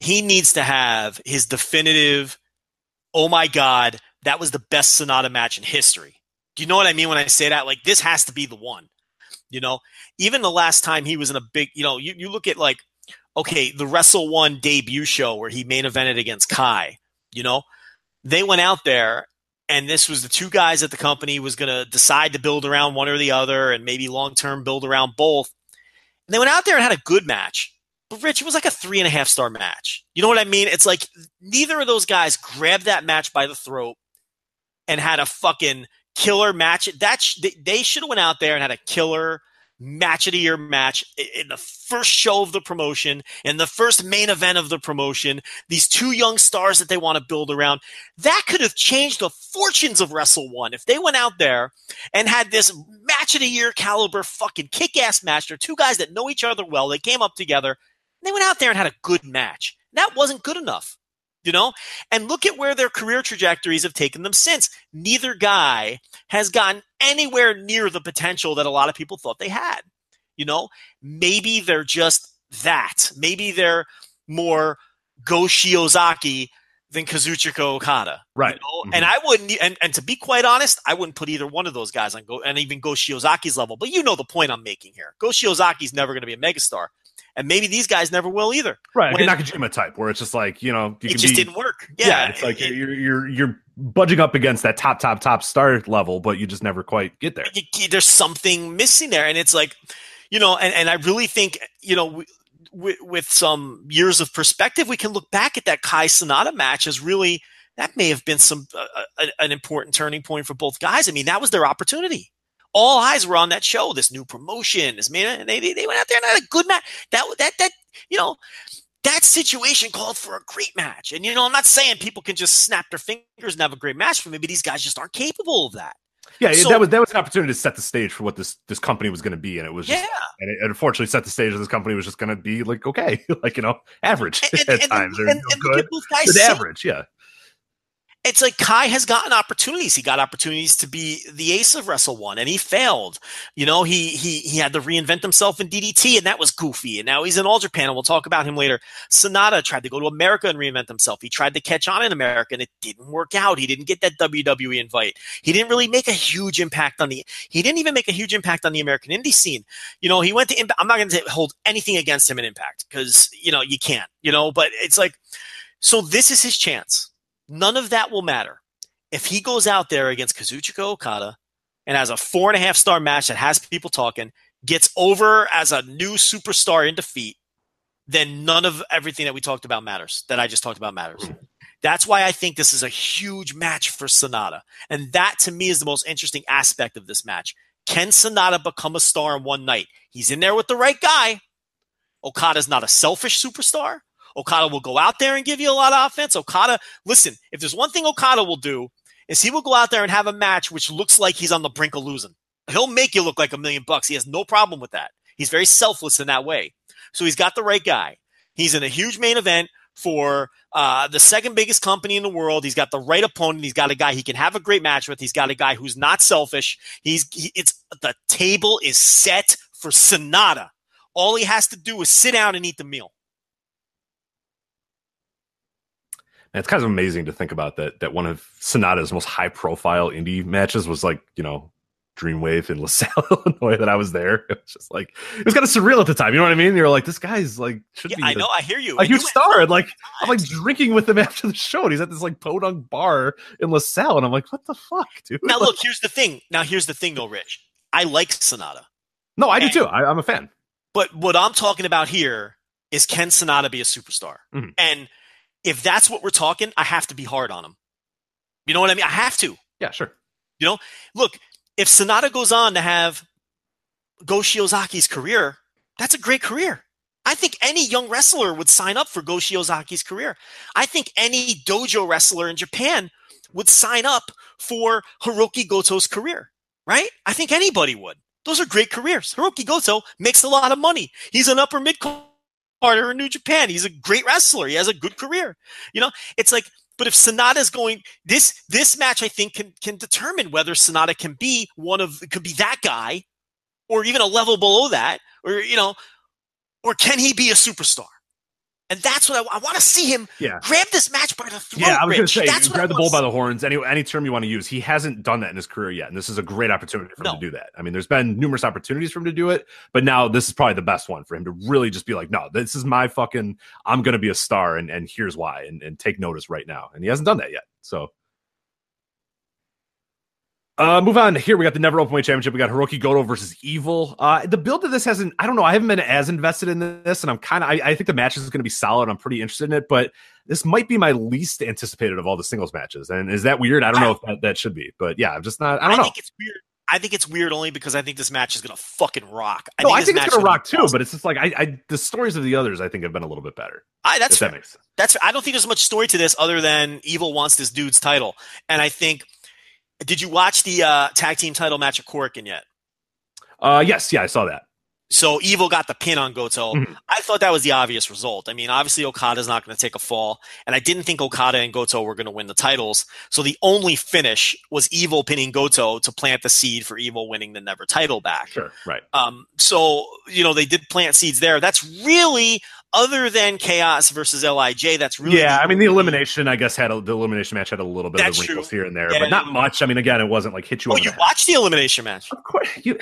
he needs to have his definitive, oh my God, that was the best Sanada match in history. Do you know what I mean when I say that? Like, this has to be the one. You know, even the last time he was in a big, you know, you, you look at like, okay, the Wrestle One debut show where he main evented against Kai, you know, they went out there and this was the two guys that the company was going to decide to build around one or the other and maybe long term build around both. And they went out there and had a good match. But Rich, it was like a three and a half star match. You know what I mean? It's like neither of those guys grabbed that match by the throat and had a fucking killer match. That sh- they- should have went out there and had a killer match of the year match in the first show of the promotion in the first main event of the promotion. These two young stars that they want to build around. That could have changed the fortunes of Wrestle One if they went out there and had this match of the year caliber fucking kick ass match. They're two guys that know each other well. They came up together. They went out there and had a good match. That wasn't good enough, you know? And look at where their career trajectories have taken them since. Neither guy has gotten anywhere near the potential that a lot of people thought they had. You know, maybe they're just that. Maybe they're more Go Shiozaki than Kazuchika Okada. Right. You know? Mhm. And I wouldn't, and, and to be quite honest, I wouldn't put either one of those guys on Go, and even Go Shiozaki's level. But you know the point I'm making here. Go Shiozaki's never going to be a megastar. And maybe these guys never will either. right like a Nakajima type where it's just like you know you it just be, didn't work. yeah, Yeah. it's like it- you're you're you're budging up against that top top top star level but you just never quite get there there's something missing there and it's like you know and, and i really think you know w- with, with some years of perspective we can look back at that kai sanada match as really that may have been some uh, uh, an important turning point for both guys i mean that was their opportunity all eyes were on that show this new promotion this man and they, they went out there and had a good match that that that you know that situation called for a great match. And you know, I'm not saying people can just snap their fingers and have a great match for me, but these guys just aren't capable of that. yeah So- that was that was an opportunity to set the stage for what this this company was going to be and it was just Yeah. and it, it unfortunately set the stage that this company was just going to be like okay like you know average And- and- at and- times and- and good at both guys good average yeah it's like Kai has gotten opportunities. He got opportunities to be the ace of Wrestle One, and he failed. You know, he he he had to reinvent himself in DDT, and that was goofy. And now he's in All Japan, and we'll talk about him later. Sanada tried to go to America and reinvent himself. He tried to catch on in America, and it didn't work out. He didn't get that WWE invite. He didn't really make a huge impact on the. He didn't even make a huge impact on the American indie scene. You know, he went to. I'm not going to hold anything against him in Impact because you know you can't. You know, but it's like, so this is his chance. None of that will matter if he goes out there against Kazuchika Okada and has a four and a half star match that has people talking, gets over as a new superstar in defeat, then none of everything that we talked about matters, that I just talked about matters. That's why I think this is a huge match for Sanada. And that to me is the most interesting aspect of this match. Can Sanada become a star in one night? He's in there with the right guy. Okada's not a selfish superstar. Okada will go out there and give you a lot of offense. Okada, listen, if there's one thing Okada will do, is he will go out there and have a match which looks like he's on the brink of losing. He'll make you look like a million bucks. He has no problem with that. He's very selfless in that way. So he's got the right guy. He's in a huge main event for uh, the second biggest company in the world. He's got the right opponent. He's got a guy he can have a great match with. He's got a guy who's not selfish. He's he, it's the table is set for Sanada. All he has to do is sit down and eat the meal. And it's kind of amazing to think about that that one of Sanada's most high profile indie matches was like, you know, Dreamwave in LaSalle, Illinois that I was there. It was just like it was kind of surreal at the time. You know what I mean? You're like, this guy's like should Yeah, be I a- know. I hear you. a you huge star. And like I'm like drinking with him after the show, and he's at this like podunk bar in LaSalle, and I'm like, what the fuck, dude? now Like, look, here's the thing. Now here's the thing, though, Rich. I like Sanada, no, I do too. I, I'm a fan. but what I'm talking about here is can Sanada be a superstar? Mhm. And if that's what we're talking, I have to be hard on him. You know what I mean? I have to. Yeah, sure. You know, look, if Sanada goes on to have Go Shiozaki's career, that's a great career. I think any young wrestler would sign up for Go Shiozaki's career. I think any dojo wrestler in Japan would sign up for Hiroki Goto's career, right? I think anybody would. Those are great careers. Hiroki Goto makes a lot of money. He's an upper mid carder in New Japan. He's a great wrestler. He has a good career. You know, it's like, but if Sanada's going this this match, I think can can determine whether Sanada can be one of could be that guy, or even a level below that, or you know, or can he be a superstar? And that's what I, I want to see him Yeah. grab this match by the throat. Yeah, I was going to say, that's grab the bull by the horns. Any any term you want to use, he hasn't done that in his career yet, and this is a great opportunity for him to do that. I mean, there's been numerous opportunities for him to do it, but now this is probably the best one for him to really just be like, no, this is my fucking, I'm going to be a star, and and here's why, and and take notice right now, and he hasn't done that yet. So, uh, move on here. We got the Never Openweight Championship. We got Hiroki Goto versus Evil. Uh, the build of this hasn't. I don't know. I haven't been as invested in this, and I'm kind of. I, I think the match is going to be solid. I'm pretty interested in it, but this might be my least anticipated of all the singles matches. And is that weird? I don't know if that, that should be, but yeah, I'm just not. I don't know. think it's weird. I think it's weird only because I think this match is gonna fucking rock. no, I think it's match gonna rock too, awesome. but it's just like I, I the stories of the others I think have been a little bit better. I, that's that makes sense. That's I don't think there's much story to this other than Evil wants this dude's title, and I think. Did you watch the uh, tag team title match at Korakuen yet? Uh, yes, yeah, I saw that. So Evil got the pin on Goto. Mhm. I thought that was the obvious result. I mean, obviously Okada's not going to take a fall, and I didn't think Okada and Goto were going to win the titles. So the only finish was Evil pinning Goto to plant the seed for Evil winning the Never title back. Sure, right. Um, so you know they did plant seeds there. That's really other than Chaos versus Lij. That's really yeah, I mean the elimination, I guess, had a, the elimination match had a little bit That's of wrinkles true. here and there, Yeah, but not much. I mean, again, it wasn't like hit you. Oh, over you head. watched the elimination match? Of course, you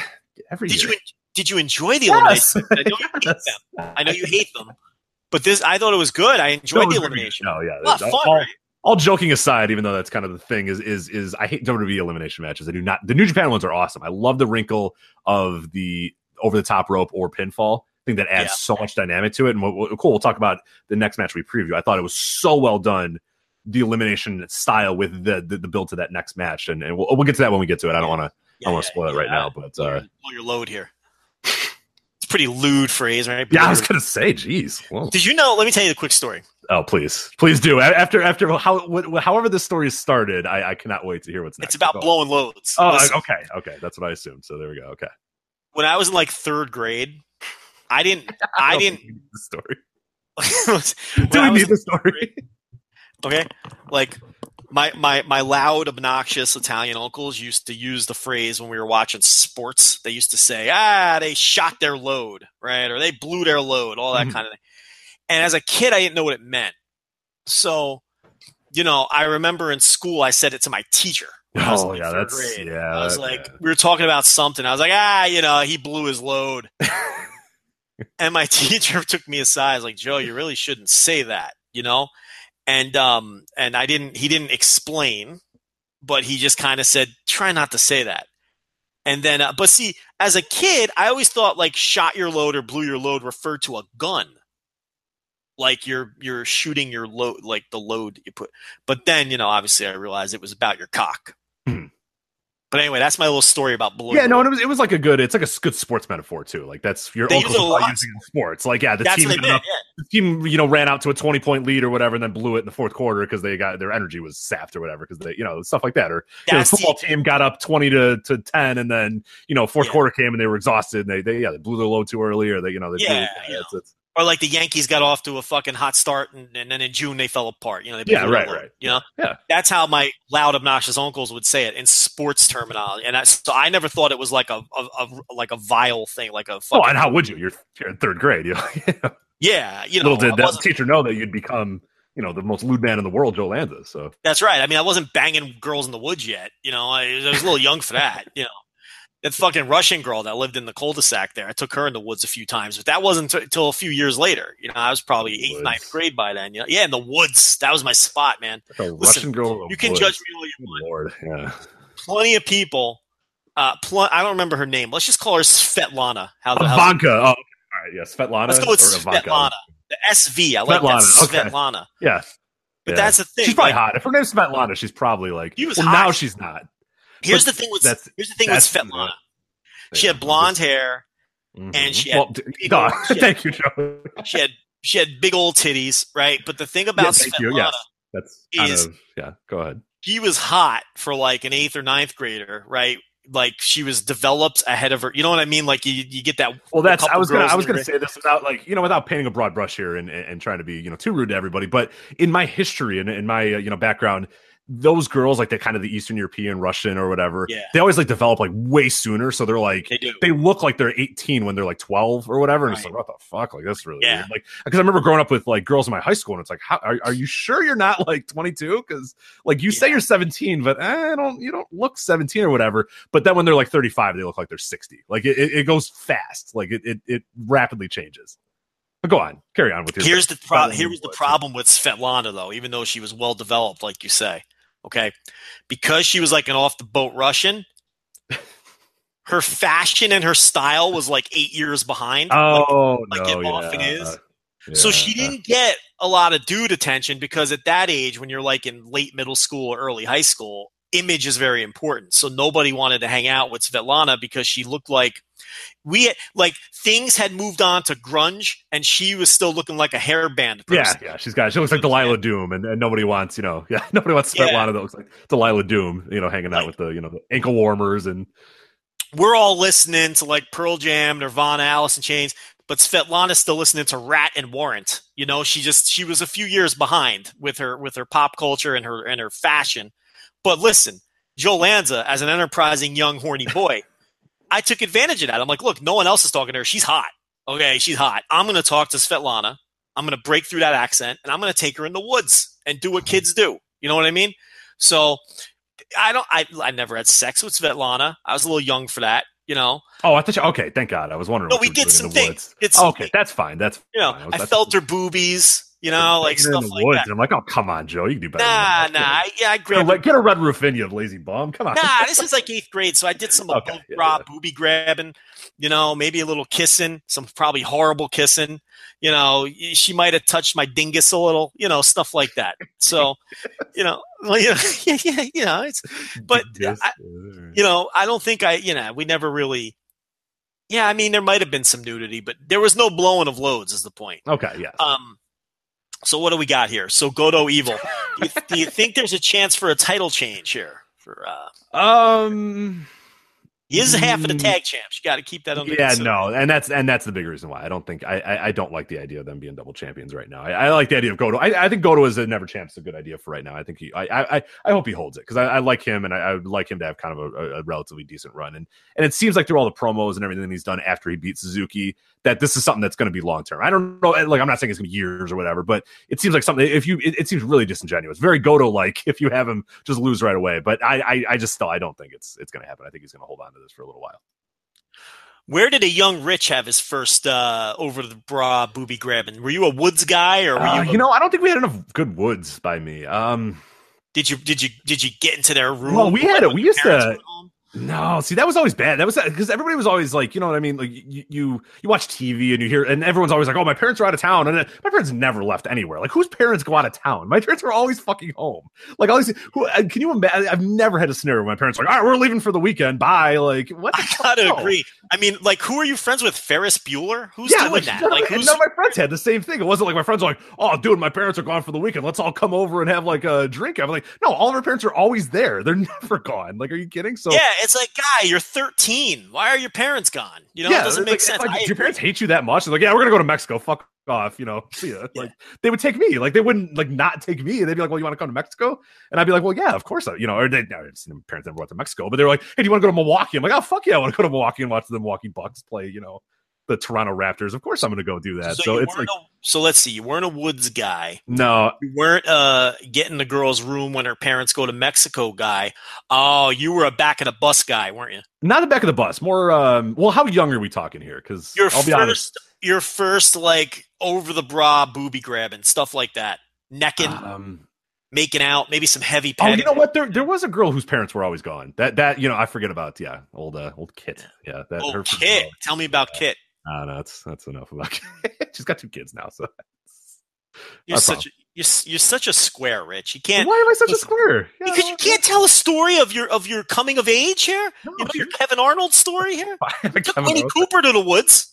every Did year. you did you enjoy the Yes. elimination? I know you hate Yes. them. I know you hate them, but this I thought it was good. I enjoyed the elimination. No, yeah, A all- fun, all- right? all joking aside, even though that's kind of the thing, is is is I hate WWE elimination matches. I do not. The New Japan ones are awesome. I love the wrinkle of the over the top rope or pinfall. I think that adds Yeah. so much dynamic to it. And what, what- cool, we'll talk about the next match we preview. I thought it was so well done, the elimination style with the the, the build to that next match, and, and we'll, we'll get to that when we get to it. I don't want to. I don't want to spoil it right now, but uh, blow your load here. Pretty lewd phrase, right? yeah, I was gonna say, geez. Whoa. Did you know? Let me tell you the quick story. Oh, please, please do. After after how however this story started, I, I cannot wait to hear what's next. It's about blowing loads. Oh, Listen, okay, okay, that's what I assumed. So there we go. Okay, when I was in like third grade, I didn't. I don't didn't. think we need the story. Do we need the story? okay like my my my loud obnoxious italian uncles used to use the phrase when we were watching sports they used to say ah they shot their load right or they blew their load all that Mhm. kind of thing and as a kid i didn't know what it meant so you know i remember in school i said it to my teacher when I was in, Oh yeah, that's grade. yeah. I was that- like, yeah. we were talking about something. I was like, ah, you know, he blew his load. and my teacher took me aside. I was like, Joe, you really shouldn't say that, you know? And um, and I didn't. He didn't explain, but he just kind of said, try not to say that. And then, uh, but see, as a kid, I always thought like shot your load or blew your load referred to a gun, like you're you're shooting your load, like the load you put. But then, you know, obviously, I realized it was about your cock. Hmm. But anyway, that's my little story about blowing. yeah, no, and it was it was like a good. It's like a good sports metaphor too. Like that's your They uncle use a lot. using in sports. Like yeah, the that's team what they got meant. up, Yeah. The team, you know, ran out to a 20 point lead or whatever, and then blew it in the fourth quarter because they got their energy was sapped or whatever because they, you know, stuff like that. Or you know, the football team got up 20 to, to 10, and then you know, fourth Yeah. quarter came and they were exhausted. And they, they, yeah, they blew their load too early, or they, you know, they blew, Yeah, it's- it's- or like the Yankees got off to a fucking hot start, and, and then in June they fell apart. You know, they Yeah, their right, load, right. You know, Yeah. that's how my loud, obnoxious uncles would say it in sports terminology, and I, so I never thought it was like a, a, a like a vile thing, like a Oh, and how would you? You're, you're in third grade. You know, yeah, you know, little did that teacher know that you'd become, you know, the most lewd man in the world, Joe Lanza. So That's right. I mean, I wasn't banging girls in the woods yet. You know, I, I was a little young for that. You know, that fucking Russian girl that lived in the cul-de-sac there. I took her in the woods a few times, but that wasn't until a few years later. You know, I was probably eighth, Woods. ninth grade by then. You know, yeah, in the woods. That was my spot, man. a Listen, Russian girl. in the You can woods. judge me all you want. Lord, yeah. Plenty of people. Uh, pl- I don't remember her name. Let's just call her Svetlana. How the? Ivanka. Oh, right. Yeah, Svetlana. Let's go with Svetlana. The SV. I like Svetlana, that. okay. Svetlana. Yeah. But yeah. that's the thing. She's probably like, hot. If her name's Svetlana, she's probably like. She was well, hot. now she's not. Here's but the thing with that's- here's the thing with Svetlana. She had blonde hair. And mm-hmm. she had Well, big old- she had- thank you, Joe. She had she had big old titties, right? But the thing about Yeah, thank you. Svetlana, Yes, that's kind is- of yeah. Go ahead. she was hot for like an eighth or ninth grader, right? Like she was developed ahead of her. You know what I mean? Like you, you get that. Well, that's I was gonna I was gonna say this without like you know without painting a broad brush here and, and, trying to be you know too rude to everybody, but in my history and in my uh, you know background, those girls like the kind of the Eastern European, Russian or whatever, Yeah. they always like develop like way sooner, so they're like They do. they look like they're 18 when they're like 12 or whatever. And it's like, what the fuck? Like, that's really Yeah. weird. Like, because I remember growing up with like girls in my high school, and it's like, how are, are you sure you're not like 22? Because like you say you're 17, but eh, I don't, you don't look 17 or whatever. But then when they're like 35, they look like they're 60. Like it, it, it goes fast. Like it, it, it rapidly changes. But go on, carry on with your. Here's the pro- Svetlana here was the problem with Svetlana though, even though she was well developed, like you say. Okay, because she was like an off the boat Russian. Her fashion and her style was like eight years behind. Oh like no, it often uh, yeah. is. So Yeah. she didn't get a lot of dude attention because at that age, when you're like in late middle school or early high school, image is very important. So nobody wanted to hang out with Svetlana because she looked like we like things had moved on to grunge and she was still looking like a hairband Yeah, person. yeah, she's got. She looks like Delilah Doom, and, and nobody wants, you know, yeah, nobody wants Yeah. Svetlana that looks like Delilah Doom, you know, hanging out Like- with the, you know, the ankle warmers and We're all listening to like Pearl Jam, Nirvana, Alice in Chains, but Svetlana's still listening to Ratt and Warrant. You know, she just she was a few years behind with her with her pop culture and her and her fashion. But listen, Joe Lanza, as an enterprising young horny boy, I took advantage of that. I'm like, look, no one else is talking to her. She's hot. Okay, she's hot. I'm going to talk to Svetlana. I'm going to break through that accent and I'm going to take her in the woods and do what kids do. You know what I mean? So I don't. I I never had sex with Svetlana. I was a little young for that. You know. oh, I thought you. Okay, thank God. I was wondering. No, what we did some things. woods. Did oh, okay, that's fine. That's You know, fine. I that's- felt her boobies. You know, like stuff in the like woods, that. and I'm like, oh, come on, Joe, you can do better. Nah, nah. I, yeah, I Get a, get a Red Roof Inn, you lazy bum. Come on. Nah, this is like eighth grade, so I did some Okay, yeah, bra yeah. booby grabbing, you know, maybe a little kissing, some probably horrible kissing. You know, she might have touched my dingus a little, you know, stuff like that. So, you know, well, you know, yeah, yeah, you know, it's, but Yes. I- you know, I don't think I, you know, we never really. Yeah, I mean, there might have been some nudity, but there was no blowing of loads. Is the point? okay, yeah. Um, so what do we got here? So Goto Evil. Do you, do you think there's a chance for a title change here? For uh, um. he is half of the Mm. tag champs. You got to keep that under. Yeah, no, and that's and that's the big reason why I don't think I I, I don't like the idea of them being double champions right now. I, I like the idea of Goto. I, I think Goto is a never champ's a good idea for right now. I think he I I, I hope he holds it because I, I like him and I, I would like him to have kind of a, a relatively decent run. And and it seems like through all the promos and everything he's done after he beat Suzuki that this is something that's going to be long term. I don't know, like I'm not saying it's going to be years or whatever, but it seems like something. If you, it, it seems really disingenuous, very Goto like if you have him just lose right away. But I I, I just still I don't think it's it's going to happen. I think he's going to hold on to this for a little while. Where did a young Rich have his first uh, over the bra booby grabbing? Were you a Woods guy, or were Uh, you? a- you know, I don't think we had enough good woods by me. Um, did you did you did you get into their room? Well, we had it. We used to-? No, see, that was always bad. That was because everybody was always like, you know what I mean? Like you, you, you watch TV and you hear, and everyone's always like, "Oh, my parents are out of town," and my parents never left anywhere. Like, whose parents go out of town? My parents were always fucking home. Like, all these, who, uh, can you imagine? I've never had a scenario where my parents are like, "All right, we're leaving for the weekend. Bye." Like, what? I gotta agree. I mean, like, who are you friends with? Ferris Bueller? Who's yeah, doing like, that? Like, who's none of my friends had the same thing. It wasn't like my friends were like, "Oh, dude, my parents are gone for the weekend. Let's all come over and have like a drink." I'm like, no, all of our parents are always there. They're never gone. Like, are you kidding? So yeah, it's like, guy, you're 13. Why are your parents gone? You know, it doesn't make like, sense. Like, your parents hate you that much, they're like, yeah, we're gonna go to Mexico. Fuck off, you know. See ya. Like they would take me. Like they wouldn't like not take me. They'd be like, well, you want to come to Mexico? And I'd be like, well, yeah, of course. I, you know, or they, no, my parents never went to Mexico, but they were like, hey, do you want to go to Milwaukee? I'm like, oh fuck yeah, I want to go to Milwaukee and watch the Milwaukee Bucks play. You know, the Toronto Raptors. Of course, I'm gonna go do that. So, you it's like, a- so let's see. You weren't a Woods guy. no, You weren't uh getting the girl's room when her parents go to Mexico guy. Oh, you were a back of the bus guy, weren't you? not the back of the bus. More, um, well, how young are we talking here? Because Your I'll be first, honest. your first like over the bra booby grabbing stuff like that, necking, Um, making out, maybe some heavy Oh, you know what? There, there was a girl whose parents were always gone. That, that, you know, I forget about. Yeah, old, uh, old Kit. Yeah, that. Oh, her- Kit, tell me about Kit. I know that's that's enough about. She's got two kids now, so. You're No such a, you're, you're such a square, Rich. You can't Why am I such a square? Yeah, because you can't tell a story of your of your coming of age here. No, you know your Kevin Arnold story here. Took Winnie Cooper to the woods.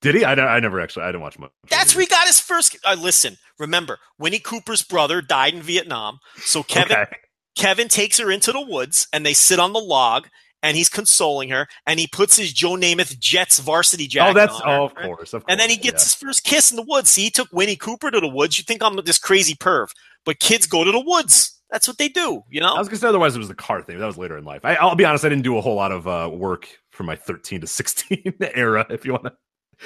Did he? I, I never actually. I didn't watch much. That's where he got his first. Uh, listen, remember, Winnie Cooper's brother died in Vietnam, so Kevin Okay. Kevin takes her into the woods, and they sit on the log, and he's consoling her, and he puts his Joe Namath Jets varsity jacket. Oh, that's on her, oh, of course, of course. And then he gets his first kiss in the woods. See, he took Winnie Cooper to the woods. You think I'm this crazy perv, but kids go to the woods. That's what they do, you know. I was gonna say otherwise it was the car thing. That was later in life. I, I'll be honest. I didn't do a whole lot of uh, work for my 13 to 16 era. If you want to,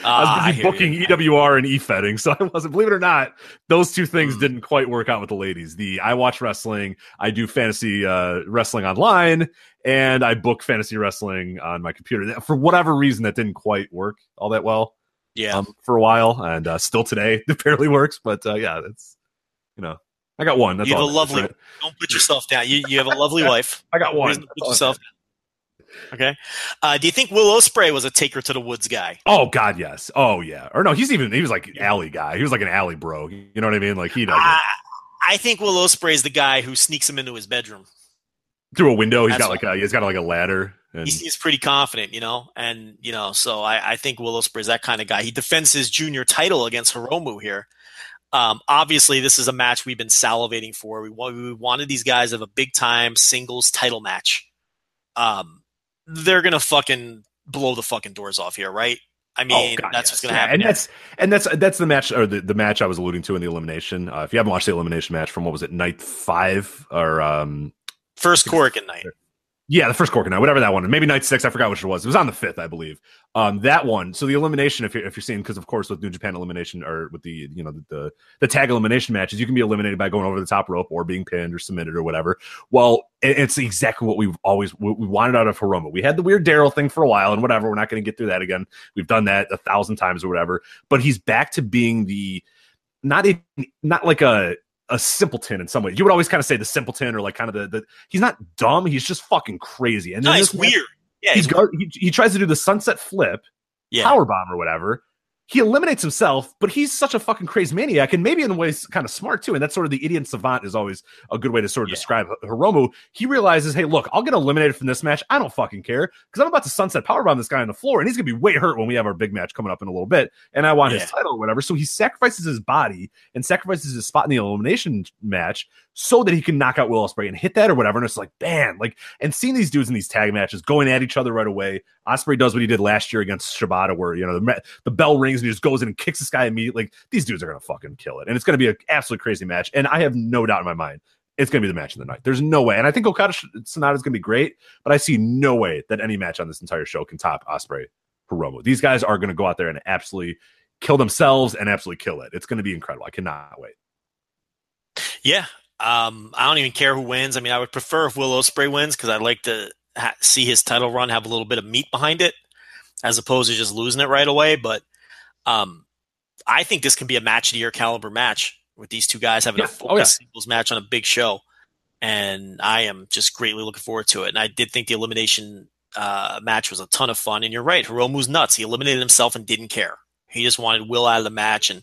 Ah, I was busy hear booking you. EWR and e-fedding, so I wasn't. Believe it or not, those two things Hmm. didn't quite work out with the ladies. The I watch wrestling, I do fantasy uh, wrestling online, and I book fantasy wrestling on my computer. For whatever reason, that didn't quite work all that well. Yeah, um, for a while, and uh, still today it barely works. But uh, yeah, it's you know, I got one. That's you have a lovely. right? Don't put yourself down. You you have a lovely wife. I got one. Reason to That's put yourself. Okay. Uh, do you think Will Ospreay was a taker to the woods guy? Oh God, yes. Oh yeah. Or no, he's even he was like an alley guy. He was like an alley bro. You know what I mean? Like he does I, I think Will Ospreay is the guy who sneaks him into his bedroom. Through a window. He's got like a he's got like a ladder. And He seems pretty confident, you know, and you know, so I, I think Will Ospreay is that kind of guy. He defends his junior title against Hiromu here. Um, obviously, this is a match we've been salivating for. We, we wanted these guys to have a big time singles title match. Um, they're gonna fucking blow the fucking doors off here, right? I mean, Oh, God, that's yes. what's gonna Yeah, happen. And that's and that's that's the match or the, the match I was alluding to in the elimination. Uh, if you haven't watched the elimination match from what was it, night five or um First Korakuen night. Yeah, the first Cork night, whatever that one. Maybe night six. I forgot which it was. It was on the fifth, I believe. Um, that one. So the elimination, if you're if you're seeing, because of course with New Japan elimination or with the you know the, the the tag elimination matches, you can be eliminated by going over the top rope or being pinned or submitted or whatever. Well, it- it's exactly what we've always what we wanted out of Hiromu. We had the weird Daryl thing for a while and whatever. We're not going to get through that again. We've done that a thousand times or whatever. But he's back to being the not in, not like a a simpleton in some ways. You would always kind of say the simpleton or like kind of the, the he's not dumb. He's just fucking crazy. And No, then it's this match- weird. Yeah, He's it's gar- he, he tries to do the sunset flip, Yeah. power bomb or whatever. He eliminates himself, but he's such a fucking crazy maniac, and maybe in ways kind of smart too. And that's sort of the idiot savant is always a good way to sort of Yeah. describe Hiromu. He realizes, hey, look, I'll get eliminated from this match. I don't fucking care because I'm about to sunset power bomb this guy on the floor, and he's gonna be way hurt when we have our big match coming up in a little bit. And I want Yeah. his title or whatever. So he sacrifices his body and sacrifices his spot in the elimination match so that he can knock out Will Ospreay and hit that or whatever. And it's like, bam, like, and seeing these dudes in these tag matches going at each other right away. Ospreay does what he did last year against Shibata, where you know the, the bell rings and he just goes in and kicks this guy immediately. Like, these dudes are gonna fucking kill it, and it's gonna be an absolutely crazy match. And I have no doubt in my mind it's gonna be the match of the night. There's no way, and I think Okada Sanada is gonna be great, but I see no way that any match on this entire show can top Ospreay Hiromu. These guys are gonna go out there and absolutely kill themselves and absolutely kill it. It's gonna be incredible. I cannot wait. Yeah. Um, I don't even care who wins. I mean, I would prefer if Will Ospreay wins because I'd like to ha- see his title run have a little bit of meat behind it, as opposed to just losing it right away. But um, I think this can be a match of the year caliber match with these two guys having Yeah. a focused Oh, yeah. singles match on a big show. and I am just greatly looking forward to it. And I did think the elimination uh, match was a ton of fun. And you're right, Hiromu's nuts. He eliminated himself and didn't care. He just wanted Will out of the match, and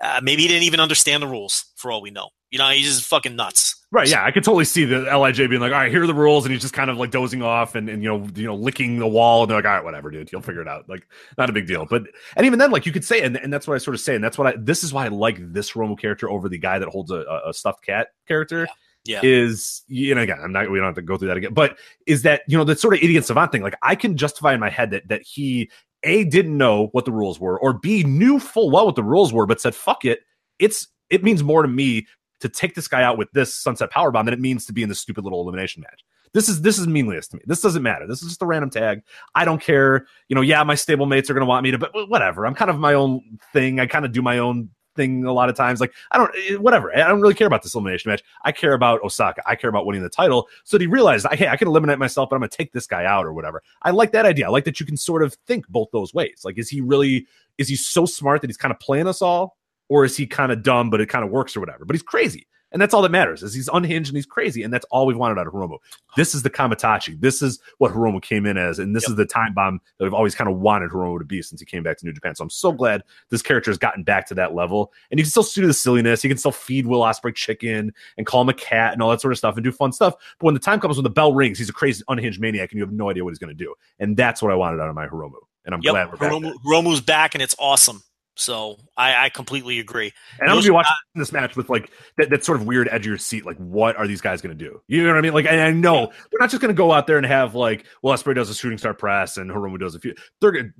uh, maybe he didn't even understand the rules for all we know. You know, he's just fucking nuts. Right, yeah, I could totally see the Lij being like, "All right, here are the rules," and he's just kind of like dozing off and, and you know, you know, licking the wall, and they're like, "All right, whatever, dude, you'll figure it out." Like, not a big deal. But and even then, like you could say, and, and that's what I sort of say, and that's what I. This is why I like this Romo character over the guy that holds a, a stuffed cat character. Yeah. Is you know again I'm not we don't have to go through that again but is that you know that sort of idiot savant thing like I can justify in my head that that he a didn't know what the rules were or b knew full well what the rules were but said fuck it it's it means more to me to take this guy out with this sunset power bomb than it means to be in this stupid little elimination match. This is this is meaningless to me. This doesn't matter. This is just a random tag. I don't care. You know, yeah, my stable mates are gonna want me to, but whatever. I'm kind of my own thing. I kind of do my own thing a lot of times. Like I don't, eh, whatever. I don't really care about this elimination match. I care about Osaka. I care about winning the title. So he realized, hey, I can eliminate myself, but I'm gonna take this guy out or whatever. I like that idea. I like that you can sort of think both those ways. Like, is he really? Is he so smart that he's kind of playing us all, or is he kind of dumb but it kind of works or whatever? But he's crazy. And that's all that matters is he's unhinged and he's crazy. And that's all we've wanted out of Hiromu. This is the Kamaitachi. This is what Hiromu came in as. And this yep. is the time bomb that we've always kind of wanted Hiromu to be since he came back to New Japan. So I'm so glad this character has gotten back to that level. And he can still do the silliness. He can still feed Will Ospreay chicken and call him a cat and all that sort of stuff and do fun stuff. But when the time comes when the bell rings, he's a crazy unhinged maniac and you have no idea what he's going to do. And that's what I wanted out of my Hiromu. And I'm yep. glad we're back. Hiromu, Hiromu's back and it's awesome. So I, I completely agree. And I'm gonna be watching this match with like that, that sort of weird edge of your seat. Like, what are these guys gonna do? You know what I mean? Like, and I know yeah. they're not just gonna go out there and have like, well, Ospreay does a shooting star press and Hiromu does a few. They're gonna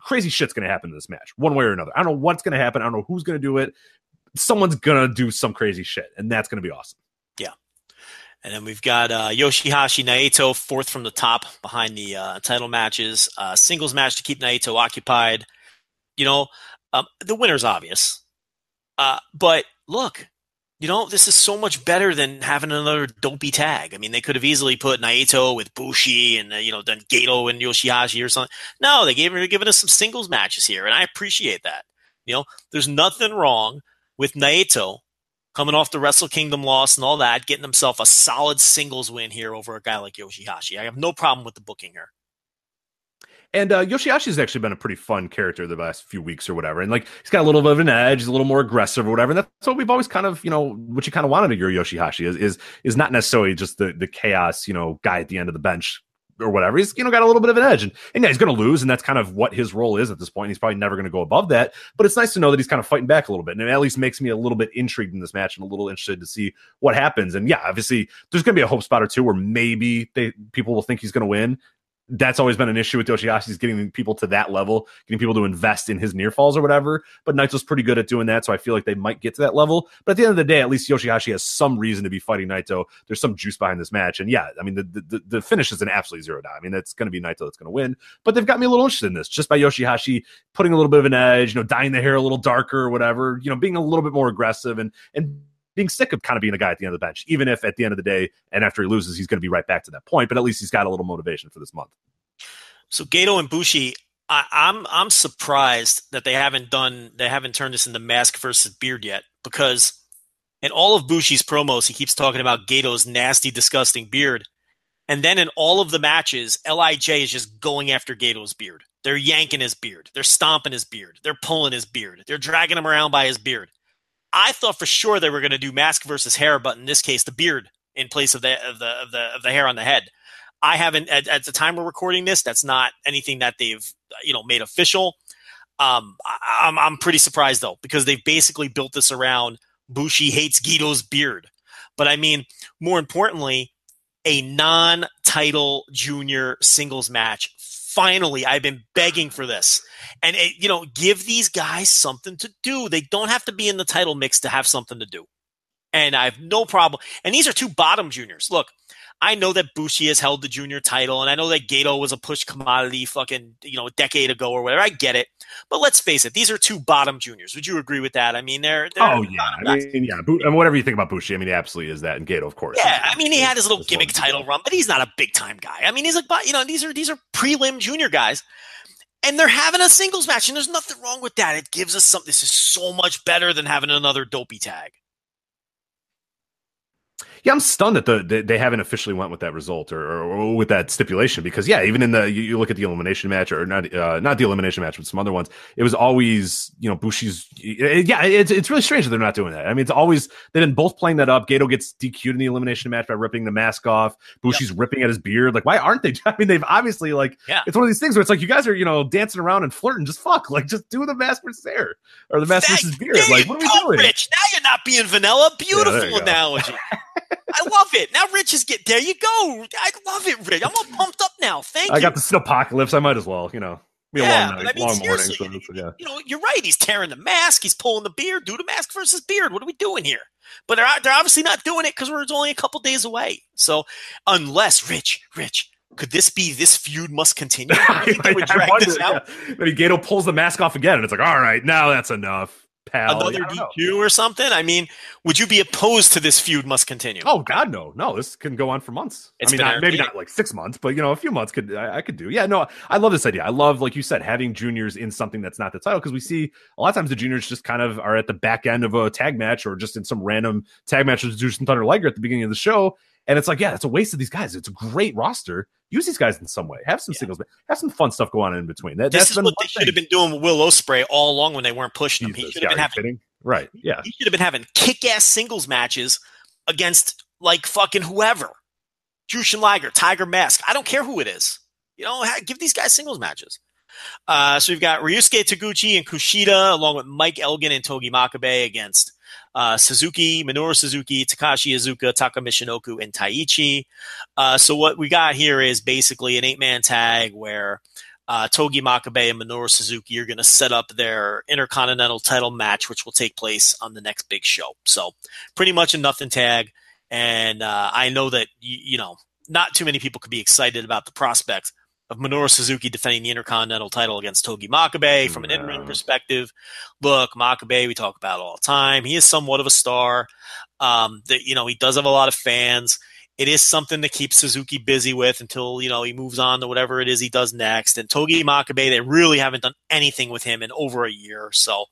crazy shit's gonna happen in this match, one way or another. I don't know what's gonna happen. I don't know who's gonna do it. Someone's gonna do some crazy shit, and that's gonna be awesome. Yeah. And then we've got uh, Yoshihashi Naito fourth from the top behind the uh, title matches. Uh, singles match to keep Naito occupied. You know, um, the winner's obvious. Uh, but look, you know, this is so much better than having another dopey tag. I mean, they could have easily put Naito with Bushi and, uh, you know, done Gedo and Yoshihashi or something. No, they gave they're giving us some singles matches here, and I appreciate that. You know, there's nothing wrong with Naito coming off the Wrestle Kingdom loss and all that, getting himself a solid singles win here over a guy like Yoshihashi. I have no problem with the booking here. And uh, Yoshihashi's actually been a pretty fun character the last few weeks or whatever. And like he's got a little bit of an edge, he's a little more aggressive or whatever. And that's what we've always kind of, you know, what you kind of wanted of your Yoshihashi is is is not necessarily just the the chaos, you know, guy at the end of the bench or whatever. He's you know got a little bit of an edge, and, and yeah, he's going to lose, and that's kind of what his role is at this point. He's probably never going to go above that, but it's nice to know that he's kind of fighting back a little bit, and it at least makes me a little bit intrigued in this match and a little interested to see what happens. And yeah, obviously, there's going to be a hope spot or two where maybe they people will think he's going to win, that's always been an issue with Yoshihashi is getting people to that level, getting people to invest in his near falls or whatever. But Naito's pretty good at doing that, so I feel like they might get to that level. But at the end of the day, at least Yoshihashi has some reason to be fighting Naito. There's some juice behind this match, and yeah, I mean the the, the finish is an absolute zero dime. I mean it's going to be Naito that's going to win, but they've got me a little interested in this just by Yoshihashi putting a little bit of an edge, you know, dyeing the hair a little darker or whatever, you know, being a little bit more aggressive and and being sick of kind of being a guy at the end of the bench, even if at the end of the day and after he loses, he's going to be right back to that point. But at least he's got a little motivation for this month. So Gedo and Bushi, I, I'm I'm surprised that they haven't done they haven't turned this into mask versus beard yet because in all of Bushi's promos he keeps talking about Gedo's nasty, disgusting beard, and then in all of the matches, Lij is just going after Gedo's beard. They're yanking his beard, they're stomping his beard, they're pulling his beard, they're dragging him around by his beard. I thought for sure they were going to do mask versus hair, but in this case, the beard in place of the of the of the, of the hair on the head. I haven't at, at, the time we're recording this. That's not anything that they've you know made official. Um, I, am I'm, I'm pretty surprised though because they've basically built this around Bushi hates Gedo's beard. But I mean, more importantly, a non-title junior singles match. Finally, I've been begging for this, and it, you know, give these guys something to do. They don't have to be in the title mix to have something to do. And I have no problem. And these are two bottom juniors. Look, I know that Bushi has held the junior title, and I know that Gedo was a push commodity fucking, you know, a decade ago or whatever. I get it. But let's face it, these are two bottom juniors. Would you agree with that? I mean, they're. they're oh, yeah. I mean, yeah. I mean, whatever you think about Bushi, I mean, he absolutely is that. And Gedo, of course. Yeah. I mean, he had his little gimmick title run, but he's not a big time guy. I mean, he's like, you know, these are, these are prelim junior guys. And they're having a singles match, and there's nothing wrong with that. It gives us something. This is so much better than having another dopey tag. Yeah, I'm stunned that the, the they haven't officially went with that result or, or, or, with that stipulation because yeah, even in the you, you look at the elimination match or not uh, not the elimination match but some other ones, it was always you know Bushi's yeah, it's it's really strange that they're not doing that. I mean, it's always they've been both playing that up. Gedo gets DQ'd in the elimination match by ripping the mask off. Bushi's yep. ripping at his beard. Like, why aren't they? I mean, they've obviously like yeah. it's one of these things where it's like you guys are you know dancing around and flirting. Just fuck, like just do the mask versus hair or the mask versus beard. Like, what are we doing? Rich, now you're not being vanilla. Beautiful yeah, analogy. I love it. Now Rich is get there. You go. I love it, Rich. I'm all pumped up now. Thank I you. I got the apocalypse. I might as well, you know. Be yeah, a long, night, I mean, long morning. So, yeah. You know, you're right. He's tearing the mask. He's pulling the beard. Do the mask versus beard. What are we doing here? But they're, they're obviously not doing it because we're only a couple days away. So unless Rich, Rich, could this be this feud must continue? I think they would drag this out. Yeah. Maybe Gedo pulls the mask off again, and it's like, all right, now that's enough pal. Another DQ or something? I mean, would you be opposed to this feud must continue? Oh God, no, no. This can go on for months. It's I mean, not, maybe not like six months, but you know, a few months could I, I, could do. Yeah, no, I love this idea. I love, like you said, having juniors in something that's not the title because we see a lot of times the juniors just kind of are at the back end of a tag match or just in some random tag match with Jushin Thunder Liger at the beginning of the show. And it's like, yeah, it's a waste of these guys. It's a great roster. Use these guys in some way. Have some yeah. singles, have some fun stuff go on in between. That, this is what they thing. should have been doing with Will Ospreay all along when they weren't pushing Jesus, him. He should have yeah, been having kidding? Right. Yeah. He should have been having kick ass singles matches against like fucking whoever. Jushin Liger, Tiger Mask. I don't care who it is. You know, give these guys singles matches. Uh, so we've got Ryusuke Taguchi and Kushida, along with Mike Elgin and Togi Makabe against uh, Suzuki, Minoru Suzuki, Takashi Iizuka, Taka Michinoku, and Taichi. Uh, so what we got here is basically an eight man tag where uh, Togi Makabe and Minoru Suzuki are going to set up their Intercontinental title match, which will take place on the next big show. So pretty much a nothing tag. And uh, I know that, you, you know, not too many people could be excited about the prospect of Minoru Suzuki defending the Intercontinental title against Togi Makabe from an in-ring perspective. Look, Makabe, we talk about all the time. He is somewhat of a star. Um, that you know, he does have a lot of fans it is something to keep Suzuki busy with until you know he moves on to whatever it is he does next. And Togi Makabe, they really haven't done anything with him in over a year, so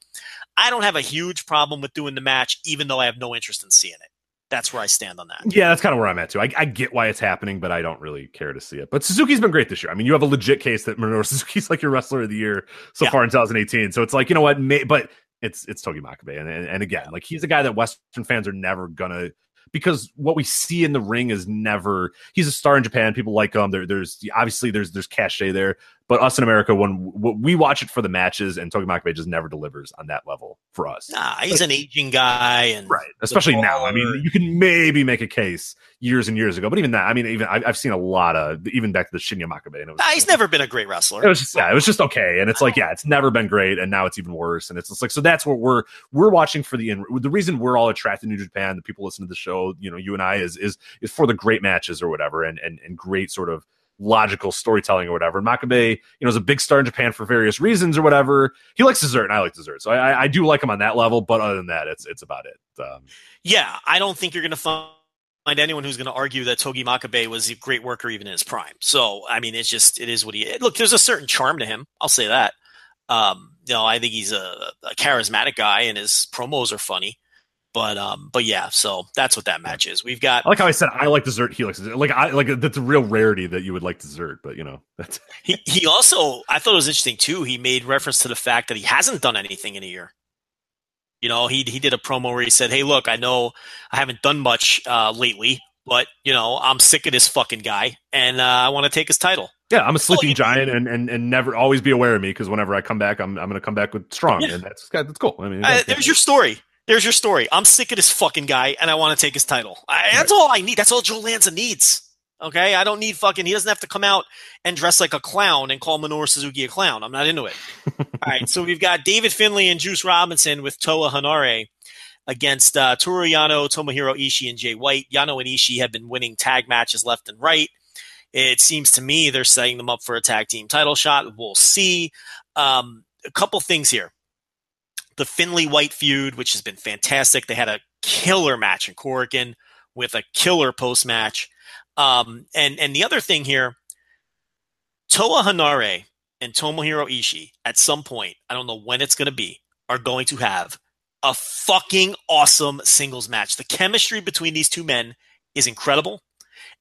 I don't have a huge problem with doing the match, even though I have no interest in seeing it. That's where I stand on that. Yeah, that's kind of where I'm at too. I, I, get why it's happening, but I don't really care to see it. But Suzuki's been great this year. I mean, you have a legit case that Minoru Suzuki's like your wrestler of the year so yeah. far in 2018. So it's like you know what, may, but it's it's Togi Makabe, and, and, and again, like he's a guy that Western fans are never gonna because what we see in the ring is never he's a star in Japan. People like him. There, there's obviously there's there's cachet there, but us in America, when we watch it for the matches, and Togi Makabe just never delivers on that level for us. Nah, he's like, an aging guy, and right, especially now. I mean, you can maybe make a case years and years ago, but even that, I mean, even I've seen a lot of even back to the Shinya Makabe. And it was, nah, he's never been a great wrestler. It was just yeah, it was just okay, and it's like yeah, it's never been great, and now it's even worse, and it's just like so that's what we're we're watching for the in the reason we're all attracted to New Japan, the people listen to the show, you know, you and I is is is for the great matches or whatever, and and and great sort of logical storytelling or whatever. And Makabe, you know, is a big star in Japan for various reasons or whatever. He likes dessert, and I like dessert, so I, I do like him on that level. But other than that, it's it's about it. Um, yeah, I don't think you're to find find anyone who's going to argue that Togi Makabe was a great worker even in his prime. So I mean, it's just it is what he. Look, there's a certain charm to him. I'll say that. Um, you know, I think he's a, a charismatic guy, and his promos are funny. But um, but yeah, so that's what that match is. We've got I like how I said I like dessert. He likes. Like I like that's a real rarity that you would like dessert. But you know, that's he. He also I thought it was interesting too. He made reference to the fact that he hasn't done anything in a year. You know, he he did a promo where he said, "Hey, look, I know I haven't done much uh, lately, but you know, I'm sick of this fucking guy, and uh, I want to take his title." Yeah, I'm a sleeping oh, giant, and, and and never always be aware of me because whenever I come back, I'm I'm going to come back with strong, yeah. and that's that's cool. I mean, uh, there's your story. There's your story. I'm sick of this fucking guy, and I want to take his title. I, that's right. all I need. That's all Joe Lanza needs. Okay, I don't need fucking. He doesn't have to come out and dress like a clown and call Minoru Suzuki a clown. I'm not into it. all right, so we've got David Finlay and Juice Robinson with Toa Henare against uh, Toru Yano, Tomohiro Ishii, and Jay White. Yano and Ishii have been winning tag matches left and right. It seems to me they're setting them up for a tag team title shot. We'll see. Um, a couple things here the Finlay White feud, which has been fantastic. They had a killer match in Korakuen with a killer post match. Um, and and the other thing here, Toa Henare and Tomohiro Ishii at some point, I don't know when it's going to be, are going to have a fucking awesome singles match. The chemistry between these two men is incredible.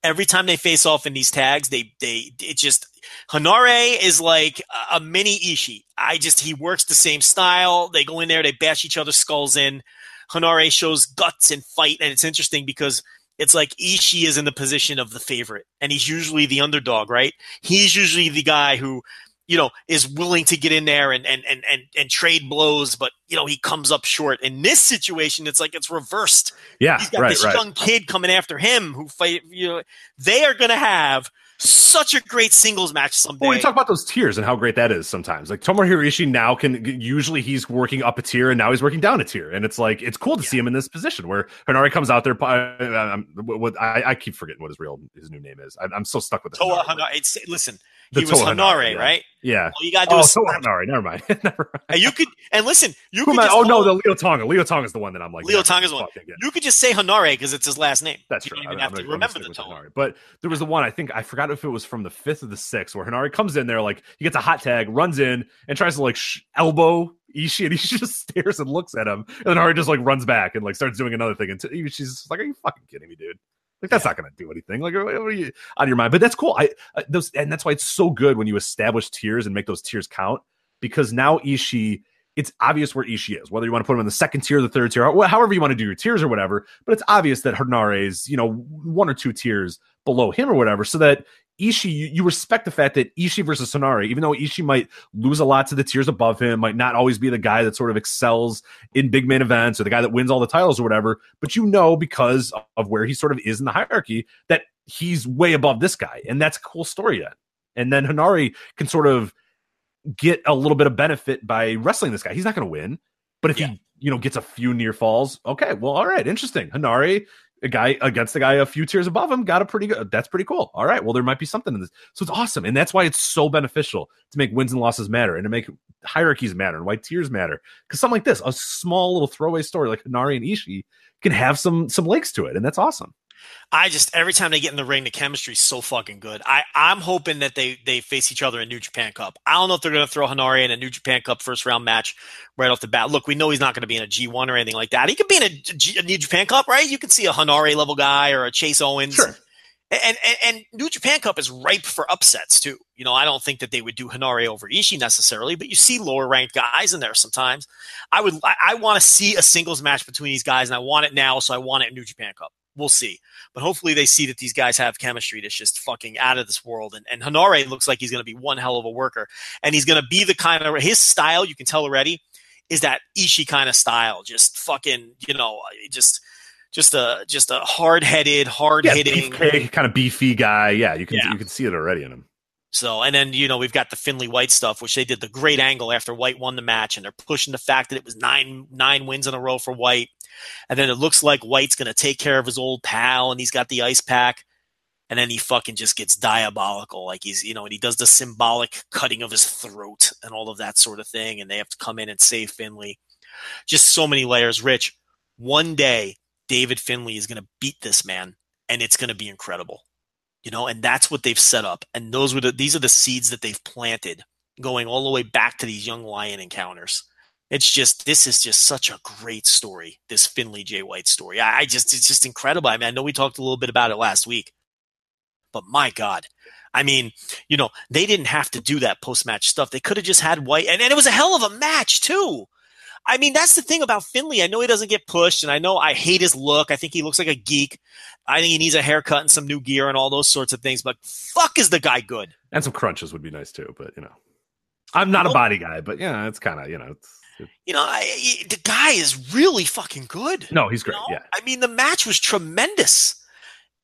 Every time they face off in these tags, they they it just Henare is like a mini Ishii. I just he works the same style. They go in there, they bash each other's skulls in. Henare shows guts and fight, and it's interesting because it's like Ishii is in the position of the favorite, and he's usually the underdog, right? He's usually the guy who, you know, is willing to get in there and and and and, and trade blows, but you know he comes up short. In this situation, it's like it's reversed. Yeah, he's got right, this right. young kid coming after him who fight. You know, they are going to have such a great singles match someday. Well, you talk about those tiers and how great that is sometimes. Like Tomohiro Ishii now can usually he's working up a tier and now he's working down a tier, and it's like it's cool to see him in this position where Henare comes out there. Uh, um, I, I, I keep forgetting what his real his new name is. I, am so stuck with the Toa Henare. Henare. It's, listen, The he was Toa Henare, Henare, yeah. right? Yeah. All you gotta do Oh, is Toa Henare. Never mind. Never mind. and you could and listen, you could just oh no, the Leo Tonga. Leo Tonga is the one that I'm like. Leo never Tonga's one. You could just say Henare because it's his last name. That's you true. I- even I'm have gonna- to remember the with But there was the one I think I forgot if it was from the fifth or the sixth where Henare comes in there like he gets a hot tag, runs in and tries to like sh- elbow Ishii, and Ishii just stares and looks at him, and then Henare just like runs back and like starts doing another thing, and t- she's like, "Are you fucking kidding me, dude?" Like that's not going to do anything. Like, what are you out of your mind? But that's cool. I uh, those, and that's why it's so good when you establish tiers and make those tiers count because now Ishii, it's obvious where Ishii is, whether you want to put him in the second tier, the third tier, however you want to do your tiers or whatever. But it's obvious that Henare is, you know, one or two tiers below him or whatever, so that Ishii, you, you respect the fact that Ishii versus Henare, even though Ishii might lose a lot to the tiers above him, might not always be the guy that sort of excels in big main events or the guy that wins all the titles or whatever, but you know because of where he sort of is in the hierarchy that he's way above this guy, and that's a cool story. Then, and then Henare can sort of get a little bit of benefit by wrestling this guy. He's not going to win, but if Yeah. he you know gets a few near falls, okay, well, all right, interesting. Henare, a guy against the guy a few tiers above him, got a pretty good. That's pretty cool. All right, well, there might be something in this, so it's awesome, and that's why it's so beneficial to make wins and losses matter and to make hierarchies matter and why tiers matter. Because something like this, a small little throwaway story like Henare and Ishii can have some some legs to it, and that's awesome. I just every time they get in the ring, the chemistry is so fucking good. I I'm hoping that they they face each other in New Japan Cup. I don't know if they're going to throw Henare in a New Japan Cup first round match right off the bat. Look, we know he's not going to be in a G1 or anything like that. He could be in a, G, a New Japan Cup, right? You can see a Henare level guy or a Chase Owens. Sure. And, and and New Japan Cup is ripe for upsets too. You know, I don't think that they would do Henare over Ishii necessarily, but you see lower ranked guys in there sometimes. I would I, I want to see a singles match between these guys, and I want it now, so I want it in New Japan Cup. We'll see. But hopefully they see that these guys have chemistry that's just fucking out of this world. And, and Henare looks like he's going to be one hell of a worker. And he's going to be the kind of, his style, you can tell already, is that Ishii kind of style. Just fucking, you know, just, just a, just a hard headed, hard hitting, beefcake, kind of beefy guy. Yeah, you can Yeah. you can see it already in him. So, and then, you know, we've got the Finlay White stuff, which they did the great angle after White won the match, and they're pushing the fact that it was nine nine wins in a row for White. And then it looks like White's going to take care of his old pal, and he's got the ice pack. And then he fucking just gets diabolical. Like he's, you know, and he does the symbolic cutting of his throat and all of that sort of thing. And they have to come in and save Finlay. Just so many layers. Rich, one day, David Finlay is going to beat this man, and it's going to be incredible you know, and that's what they've set up. And those were the these are the seeds that they've planted going all the way back to these young lion encounters. It's just this is just such a great story, this Finlay J. White story. I, I just it's just incredible. I mean, I know we talked a little bit about it last week, but my God. I mean, you know, they didn't have to do that post match stuff. They could have just had White and, and it was a hell of a match too. I mean, that's the thing about Finlay. I know he doesn't get pushed, and I know I hate his look. I think he looks like a geek. I think he needs a haircut and some new gear and all those sorts of things. But fuck, is the guy good? And some crunches would be nice too, but you know. I'm not a oh. body guy, but yeah, it's kind of, you know, it's, it- You know, I, the guy is really fucking good. no, he's you great. know? Yeah. I mean, the match was tremendous.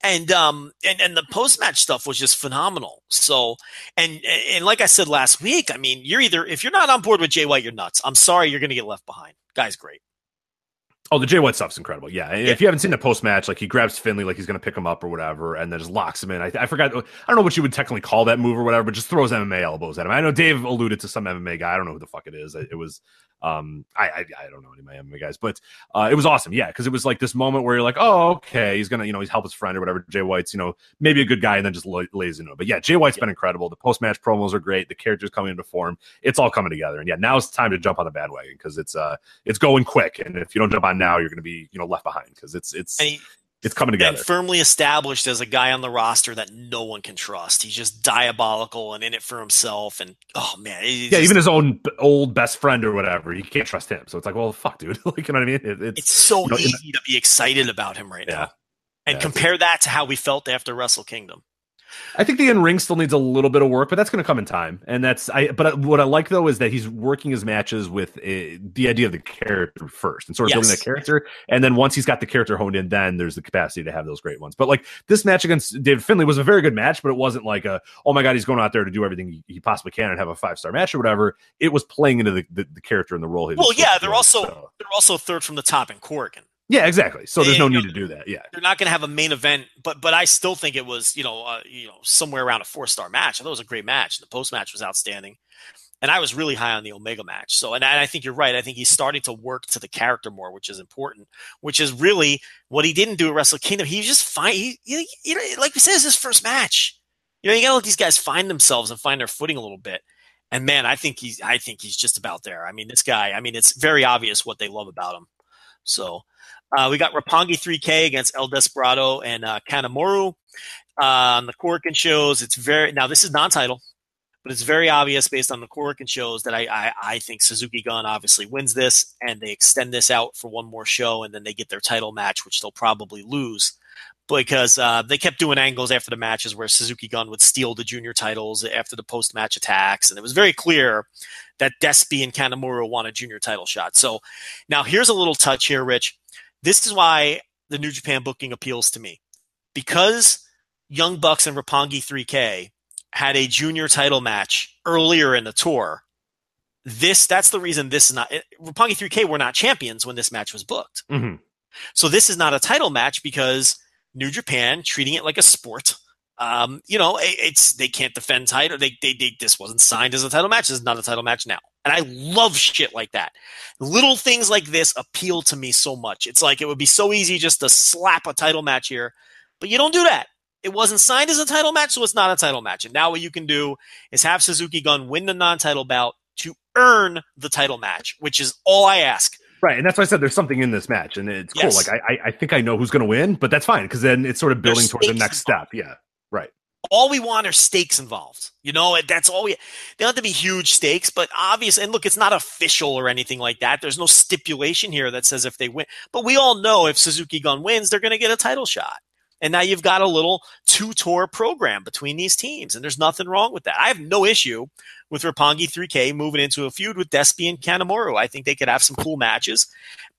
And um and, and the post match stuff was just phenomenal. So and and like I said last week, I mean, you're either if you're not on board with Jay White, you're nuts. I'm sorry, you're gonna get left behind. Guy's great. Oh, the Jay White stuff's incredible. Yeah. And If you haven't seen the post match, like he grabs Finlay like he's going to pick him up or whatever, and then just locks him in. I, I forgot. I don't know what you would technically call that move or whatever, but just throws MMA elbows at him. I know Dave alluded to some MMA guy. I don't know who the fuck it is. It was Um, I I, I don't know any MMA guys, but uh, it was awesome. Yeah, because it was like this moment where you're like, oh, okay, he's gonna you know he's help his friend or whatever. Jay White's you know maybe a good guy, and then just lays into it. But yeah, Jay White's yeah. been incredible. The post match promos are great. The characters coming into form. It's all coming together. And yeah, now it's time to jump on the bandwagon because it's uh it's going quick. And if you don't jump on now, you're going to be you know left behind because it's it's. He, it's coming together. And firmly established as a guy on the roster that no one can trust. He's just diabolical and in it for himself. And oh man, yeah, just, even his own old best friend or whatever, he can't trust him. So it's like, well, fuck, dude. like, you know what I mean? It, it's, it's, so you know, easy to be excited about him right yeah. now. And yeah, compare that to how we felt after Wrestle Kingdom. I think the in ring still needs a little bit of work, but that's going to come in time. And that's I. But what I like though is that he's working his matches with a, uh, the idea of the character first, and sort of yes. building that character. And then once he's got the character honed in, then there's the capacity to have those great ones. But like this match against David Finlay was a very good match, but it wasn't like a oh my god he's going out there to do everything he, he possibly can and have a five star match or whatever. It was playing into the, the, the character and the role. He well, yeah, they're also so. they're also third from the top in Korakuen. Yeah, exactly. So there's no need to do that. Yeah, they're not going to have a main event, but but I still think it was you know uh, you know somewhere around a four star match. I thought it was a great match. The post match was outstanding, and I was really high on the Omega match. So and I, I think you're right. I think he's starting to work to the character more, which is important. Which is really what he didn't do at Wrestle Kingdom. He just fine. He, he, you know, like we said, it's his first match. You know, you got to let these guys find themselves and find their footing a little bit. And man, I think he's I think he's just about there. I mean, this guy. I mean, it's very obvious what they love about him. So uh, we got Roppongi 3K against El Desperado and uh. Uh, on the Korakuen shows, it's very now this is non-title, but it's very obvious based on the Korakuen shows that I, I, I think Suzuki Gun obviously wins this, and they extend this out for one more show, and then they get their title match, which they'll probably lose because uh, they kept doing angles after the matches where Suzuki Gun would steal the junior titles after the post match attacks. And it was very clear that Despy and Kanemaru want a junior title shot. So now here's a little touch here, Rich. This is why the New Japan booking appeals to me because Young Bucks and Roppongi 3K had a junior title match earlier in the tour. This that's the reason this is not Roppongi 3K were not champions when this match was booked. Mm-hmm. So this is not a title match because New Japan treating it like a sport. Um, you know, it, it's they can't defend title. They, they, they this wasn't signed as a title match. This is not a title match now. And I love shit like that. Little things like this appeal to me so much. It's like it would be so easy just to slap a title match here, but you don't do that. It wasn't signed as a title match, so it's not a title match. And now what you can do is have Suzuki Gun win the non-title bout to earn the title match, which is all I ask. Right, and that's why I said there's something in this match, and it's yes. cool. Like I, I think I know who's going to win, but that's fine because then it's sort of building towards the next step. Yeah, all we want are stakes involved. You know, that's all we. They don't have to be huge stakes, but obvious. And look, it's not official or anything like that. There's no stipulation here that says if they win. But we all know if Suzuki Gun wins, they're going to get a title shot. And now you've got a little two tour program between these teams, and there's nothing wrong with that. I have no issue with Roppongi 3K moving into a feud with Despy and Kanemaru. I think they could have some cool matches.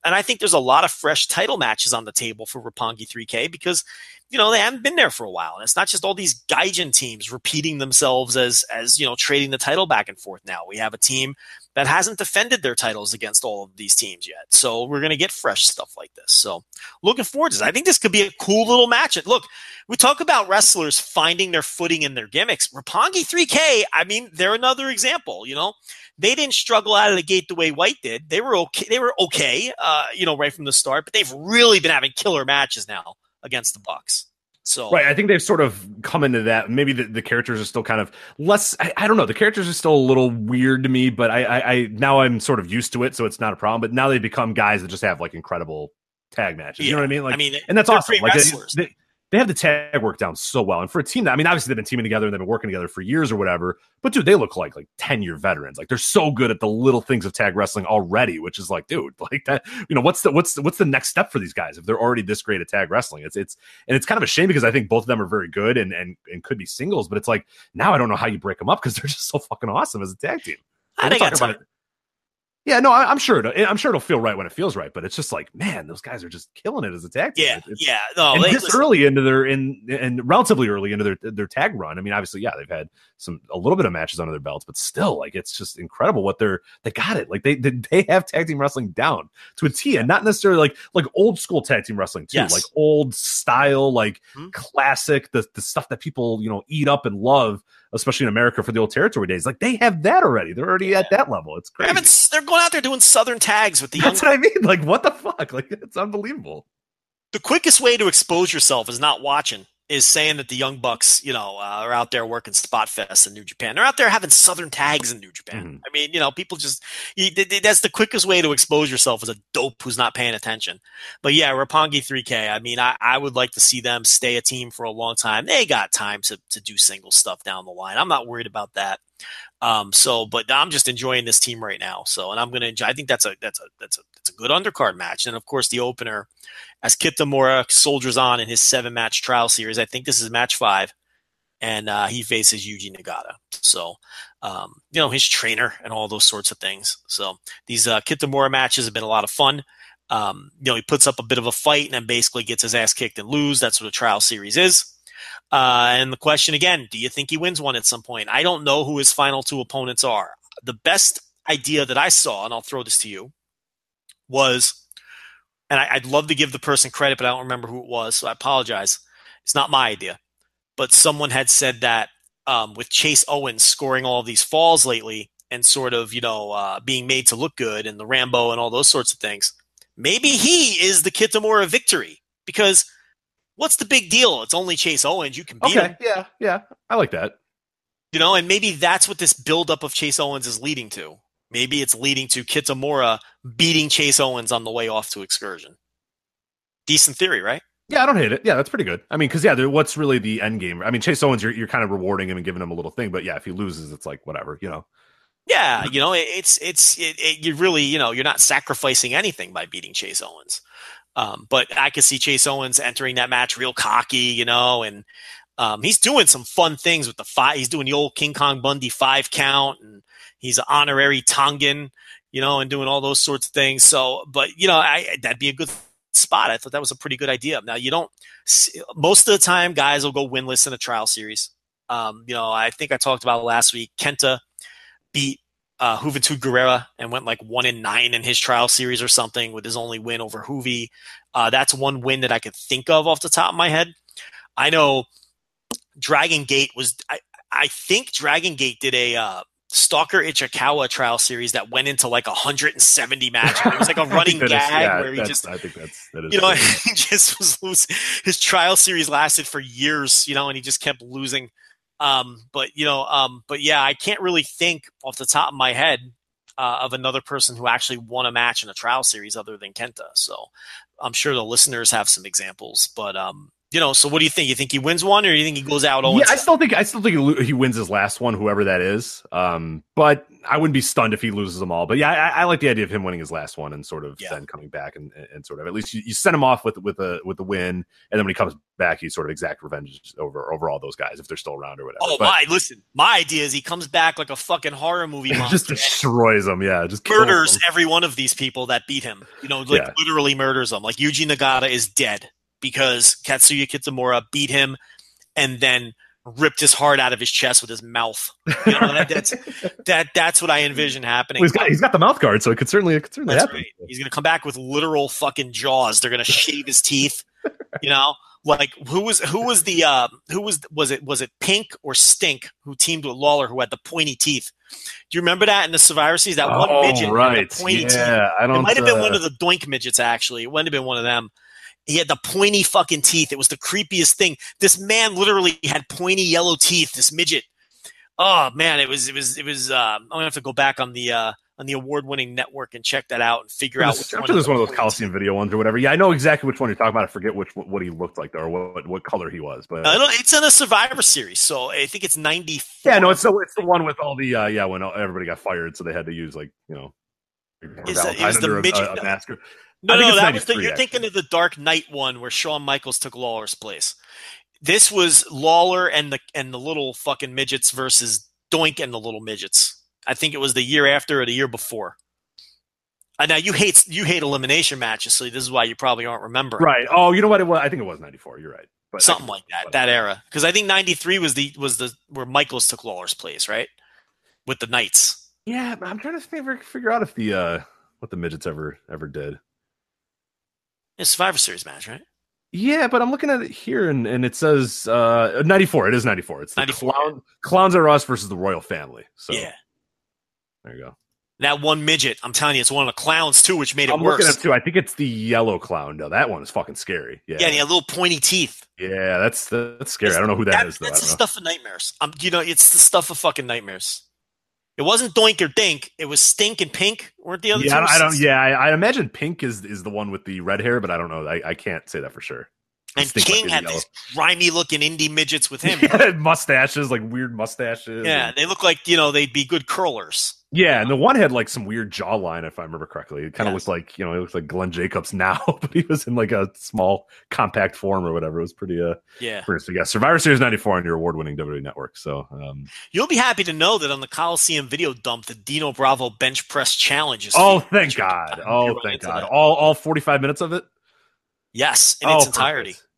And I think there's a lot of fresh title matches on the table for Roppongi 3K because you know they haven't been there for a while and it's not just all these gaijin teams repeating themselves as as you know trading the title back and forth now we have a team that hasn't defended their titles against all of these teams yet so we're going to get fresh stuff like this so looking forward to this i think this could be a cool little match look we talk about wrestlers finding their footing in their gimmicks Roppongi 3k i mean they're another example you know they didn't struggle out of the gate the way White did. They were okay. They were okay, uh, you know, right from the start. But they've really been having killer matches now against the Bucks. So right, I think they've sort of come into that. Maybe the, the characters are still kind of less. I, I, don't know. The characters are still a little weird to me, but I, I, I, now I'm sort of used to it, so it's not a problem. But now they become guys that just have like incredible tag matches. Yeah. You know what I mean? Like, I mean, and that's awesome. Like they, they, they have the tag work down so well. And for a team that I mean, obviously they've been teaming together and they've been working together for years or whatever. But dude, they look like like 10 year veterans. Like they're so good at the little things of tag wrestling already, which is like, dude, like that, you know, what's the what's the, what's the next step for these guys if they're already this great at tag wrestling? It's it's and it's kind of a shame because I think both of them are very good and and, and could be singles, but it's like now I don't know how you break them up because they're just so fucking awesome as a tag team. I think about it. Yeah, no, I, am sure. It'll, I'm sure it'll feel right when it feels right. But it's just like, man, those guys are just killing it as a tag team. Yeah, it's, yeah. No, and they, this listen. early into their in and relatively early into their their tag run. I mean, obviously, yeah, they've had some a little bit of matches under their belts, but still, like, it's just incredible what they're they got it. Like they they, they have tag team wrestling down to a T, and not necessarily like like old school tag team wrestling too, yes. like old style, like mm-hmm. classic, the the stuff that people you know eat up and love especially in America for the old territory days. Like they have that already. They're already at that level. It's crazy. they're going out there doing southern tags with the young. That's what I mean. Like what the fuck? Like it's unbelievable. the quickest way to expose yourself is not watching. Is saying that the young bucks, you know, uh, are out there working spot fest in New Japan. They're out there having southern tags in New Japan. Mhm. I mean, you know, people just you, th- th- that's the quickest way to expose yourself as a dope who's not paying attention. But yeah, Roppongi 3K. I mean, I, I would like to see them stay a team for a long time. They got time to to do single stuff down the line. I'm not worried about that. Um, so, but I'm just enjoying this team right now. So, and I'm to enjoy. I think that's a that's a that's a that's a good undercard match. And of course, the opener as Kitamura soldiers on in his seven match trial series. I think this is match five, and uh, he faces Yuji Nagata. So, um, you know, his trainer and all those sorts of things. So these uh, Kitamura matches have been a lot of fun. Um, you know, he puts up a bit of a fight and then basically gets his ass kicked and lose. That's what a trial series is. Uh, and the question again, do you think he wins one at some point? I don't know who his final two opponents are. The best idea that I saw, and I'll throw this to you, was, and I, I'd love to give the person credit, but I don't remember who it was, so I apologize. It's not my idea. But someone had said that um, with Chase Owens scoring all these falls lately and sort of, you know, uh, being made to look good and the Rambo and all those sorts of things, maybe he is the Kitamura victory because what's the big deal? It's only Chase Owens. You can beat him Yeah. Yeah. I like that. you know, and maybe that's what this buildup of Chase Owens is leading to. Maybe it's leading to Kitamura beating Chase Owens on the way off to excursion. Decent theory, right? Yeah, I don't hate it. Yeah, that's pretty good. I mean, because yeah, what's really the end game? I mean, Chase Owens, you're, you're kind of rewarding him and giving him a little thing, but yeah, if he loses, it's like whatever, you know. Yeah, you know, it, it's it's it, it, you really you know you're not sacrificing anything by beating Chase Owens. Um, but I could see Chase Owens entering that match real cocky, you know, and um, he's doing some fun things with the five. He's doing the old King Kong Bundy five count, and he's an honorary Tongan, you know, and doing all those sorts of things. So, but you know, I that'd be a good spot. I thought that was a pretty good idea. Now, you don't most of the time guys will go winless in a trial series. Um, you know, I think I talked about last week. Kenta beat uh, Juventud Guerrera and went like one in nine in his trial series or something with his only win over Juvi. Uh, that's one win that I could think of off the top of my head. I know Dragon Gate was. I, I think Dragon Gate did a uh, Stalker Ichikawa trial series that went into like 170 matches. It was like a running that is- gag yeah, where he just I think that's that is. you know, he just was losing. His trial series lasted for years, you know, and he just kept losing. Um, but you know, um, but yeah, I can't really think off the top of my head uh, of another person who actually won a match in a trial series other than Kenta. So I'm sure the listeners have some examples. But um, you know, so what do you think? You think he wins one, or you think he goes out? All Yeah, I still think I still think he, wins his last one, whoever that is. Um, but I wouldn't be stunned if he loses them all. But yeah, I, I like the idea of him winning his last one and sort of Yeah. then coming back and, and sort of at least you, you send him off with with a with a win, and then when he comes back, you sort of exact revenge over over all those guys if they're still around or whatever. Oh But my! Listen, my idea is he comes back like a fucking horror movie just destroys them. Yeah, just murders them. every one of these people that beat him. You know, like Yeah. literally murders them. Like Yuji Nagata is dead because Katsuya Kitamura beat him and then ripped his heart out of his chest with his mouth. You know, that, that's that that's what I envision happening. Well, he's got he's got the mouth guard, so it could certainly it could certainly That's happen. right. He's gonna come back with literal fucking jaws. They're gonna shave his teeth. You know, like who was who was the uh, who was was it was it Pink or Stink who teamed with Lawler who had the pointy teeth? Do you remember that in the Survivor Series? That one oh, midget right? the pointy teeth. Yeah, I don't. It might have been uh, one of the Doink midgets, actually. It might have been one of them. He had the pointy fucking teeth. It was the creepiest thing. This man literally had pointy yellow teeth. This midget. Oh man, it was it was it was. Uh, I'm gonna have to go back on the uh, on the award winning network and check that out and figure out. I'm Which sure one there's one of those Coliseum video ones or whatever. Yeah, I know exactly which one you're talking about. I forget which what he looked like though, or what what color he was. But. Uh, it's in a Survivor Series, so I think it's 90. yeah, no, it's the it's the one with all the uh, yeah when everybody got fired, so they had to use like you know. Is it was the midget- a, a. No, no, that was the, you're thinking of the Dark Knight one where Shawn Michaels took Lawler's place. This was Lawler and the and the little fucking midgets versus Doink and the little midgets. I think it was the year after or the year before. And now you hate you hate elimination matches, so this is why you probably aren't remembering Right. Oh, you know what? It was. I think it was '94. You're right. But something like that that era. Because I think '93 was the was the where Michaels took Lawler's place, right? With the Knights. Yeah, I'm trying to figure, figure out if the uh what the midgets ever ever did. It's a Survivor Series match, right? Yeah, but I'm looking at it here, and, and it says uh, 94. It is 94. It's the 94, Clown, Clowns Are Us versus the Royal Family. So yeah. there you go. That one midget, I'm telling you, it's one of the clowns too, which made it I'm worse. looking at it too. I think it's the yellow clown. No, that one is fucking scary. Yeah, yeah, and he had little pointy teeth. yeah, that's that's scary. I don't know who that That- is though. That's the know. stuff of nightmares. Um, you know, it's the stuff of fucking nightmares. It wasn't Doink or Dink. It was Stink and Pink. Weren't the other Yeah, I two? don't, I don't. Yeah, I, I imagine Pink is is the one with the red hair, but I don't know. I, I can't say that for sure. And King had yellow. these grimy looking indie midgets with him. Yeah, mustaches, like weird mustaches. yeah, and- they look like you know they'd be good curlers. yeah, and the one had like some weird jawline, if I remember correctly. It kind of Yeah. looked like you know, it looks like Glenn Jacobs now, but he was in like a small, compact form or whatever. It was pretty uh, Yeah, pretty. So yeah, Survivor Series '94 on your award-winning WWE network. So um, you'll be happy to know that on the Coliseum video dump, the Dino Bravo bench press challenge is. oh, thank God! Oh, thank God! All all 45 minutes of it. Yes, in oh, its perfect.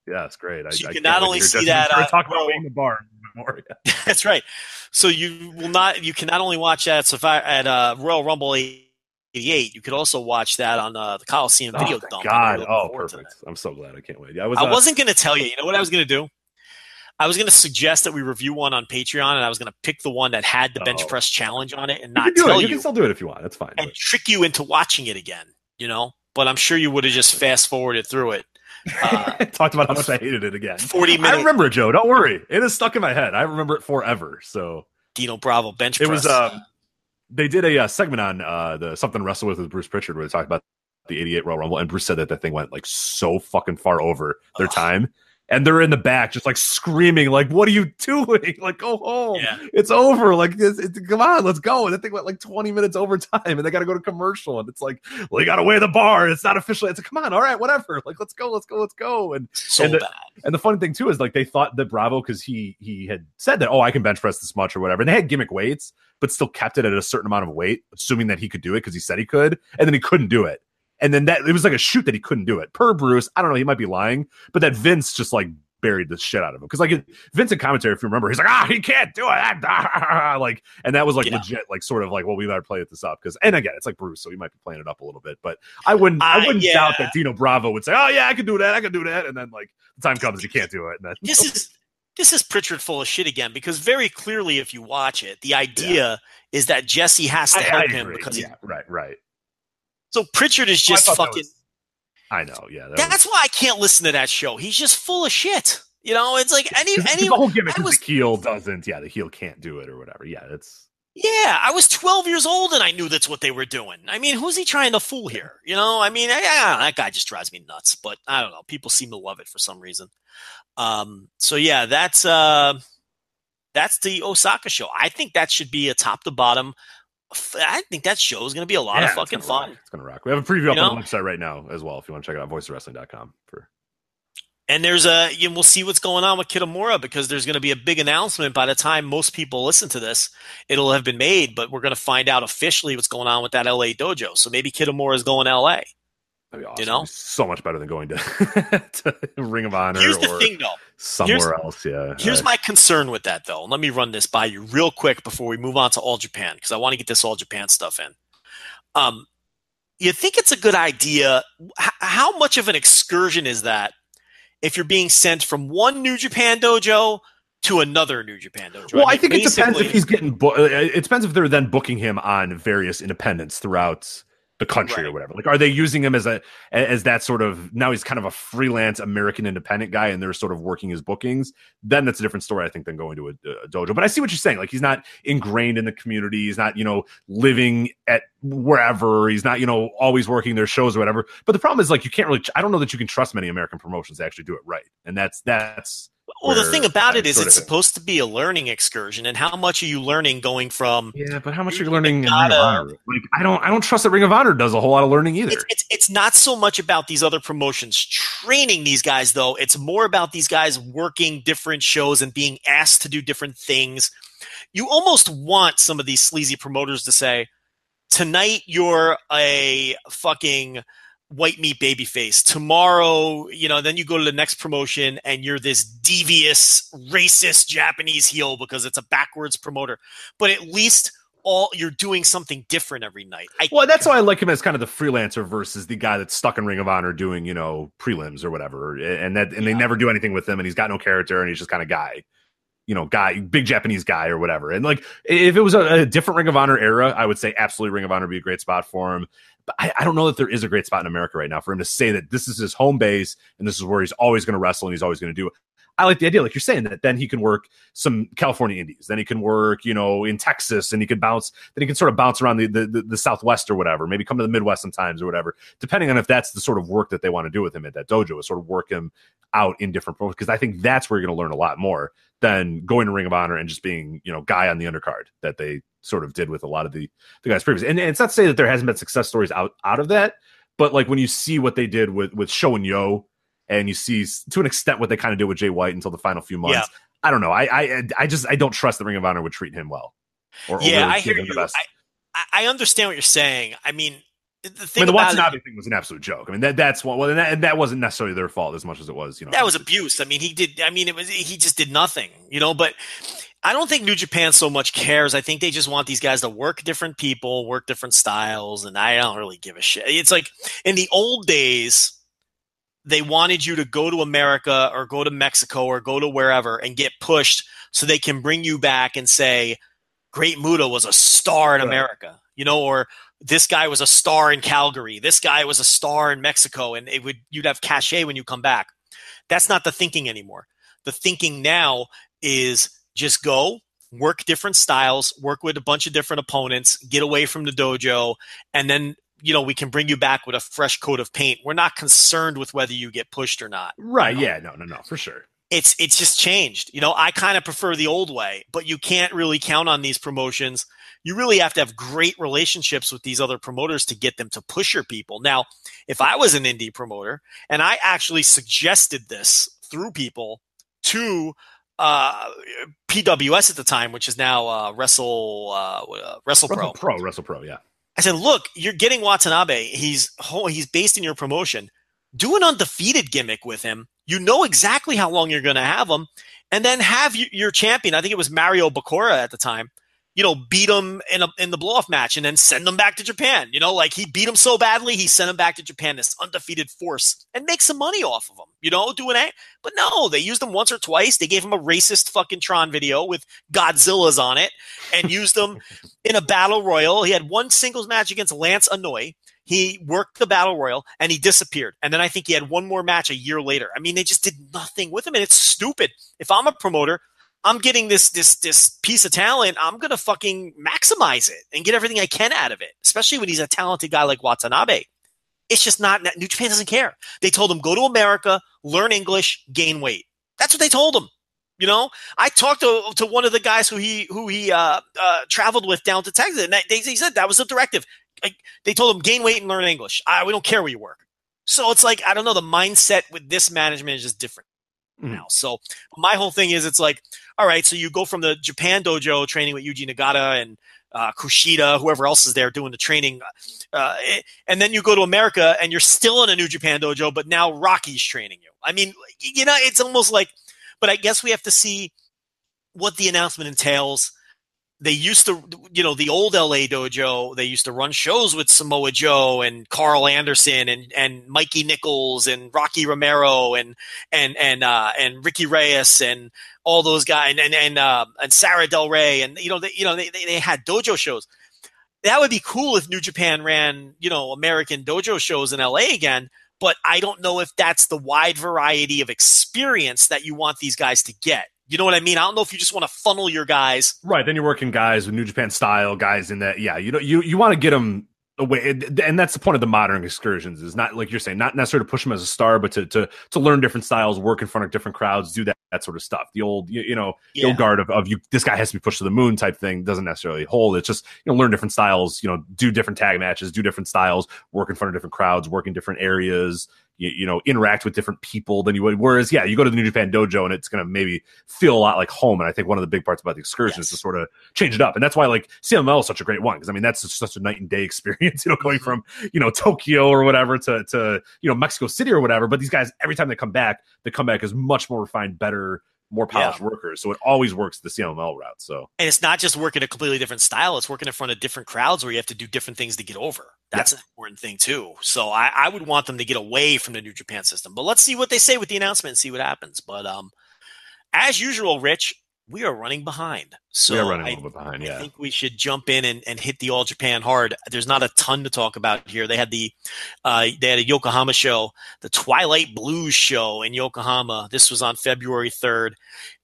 Yeah, it's great. I, So you I can can't not only see that, uh, talk about being the bar more. Yeah. That's right. So you will not. You can not only watch that at, Survivor, at uh, Royal Rumble '88. You could also watch that on uh, the Coliseum video oh, thank dump. God! Oh, looking forward to perfect. I'm so glad. I can't wait. Yeah, I was. I uh, wasn't going to tell you. You know what I was going to do? I was going to suggest that we review one on Patreon, and I was going to pick the one that had the bench Oh. press challenge on it, and You not can do tell it. you, You can still do it if you want. That's fine. and but- trick you into watching it again. You know, but I'm sure you would have just fast forwarded through it. Uh, talked about how much I hated it again. Forty minutes. I remember it, Joe. Don't worry. It is stuck in my head. I remember it forever. So Dino Bravo bench it press. was. Um, they did a uh, segment on uh, the something wrestle with with Bruce Prichard where they talked about the '88 Royal Rumble, and Bruce said that that thing went like so fucking far over their Ugh. time. And they're in the back, just like screaming, like, "What are you doing? Like, go home! Yeah. It's over! Like, this, it, come on, let's go!" And that thing went like twenty minutes over time, and they got to go to commercial, and it's like, "Well, you got to weigh the bar. It's not official." It's like, "Come on, all right, whatever. Like, let's go, let's go, let's go." And so and the- bad. and the funny thing too is like they thought that Bravo because he he had said that oh I can bench press this much or whatever, and they had gimmick weights, but still kept it at a certain amount of weight, assuming that he could do it because he said he could, and then he couldn't do it, and then that it was like a shoot that he couldn't do it. Per Bruce, I don't know, he might be lying, but that Vince just like buried the shit out of him because like Vince in commentary, if you remember, he's like ah he can't do it, like, and that was like Yeah. legit, like sort of like well we better play it this up because and again it's like Bruce, so he might be playing it up a little bit, but I wouldn't I Uh, wouldn't yeah. doubt that Dino Bravo would say oh yeah I can do that, I can do that, and then like the time comes you can't do it, and then this is this is Prichard full of shit again because very clearly, if you watch it, the idea is that Jesse has to I- help I him because he, yeah, right, right. So Prichard is just thought that fucking. was- I know, yeah. That That's why I can't listen to that show. He's just full of shit. You know, it's like any any. the whole gimmick was the heel doesn't. Yeah, the heel can't do it or whatever. Yeah, it's yeah, I was 12 years old and I knew that's what they were doing. I mean, who's he trying to fool here? You know, I mean, I, I know, that guy just drives me nuts. But I don't know. People seem to love it for some reason. Um. So yeah, that's uh, that's the Osaka show. I think that should be a top to bottom. I think that show is going to be a lot yeah, of it's fucking gonna fun. rock. It's gonna rock. We have a preview up You on the website right now as well. If you want to check it out, voiceofwrestling.com for And there's a, you know, we'll see what's going on with Kitamura because there's going to be a big announcement by the time most people listen to this. It'll have been made, but we're going to find out officially what's going on with that LA dojo. So maybe Kitamura is going LA. that'd be awesome. know? so much better than going to, to Ring of Honor Here's the or thing, though. Somewhere else. Yeah. Here's Uh, my concern with that, though. Let me run this by you real quick before we move on to All Japan because I want to get this All Japan stuff in. Um, you think it's a good idea? H- how much of an excursion is that if you're being sent from one New Japan dojo to another New Japan dojo? Well, I mean, think it depends if he's getting. Bo- uh, it depends if they're then booking him on various independents throughout the country or whatever. Like, are they using him as a as that sort of now he's kind of a freelance American independent guy, and they're sort of working his bookings? Then that's a different story, I think, than going to a, a dojo. But I see what you're saying. Like, he's not ingrained in the community. He's not, you know, living at wherever. He's not, you know, always working their shows or whatever. But the problem is, like, you can't really. I don't know that you can trust many American promotions to actually do it right, and that's that's. Well, the thing about it is, it's supposed to be a learning excursion, and how much are you learning going from? Yeah, but how much are You you learning in Ring of Honor? Like, I don't, I don't trust that Ring of Honor does a whole lot of learning either. It's, it's it's not so much about these other promotions training these guys, though. It's more about these guys working different shows and being asked to do different things. You almost want some of these sleazy promoters to say, "Tonight you're a fucking." White meat baby face. Tomorrow, you know, then you go to the next promotion and you're this devious, racist Japanese heel because it's a backwards promoter. But at least all you're doing something different every night. I, Well, that's why I like him as kind of the freelancer versus the guy that's stuck in Ring of Honor doing, you know, prelims or whatever. And that and they never do anything with him and he's got no character and he's just kind of guy. You know, guy, big Japanese guy or whatever. And like if it was a, a different Ring of Honor era, I would say absolutely Ring of Honor would be a great spot for him. But I, I don't know that there is a great spot in America right now for him to say that this is his home base and this is where he's always going to wrestle and he's always going to do it. I like the idea, like you're saying, that then he can work some California indies, then he can work, you know, in Texas, and he could bounce, then he can sort of bounce around the, the the the Southwest or whatever, maybe come to the Midwest sometimes or whatever, depending on if that's the sort of work that they want to do with him at that dojo, is sort of work him out in different. Because I think that's where you're going to learn a lot more than going to Ring of Honor and just being, you know, guy on the undercard that they sort of did with a lot of the the guys previously. And, and it's not to say that there hasn't been success stories out out of that, but like when you see what they did with with Sho and Yoh, and you see to an extent what they kind of did with Jay White until the final few months. Yeah. I don't know. I I I just I don't trust the Ring of Honor would treat him well. Or, or yeah, really I hear you. I, I understand what you're saying. I mean, the I thing mean, the it- thing was an absolute joke. I mean, that that's one. Well, and that, and that wasn't necessarily their fault as much as it was, you know. that was abuse. I mean, he did. I mean, it was he just did nothing, you know. But I don't think New Japan so much cares. I think they just want these guys to work different people, work different styles, and I don't really give a shit. It's like in the old days, they wanted you to go to America or go to Mexico or go to wherever and get pushed so they can bring you back and say, Great Muta was a star in Right. America, you know, or this guy was a star in Calgary, this guy was a star in Mexico, and it would you'd have cachet when you come back. That's not the thinking anymore. The thinking now is just go, work different styles, work with a bunch of different opponents, get away from the dojo, and then you know we can bring you back with a fresh coat of paint. We're not concerned with whether you get pushed or not. right. Yeah. No. No. No. For sure. It's it's just changed. You know, I kind of prefer the old way, but you can't really count on these promotions. You really have to have great relationships with these other promoters to get them to push your people. Now, if I was an indie promoter and I actually suggested this through people to uh, PWS at the time, which is now uh, Wrestle uh, uh, Wrestle Pro. Wrestle Pro. Wrestle Pro. Yeah. I said, "Look, you're getting Watanabe. He's he's based in your promotion. Do an undefeated gimmick with him. You know exactly how long you're going to have him, and then have your champion. I think it was Mario Bakura at the time. You know, beat him in a in the blow off match, and then send him back to Japan. You know, like he beat him so badly, he sent him back to Japan. This undefeated force, and make some money off of him. You know, do an a- but no, they used him once or twice. They gave him a racist fucking Tron video with Godzilla's on it, and used him in a battle royal. He had one singles match against Lance Anoy. He worked the battle royal and he disappeared. And then I think he had one more match a year later. I mean, they just did nothing with him, and it's stupid. If I'm a promoter, I'm getting this this this piece of talent. I'm gonna fucking maximize it and get everything I can out of it. Especially when he's a talented guy like Watanabe. It's just not. New Japan doesn't care. They told him go to America, learn English, gain weight. That's what they told him. You know, I talked to to one of the guys who he who he uh, uh, traveled with down to Texas, and they, he said that was the directive. Like, they told him gain weight and learn English. I, we don't care where you work. So it's like I don't know. The mindset with this management is just different Mhm. now. So my whole thing is, it's like, all right, so you go from the Japan dojo training with Yuji Nagata and uh, Kushida, whoever else is there doing the training, uh, eh, and then you go to America and you're still in a New Japan dojo, but now Rocky's training you. I mean, you know, it's almost like, but I guess we have to see what the announcement entails. They used to, you know, the old LA dojo. They used to run shows with Samoa Joe and Karl Anderson and and Mikey Nichols and Rocky Romero and and and uh, and Ricky Reyes and all those guys and and and, uh, and Sarah Del Rey and you know they, you know they, they they had dojo shows. That would be cool if New Japan ran you know American dojo shows in LA again. But I don't know if that's the wide variety of experience that you want these guys to get. You know what I mean? I don't know if you just want to funnel your guys Right. Then you're working guys with New Japan style guys in that. Yeah. You know, you you want to get them away, and that's the point of the modern excursions. Is not like you're saying, not necessarily to push them as a star, but to to to learn different styles, work in front of different crowds, do that that sort of stuff. The old, you, you know, the Yeah. old guard of, of you. This guy has to be pushed to the moon type thing doesn't necessarily hold. It's just you know learn different styles. You know, do different tag matches, do different styles, work in front of different crowds, work in different areas. You, you know, interact with different people than you would. Whereas, yeah, you go to the New Japan dojo and it's going to maybe feel a lot like home. And I think one of the big parts about the excursion is to sort of change it up. And that's why like CMLL is such a great one because I mean that's such a night and day experience. You know, going mm-hmm. from you know Tokyo or whatever to to you know Mexico City or whatever. But these guys, every time they come back, the comeback is much more refined, better. More polished workers. So it always works the CMLL route. So And it's not just working a completely different style; it's working in front of different crowds where you have to do different things to get over. That's an important thing too. So I, I would want them to get away from the New Japan system. But let's see what they say with the announcement and see what happens. But um, as usual, Rich, we are running behind. So we are running I, a little bit behind. Yeah, I think we should jump in and, and hit the All Japan hard. There's not a ton to talk about here. They had the uh, they had a Yokohama show, the Twilight Blues show in Yokohama. This was on February 3rd.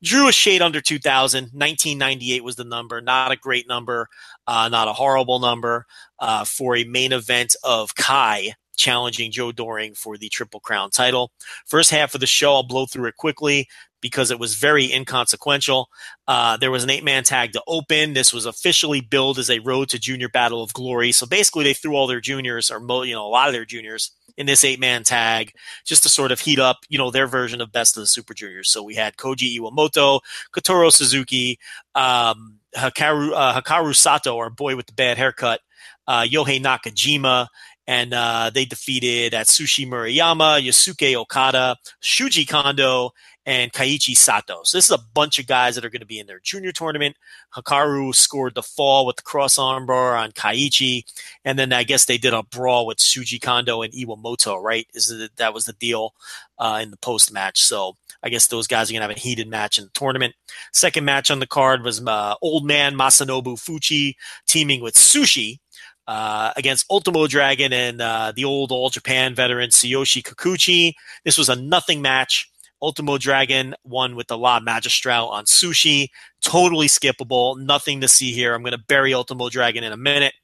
Drew a shade under 2,000. 1998 was the number. Not a great number, uh, not a horrible number uh, for a main event of Kai challenging Joe Doering for the Triple Crown title. First half of the show, I'll blow through it quickly because it was very inconsequential. Uh, there was an eight man tag to open. This was officially billed as a road to junior battle of glory. So basically, they threw all their juniors, or you know, a lot of their juniors, in this eight man tag just to sort of heat up, you know, their version of best of the Super Juniors. So we had Koji Iwamoto, Kotaro Suzuki, um, Hikaru, uh, Hikaru Sato, our boy with the bad haircut, uh, Yohei Nakajima, and uh, they defeated Atsushi Murayama, Yusuke Okada, Shuji Kondo, and Kaiichi Sato. So this is a bunch of guys that are going to be in their junior tournament. Hikaru scored the fall with the cross armbar on Kaiichi, and then I guess they did a brawl with Shuji Kondo and Iwamoto. Right? Is that that was the deal uh, in the post match? So I guess those guys are going to have a heated match in the tournament. Second match on the card was uh, old man Masanobu Fuchi teaming with Sushi uh, against Ultimo Dragon and uh, the old All Japan veteran Tsuyoshi Kikuchi. This was a nothing match. Ultimo Dragon won with the La Magistral on Sushi. Totally skippable. Nothing to see here. I'm going to bury Ultimo Dragon in a minute.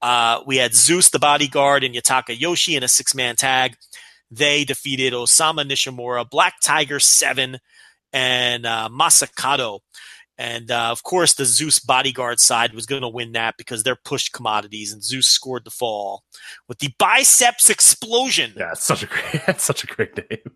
Uh, we had Zeus the bodyguard and Yutaka Yoshi in a six man tag. They defeated Osamu Nishimura, Black Tiger 7, and uh, Masakado. And uh, of course, the Zeus bodyguard side was going to win that because they're pushed commodities, and Zeus scored the fall with the biceps explosion Yeah, it's such a great, it's such a great name.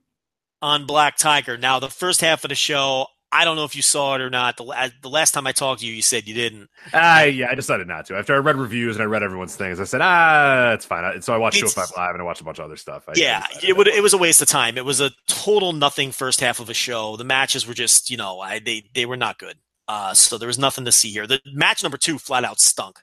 on Black Tiger. Now, the first half of the show, I don't know if you saw it or not. The, the last time I talked to you, you said you didn't. Ah, yeah, I decided not to. After I read reviews and I read everyone's things, I said, ah, it's fine. I- So I watched Show It's- Five Live and I watched a bunch of other stuff. I, yeah, I it would. It was a waste of time. It was a total nothing first half of a show. The matches were just, you know, I, they they were not good. Uh, so there was nothing to see here. The match number two flat out stunk.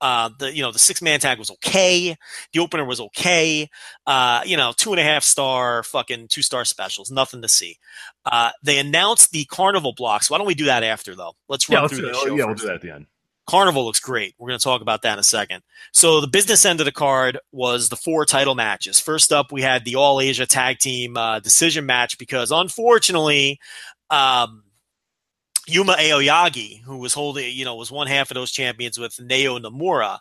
Uh, the you know the six man tag was okay. The opener was okay. Uh, you know two and a half star fucking two star specials. Nothing to see. Uh, they announced the carnival blocks. Why don't we do that after though? Let's Yeah, run let's through the show. yeah, we'll do that at the end. Carnival looks great. We're going to talk about that in a second. So the business end of the card was the four title matches. First up, we had the All Asia Tag Team uh, decision match because unfortunately, um, Yuma Aoyagi, who was holding, you know, was one half of those champions with Naoya Nomura,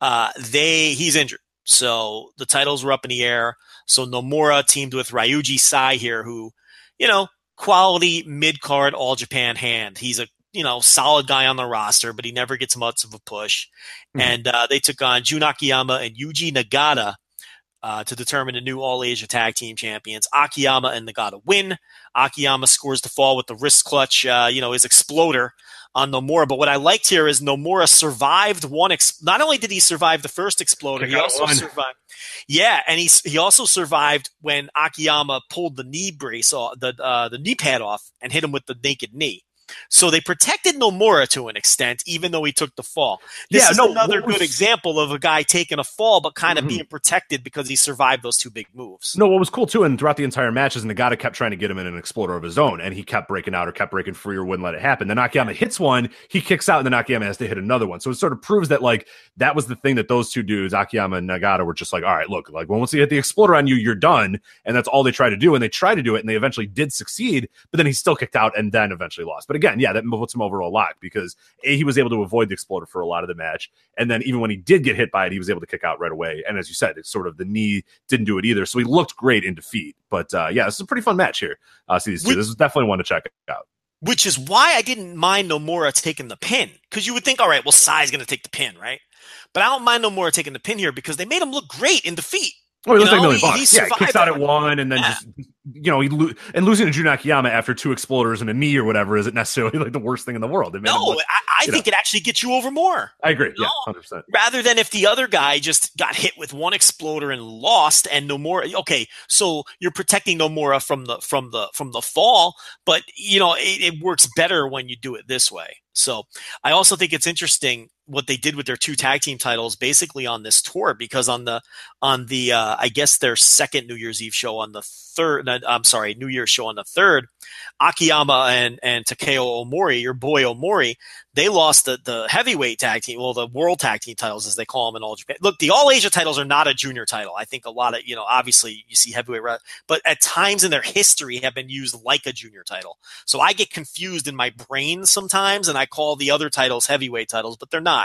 uh, they he's injured. So the titles were up in the air. So Nomura teamed with Ryoji Sai here, who, you know, quality mid card All Japan hand. He's a you know solid guy on the roster, but he never gets much of a push. Mhm. And uh, they took on Jun Akiyama and Yuji Nagata uh, to determine the new All Asia Tag Team Champions. Akiyama and Nagata win. Akiyama scores the fall with the wrist clutch, uh, you know, his exploder on Nomura. But what I liked here is Nomura survived one. Ex- Not only did he survive the first exploder, he also one. survived. Yeah, and he he also survived when Akiyama pulled the knee brace off, the uh, the knee pad off, and hit him with the naked knee. So they protected Nomura to an extent, even though he took the fall. This Yeah, is no, another was- good example of a guy taking a fall, but kind of Mhm. being protected because he survived those two big moves. No, what was cool too, and throughout the entire match is Nagata kept trying to get him in an exploder of his own, and he kept breaking out or kept breaking free or wouldn't let it happen. Then Akiyama hits one, he kicks out, and then Akiyama has to hit another one. So it sort of proves that like that was the thing that those two dudes, Akiyama and Nagata, were just like, all right, look, like once you hit the exploder on you, you're done, and that's all they try to do. And they try to do it, and they eventually did succeed, but then he still kicked out and then eventually lost. But again, yeah, that puts him over a lot because a he was able to avoid the exploder for a lot of the match, and then even when he did get hit by it, he was able to kick out right away. And as you said, it's sort of the knee didn't do it either. So he looked great in defeat. But uh, yeah, this is a pretty fun match here. Uh, see these two. This is definitely one to check out. Which is why I didn't mind Nomura taking the pin. Because you would think, all right, well, Sai's going to take the pin, right? But I don't mind Nomura taking the pin here because they made him look great in defeat. Oh, he You looks like a million he- bucks. he yeah, kicks out at one and then Yeah. just you know, he lo- and losing to Jun Akiyama after two exploders and a knee or whatever isn't necessarily like the worst thing in the world. No, look- I, I you think it actually gets you over more. I agree. Yeah, No. hundred percent. rather than if the other guy just got hit with one exploder and lost and Nomura okay so you're protecting Nomura from the from the from the fall but you know it, it works better when you do it this way so I also think it's interesting what they did with their two tag team titles basically on this tour because on the on the uh, I guess their second New Year's Eve show on the third no, I'm sorry New Year's show on the third Akiyama and and Takao Omori your boy Omori they lost the, the heavyweight tag team, well, the world tag team titles, as they call them in all Japan. Look, the All Asia titles are not a junior title. I think a lot of, you know, obviously you see heavyweight, but at times in their history have been used like a junior title. So I get confused in my brain sometimes and I call the other titles heavyweight titles, but they're not.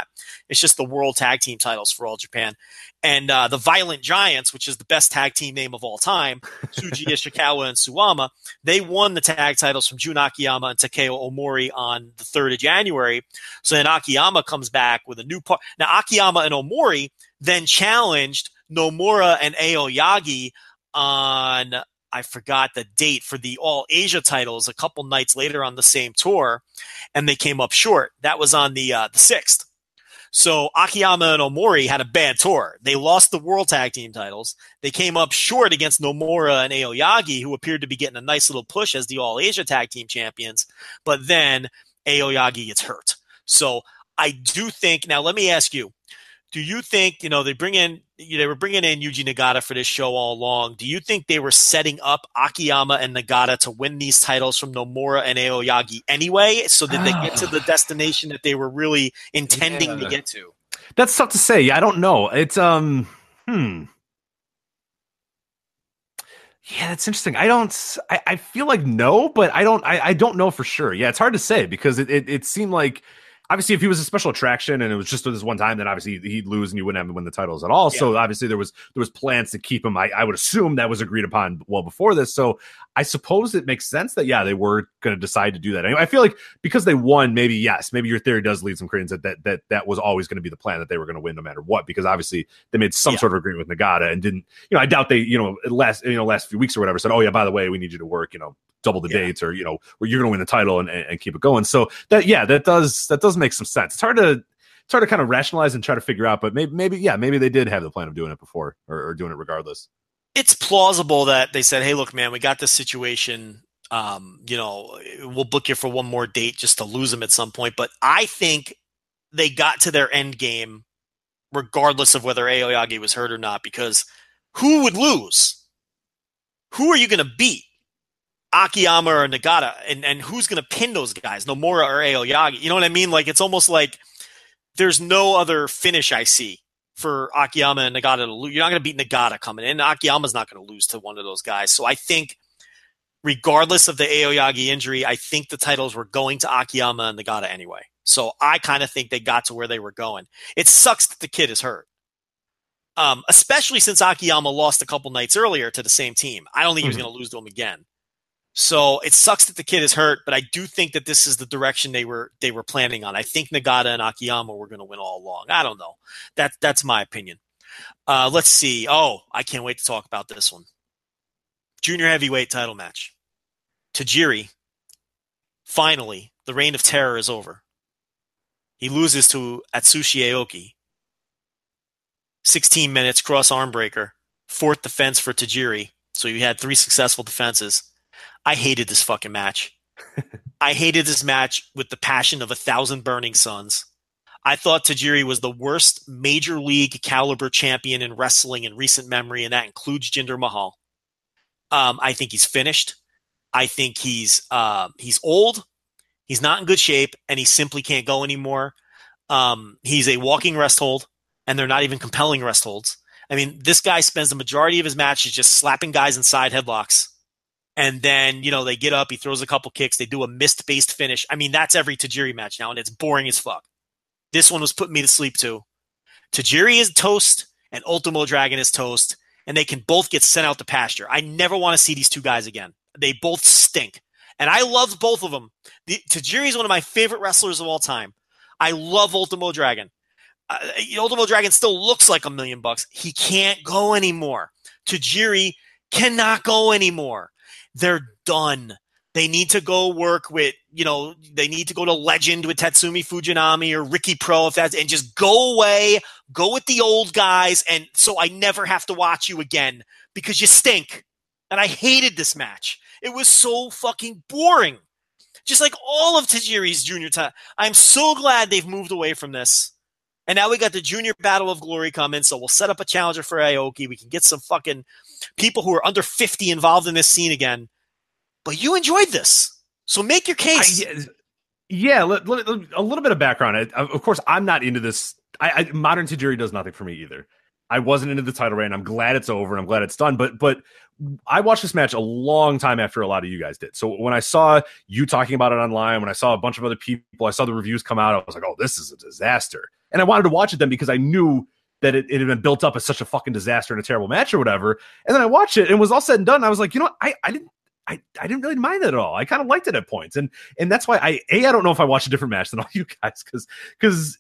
It's just the world tag team titles for all Japan. And uh, the Violent Giants, which is the best tag team name of all time, Shuji Ishikawa and Suwama, they won the tag titles from Jun Akiyama and Takao Omori on the 3rd of January. So then Akiyama comes back with a new part. Now Akiyama and Omori then challenged Nomura and Aoyagi on I forgot the date for the All Asia titles a couple nights later on the same tour, and they came up short. That was on the uh, the sixth. So Akiyama and Omori had a bad tour. They lost the World Tag Team titles. They came up short against Nomura and Aoyagi, who appeared to be getting a nice little push as the All Asia Tag Team champions. But then Aoyagi gets hurt. So I do think now. Let me ask you: Do you think you know they bring in you know, they were bringing in Yuji Nagata for this show all along? Do you think they were setting up Akiyama and Nagata to win these titles from Nomura and Aoyagi anyway, so that they get to the destination that they were really intending to get to? That's tough to say. I don't know. It's um, hmm. Yeah, that's interesting. I don't. I, I feel like no, but I don't. I, I don't know for sure. Yeah, it's hard to say because it, it it seemed like obviously if he was a special attraction and it was just for this one time, then obviously he'd lose and you wouldn't have to win the titles at all. So obviously there was there was plans to keep him. I, I would assume that was agreed upon well before this. So I suppose it makes sense that yeah they were going to decide to do that. Anyway, I feel like because they won, maybe yes, maybe your theory does lead some credence that that that, that was always going to be the plan that they were going to win no matter what. Because obviously they made some Yeah. sort of agreement with Nagata and didn't. You know, I doubt they you know last you know last few weeks or whatever said oh yeah by the way we need you to work you know double the Yeah. dates or you know where you're going to win the title and, and, and keep it going. So that yeah that does that does make some sense. It's hard to it's hard to kind of rationalize and try to figure out, but maybe maybe yeah maybe they did have the plan of doing it before or, or doing it regardless. It's plausible that they said, "Hey, look, man, we got this situation. Um, you know, we'll book you for one more date just to lose him at some point." But I think they got to their end game, regardless of whether Aoyagi was hurt or not, because who would lose? Who are you going to beat? Akiyama or Nagata, and and who's going to pin those guys? Nomura or Aoyagi? You know what I mean? Like it's almost like there's no other finish I see for Akiyama and Nagata to lose. You're not going to beat Nagata coming in. Akiyama's not going to lose to one of those guys. So I think, regardless of the Aoyagi injury, I think the titles were going to Akiyama and Nagata anyway. So I kind of think they got to where they were going. It sucks that the kid is hurt. Um, especially since Akiyama lost a couple nights earlier to the same team. I don't think he was Mhm. going to lose to him again. So it sucks that the kid is hurt, but I do think that this is the direction they were they were planning on. I think Nagata and Akiyama were going to win all along. I don't know. That that's my opinion. Uh, let's see. Oh, I can't wait to talk about this one. Junior heavyweight title match. Tajiri. Finally, the reign of terror is over. He loses to Atsushi Aoki. 16 minutes cross arm breaker. Fourth defense for Tajiri. So you had three successful defenses. I hated this fucking match. I hated this match with the passion of a thousand burning suns. I thought Tajiri was the worst major league caliber champion in wrestling in recent memory, and that includes Jinder Mahal. Um, I think he's finished. I think he's uh, he's old. He's not in good shape, and he simply can't go anymore. Um, he's a walking rest hold, and they're not even compelling rest holds. I mean, this guy spends the majority of his matches just slapping guys inside headlocks. And then, you know, they get up, he throws a couple kicks, they do a mist based finish. I mean, that's every Tajiri match now, and it's boring as fuck. This one was putting me to sleep too. Tajiri is toast, and Ultimo Dragon is toast, and they can both get sent out to pasture. I never want to see these two guys again. They both stink. And I loved both of them. The, Tajiri is one of my favorite wrestlers of all time. I love Ultimo Dragon. Uh, Ultimo Dragon still looks like a million bucks. He can't go anymore. Tajiri cannot go anymore. They're done. They need to go work with, you know, they need to go to Legend with Tatsumi Fujinami or Ricky Pro if that's, and just go away, go with the old guys, and so I never have to watch you again because you stink. And I hated this match. It was so fucking boring. Just like all of Tajiri's junior time. I'm so glad they've moved away from this. And now we got the Junior Battle of Glory coming, so we'll set up a challenger for Aoki. We can get some fucking people who are under 50 involved in this scene again. But you enjoyed this. So make your case. I, yeah, let, let, let, a little bit of background. I, of course, I'm not into this. I, modern Tajiri does nothing for me either. I wasn't into the title reign. I'm glad it's over and I'm glad it's done. But but I watched this match a long time after a lot of you guys did. So when I saw you talking about it online, when I saw a bunch of other people, I saw the reviews come out. I was like, oh, this is a disaster. And I wanted to watch it then because I knew that it, it, had been built up as such a fucking disaster and a terrible match or whatever. And then I watched it and it was all said and done. I was like, you know, what? I, I didn't I, I didn't really mind it at all. I kind of liked it at points. And and that's why I A, I don't know if I watched a different match than all you guys because because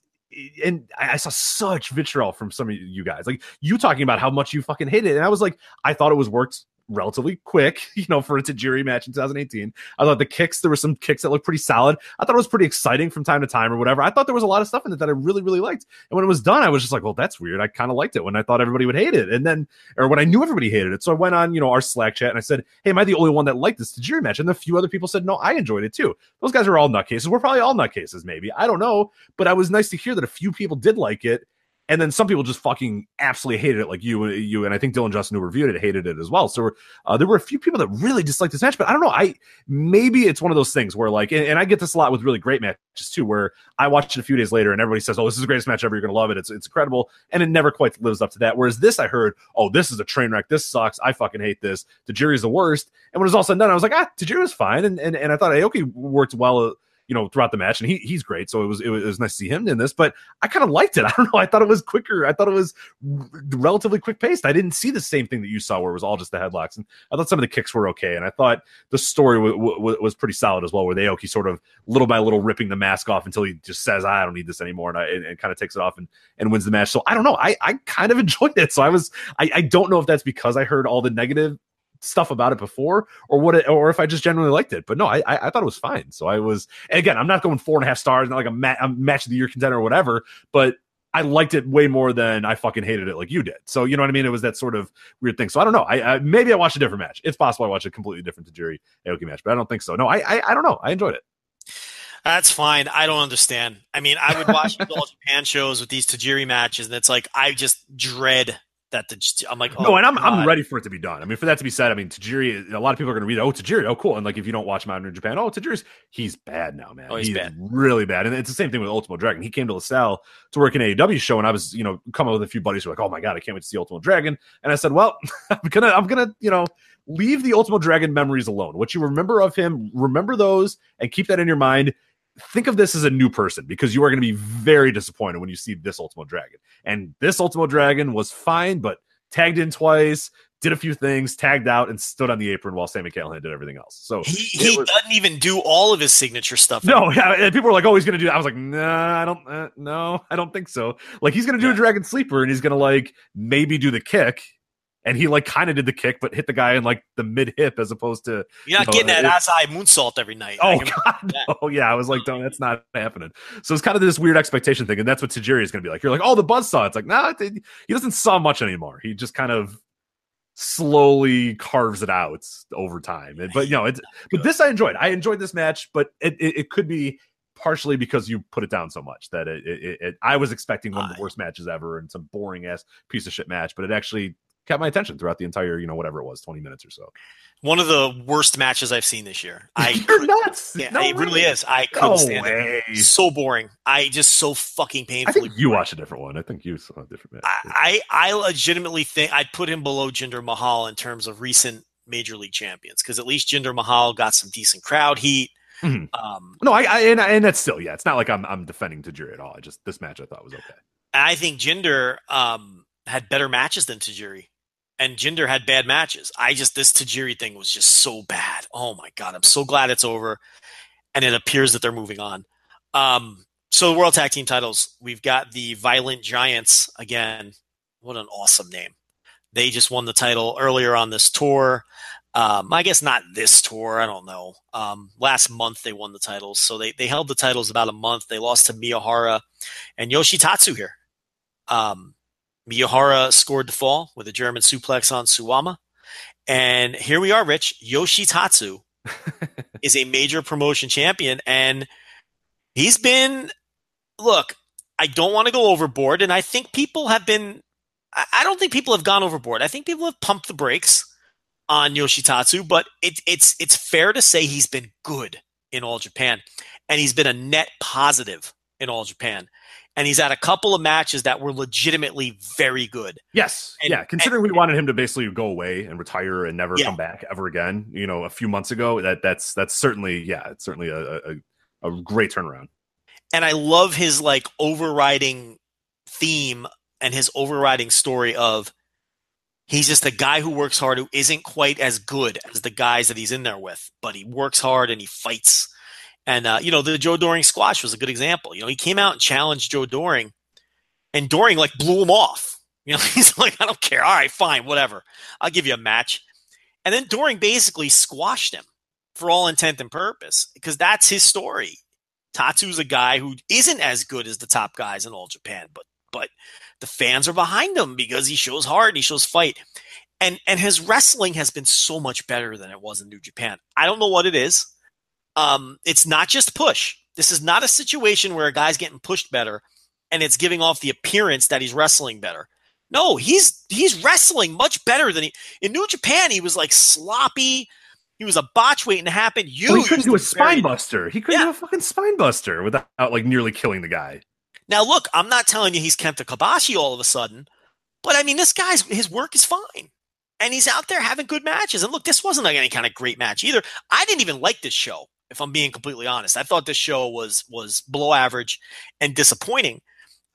and I saw such vitriol from some of you guys. Like you talking about how much you fucking hate it. And I was like, I thought it was worked relatively quick, you know, for a Tajiri match in 2018. I thought the kicks, there were some kicks that looked pretty solid. I thought it was pretty exciting from time to time or whatever. I thought there was a lot of stuff in it that I really, really liked. And when it was done, I was just like, well, that's weird. I kind of liked it when I thought everybody would hate it. And then, or when I knew everybody hated it. So I went on, you know, our Slack chat and I said, hey, am I the only one that liked this Tajiri match? And a few other people said, no, I enjoyed it too. Those guys are all nutcases. We're probably all nutcases, maybe. I don't know. But I was nice to hear that a few people did like it and then some people just fucking absolutely hated it, like you, you, and I think Dylan Justin who reviewed it hated it as well. So uh, there were a few people that really disliked this match, but I don't know. I maybe it's one of those things where like, and, and, I get this a lot with really great matches too, where I watch it a few days later and everybody says, "Oh, this is the greatest match ever. You're gonna love it. It's it's incredible," and it never quite lives up to that. Whereas this, I heard, "Oh, this is a train wreck. This sucks. I fucking hate this. Tajiri's the worst." And when it was all said and done, I was like, "Ah, Tajiri was fine," and and, and I thought Aoki worked well you know, throughout the match, and he he's great. So it was it was, it was nice to see him in this. But I kind of liked it. I don't know. I thought it was quicker. I thought it was relatively quick paced. I didn't see the same thing that you saw, where it was all just the headlocks. And I thought some of the kicks were okay. And I thought the story w- w- was pretty solid as well, where they Aoki sort of little by little ripping the mask off until he just says, "I don't need this anymore," and, I, and, and kind of takes it off and and wins the match. So I don't know. I I kind of enjoyed it. So I was I, I don't know if that's because I heard all the negative stuff about it before or what it, or if I just generally liked it. But no, I, I, I thought it was fine. So I was again, I'm not going four and a half stars, not like a, ma- a match of the year contender or whatever, but I liked it way more than I fucking hated it like you did. So you know what I mean? It was that sort of weird thing. So I don't know. I, I maybe I watched a different match. It's possible I watched a completely different Tajiri Aoki match, but I don't think so. No, I, I I don't know. I enjoyed it. That's fine. I don't understand. I mean, I would watch all Japan shows with these Tajiri matches, and it's like I just dread that the I'm like, oh, no, and I'm God. I'm ready for it to be done. I mean, for that to be said, I mean, Tajiri. A lot of people are going to read, oh, Tajiri, oh, cool. And like, if you don't watch Modern in Japan, oh, Tajiri's he's bad now, man. Oh, he's, he's bad, really bad. And it's the same thing with Ultimo Dragon. He came to LaSalle to work in AEW show, and I was, you know, coming with a few buddies who were like, oh my God, I can't wait to see Ultimo Dragon. And I said, well, I'm gonna, I'm gonna, you know, leave the Ultimo Dragon memories alone. What you remember of him, remember those, and keep that in your mind think of this as a new person because you are going to be very disappointed when you see this Ultimo Dragon. And this Ultimo Dragon was fine, but tagged in twice, did a few things, tagged out, and stood on the apron while Sami Callihan did everything else. So he, he was, doesn't even do all of his signature stuff. No, yeah, and people were like, "Oh, he's going to do." That. I was like, "Nah, I don't. Uh, no, I don't think so." Like he's going to do yeah. a Dragon Sleeper, and he's going to like maybe do the kick. And he like kind of did the kick, but hit the guy in like the mid hip as opposed to you're not you know, getting that Asai moonsault every night. Oh god, no. Oh, yeah. I was like, don't. That's not happening. So it's kind of this weird expectation thing, and that's what Tajiri is going to be like. You're like, oh, the buzz saw. It's like, nah, he doesn't saw much anymore. He just kind of slowly carves it out over time. But you know, it's but this I enjoyed. I enjoyed this match, but it, it, it could be partially because you put it down so much that it, it, it I was expecting one of the worst matches ever and some boring ass piece of shit match, but it actually kept my attention throughout the entire, you know, whatever it was, 20 minutes or so. One of the worst matches I've seen this year. I You're nuts. Yeah, no it really is. I couldn't no stand way. it. So boring. I just so fucking painful. I think you watched a different one. I think you saw a different match. I, I, I legitimately think I'd put him below Jinder Mahal in terms of recent major league champions because at least Jinder Mahal got some decent crowd heat. Mm-hmm. Um, no, I, I and, and that's still yeah. It's not like I'm I'm defending Tajiri at all. I just this match I thought was okay. I think Jinder um, had better matches than Tajiri and Jinder had bad matches. I just this Tajiri thing was just so bad. Oh my god, I'm so glad it's over, and it appears that they're moving on. Um, so the World Tag Team titles, we've got the Violent Giants again. What an awesome name! They just won the title earlier on this tour. Um, I guess not this tour. I don't know. Um, last month they won the titles, so they they held the titles about a month. They lost to Miyahara and Yoshitatsu here. Um, Miyahara scored the fall with a German suplex on Suwama, and here we are, Rich Yoshitatsu is a major promotion champion, and he's been. Look, I don't want to go overboard, and I think people have been. I don't think people have gone overboard. I think people have pumped the brakes on Yoshitatsu, but it, it's it's fair to say he's been good in All Japan, and he's been a net positive in All Japan, and he's had a couple of matches that were legitimately very good. Yes, And- yeah. Considering and- we wanted him to basically go away and retire and never Yeah. come back ever again, you know, a few months ago, that that's that's certainly yeah, it's certainly a a, a great turnaround. and I love his like overriding theme and his overriding story of he's just a guy who works hard who isn't quite as good as the guys that he's in there with, but he works hard and he fights. And uh, you know, the Joe Doering squash was a good example. You know, he came out and challenged Joe Doering, and Doering like blew him off. You know, he's like, I don't care. All right, fine, whatever. I'll give you a match. And then Doering basically squashed him for all intent and purpose because that's his story. Tatsu's a guy who isn't as good as the top guys in all Japan, but but the fans are behind him because he shows heart and he shows fight. And and his wrestling has been so much better than it was in New Japan. I don't know what it is. Um, it's not just push. This is not a situation where a guy's getting pushed better and it's giving off the appearance that he's wrestling better. No, he's he's wrestling much better than he in New Japan. He was like sloppy. He was a botch waiting to happen. You Well, he couldn't do a spine buster. He couldn't Yeah. do a fucking spine buster without like nearly killing the guy. Now, look, I'm not telling you he's Kenta Kobashi all of a sudden, but I mean, this guy's his work is fine, and he's out there having good matches. And look, this wasn't like any kind of great match either. I didn't even like this show, if I'm being completely honest. I thought this show was was below average and disappointing,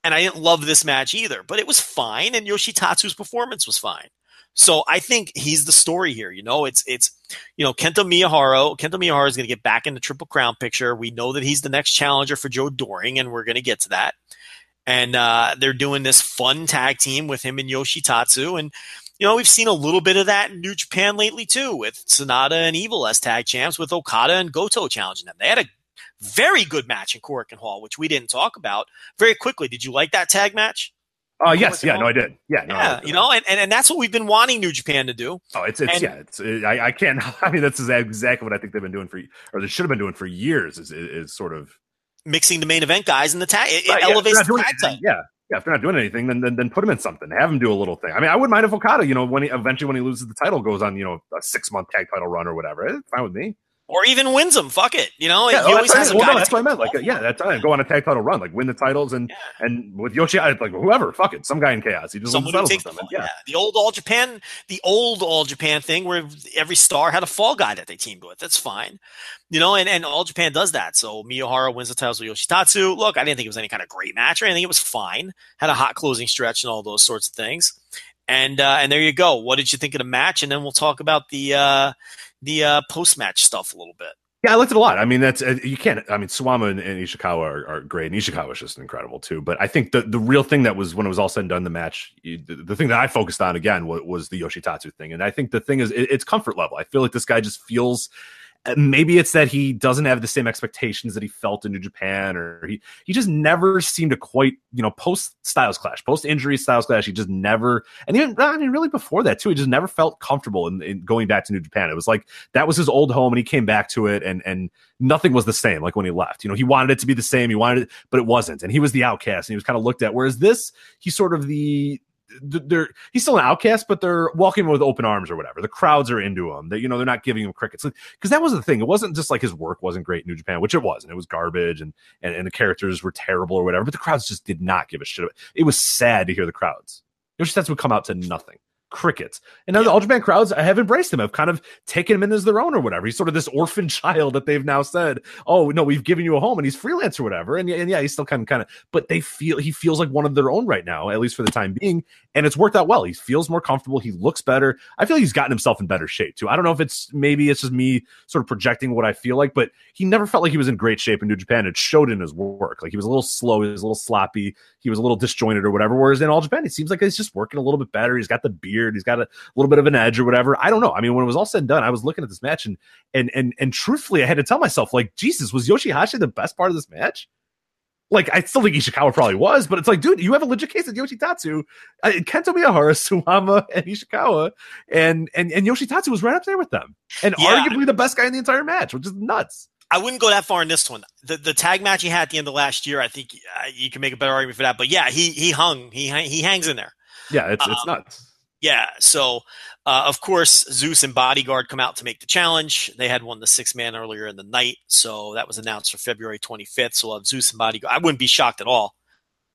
and I didn't love this match either. But it was fine, and Yoshitatsu's performance was fine. So I think he's the story here. You know, it's it's you know Kento Miyahara. Kento Miyahara is going to get back in the Triple Crown picture. We know that he's the next challenger for Joe Doering, and we're going to get to that. And uh, they're doing this fun tag team with him and Yoshitatsu, and you know we've seen a little bit of that in New Japan lately too, with Sanada and Evil as tag champs, with Okada and Goto challenging them. They had a very good match in Korakuen Hall, which we didn't talk about very quickly. Did you like that tag match? Uh yes, yeah, Hall? no, I did. Yeah, no, yeah, you know, and, and and that's what we've been wanting New Japan to do. Oh, it's it's And- yeah, it's it, I, I can't. I mean, that's exactly what I think they've been doing for, or they should have been doing for years. Is is, is sort of Mixing the main event guys in the tag, it, Right, yeah, elevates they're the tag title. Yeah, yeah. If they're not doing anything, then then, then put him in something. Have him do a little thing. I mean, I wouldn't mind if Okada, you know, when he eventually when he loses the title, goes on you know a six month tag title run or whatever. It's fine with me. Or even wins them. Fuck it, you know. Yeah, he oh, always that's, has what I meant. a Well, no, that's what I meant. Like, that's- yeah, that's time. Go on a tag title run, like win the titles, and and with Yoshi, like whoever, fuck it, some guy in chaos. He just wins the titles takes them. fall. Yeah. the old All Japan, the old All Japan thing where every star had a fall guy that they teamed with. That's fine, you know. And, and All Japan does that. So Miyahara wins the titles with Yoshitatsu. Look, I didn't think it was any kind of great match or anything. It was fine. Had a hot closing stretch and all those sorts of things. And uh, and there you go. What did you think of the match? And then we'll talk about the uh, the uh, post match stuff a little bit. Yeah, I liked it a lot. I mean, that's uh, you can't. I mean, Suwama and, and Ishikawa are, are great, and Ishikawa is just incredible too. But I think the the real thing that was when it was all said and done, the match, the, the thing that I focused on again was, was the Yoshitatsu thing, and I think the thing is it, it's comfort level. I feel like this guy just feels. Uh, Maybe it's that he doesn't have the same expectations that he felt in New Japan, or he he just never seemed to quite, you know, post Styles Clash, post injury Styles Clash. He just never, and even I mean, really before that too, he just never felt comfortable in, in going back to New Japan. It was like that was his old home, and he came back to it, and and nothing was the same like when he left. You know, he wanted it to be the same, he wanted it, but it wasn't, and he was the outcast, and he was kind of looked at. Whereas this, he's sort of the th- they're he's still an outcast, but they're walking with open arms or whatever. The crowds are into him. They, you know, they're not giving him crickets because that was the thing. It wasn't just like his work wasn't great in New Japan, which it was, and it was garbage, and and, and the characters were terrible or whatever. But the crowds just did not give a shit. It was sad to hear the crowds. Yoshitatsu would come out to nothing. Crickets. And now the All Japan crowds have embraced him, have kind of taken him in as their own or whatever. He's sort of this orphan child that they've now said, oh, no, we've given you a home and he's freelance or whatever. And, and yeah, he's still kind of, kind of, but they feel, he feels like one of their own right now, at least for the time being. And it's worked out well. He feels more comfortable. He looks better. I feel like he's gotten himself in better shape too. I don't know if it's maybe it's just me sort of projecting what I feel like, but he never felt like he was in great shape in New Japan. It showed in his work. Like he was a little slow, he was a little sloppy, he was a little disjointed or whatever. Whereas in All Japan, it seems like he's just working a little bit better. He's got the beard weird. He's got a little bit of an edge or whatever. I don't know. I mean, when it was all said and done, I was looking at this match and and and and truthfully, I had to tell myself, like, Jesus, was Yoshihashi the best part of this match? Like, I still think Ishikawa probably was, but it's like, dude, you have a legit case of Yoshitatsu, uh, Kento Miyahara, Suwama, and Ishikawa, and and and Yoshitatsu was right up there with them, and Yeah. arguably the best guy in the entire match, which is nuts. I wouldn't go that far in this one. The the tag match he had at the end of last year, I think uh, you can make a better argument for that. But yeah, he he hung, he he hangs in there. Yeah, it's it's Um, nuts. Yeah. So, uh, of course, Zeus and Bodyguard come out to make the challenge. They had won the six man earlier in the night. So that was announced for February 25th. So we'll Zeus and Bodyguard. I wouldn't be shocked at all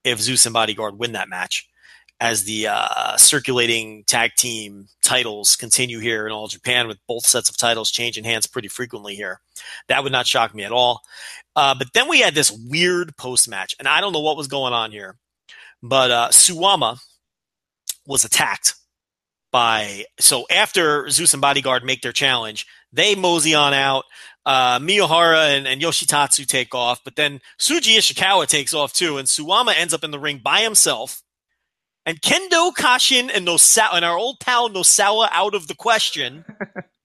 if Zeus and Bodyguard win that match as the uh, circulating tag team titles continue here in all Japan with both sets of titles changing hands pretty frequently here. That would not shock me at all. Uh, but then we had this weird post match, and I don't know what was going on here, but uh, Suwama was attacked by so after Zeus and Bodyguard make their challenge, they mosey on out. Uh, Miyahara and, and Yoshitatsu take off, but then Shuji Ishikawa takes off too, and Suwama ends up in the ring by himself. And Kendo Kashin and Nosawa and our old pal Nosawa out of the question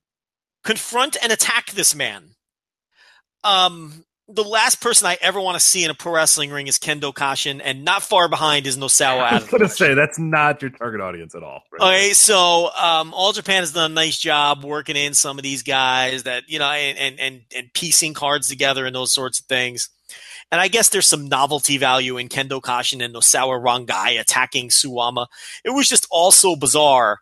confront and attack this man. Um, the last person I ever want to see in a pro wrestling ring is Kendo Kashin, and not far behind is Nosawa I was gonna say that's not your target audience at all. Okay, so um, All Japan has done a nice job working in some of these guys that you know, and and and, and piecing cards together and those sorts of things. And I guess there's some novelty value in Kendo Kashin and Nosawa Rongai attacking Suwama. It was just all so bizarre.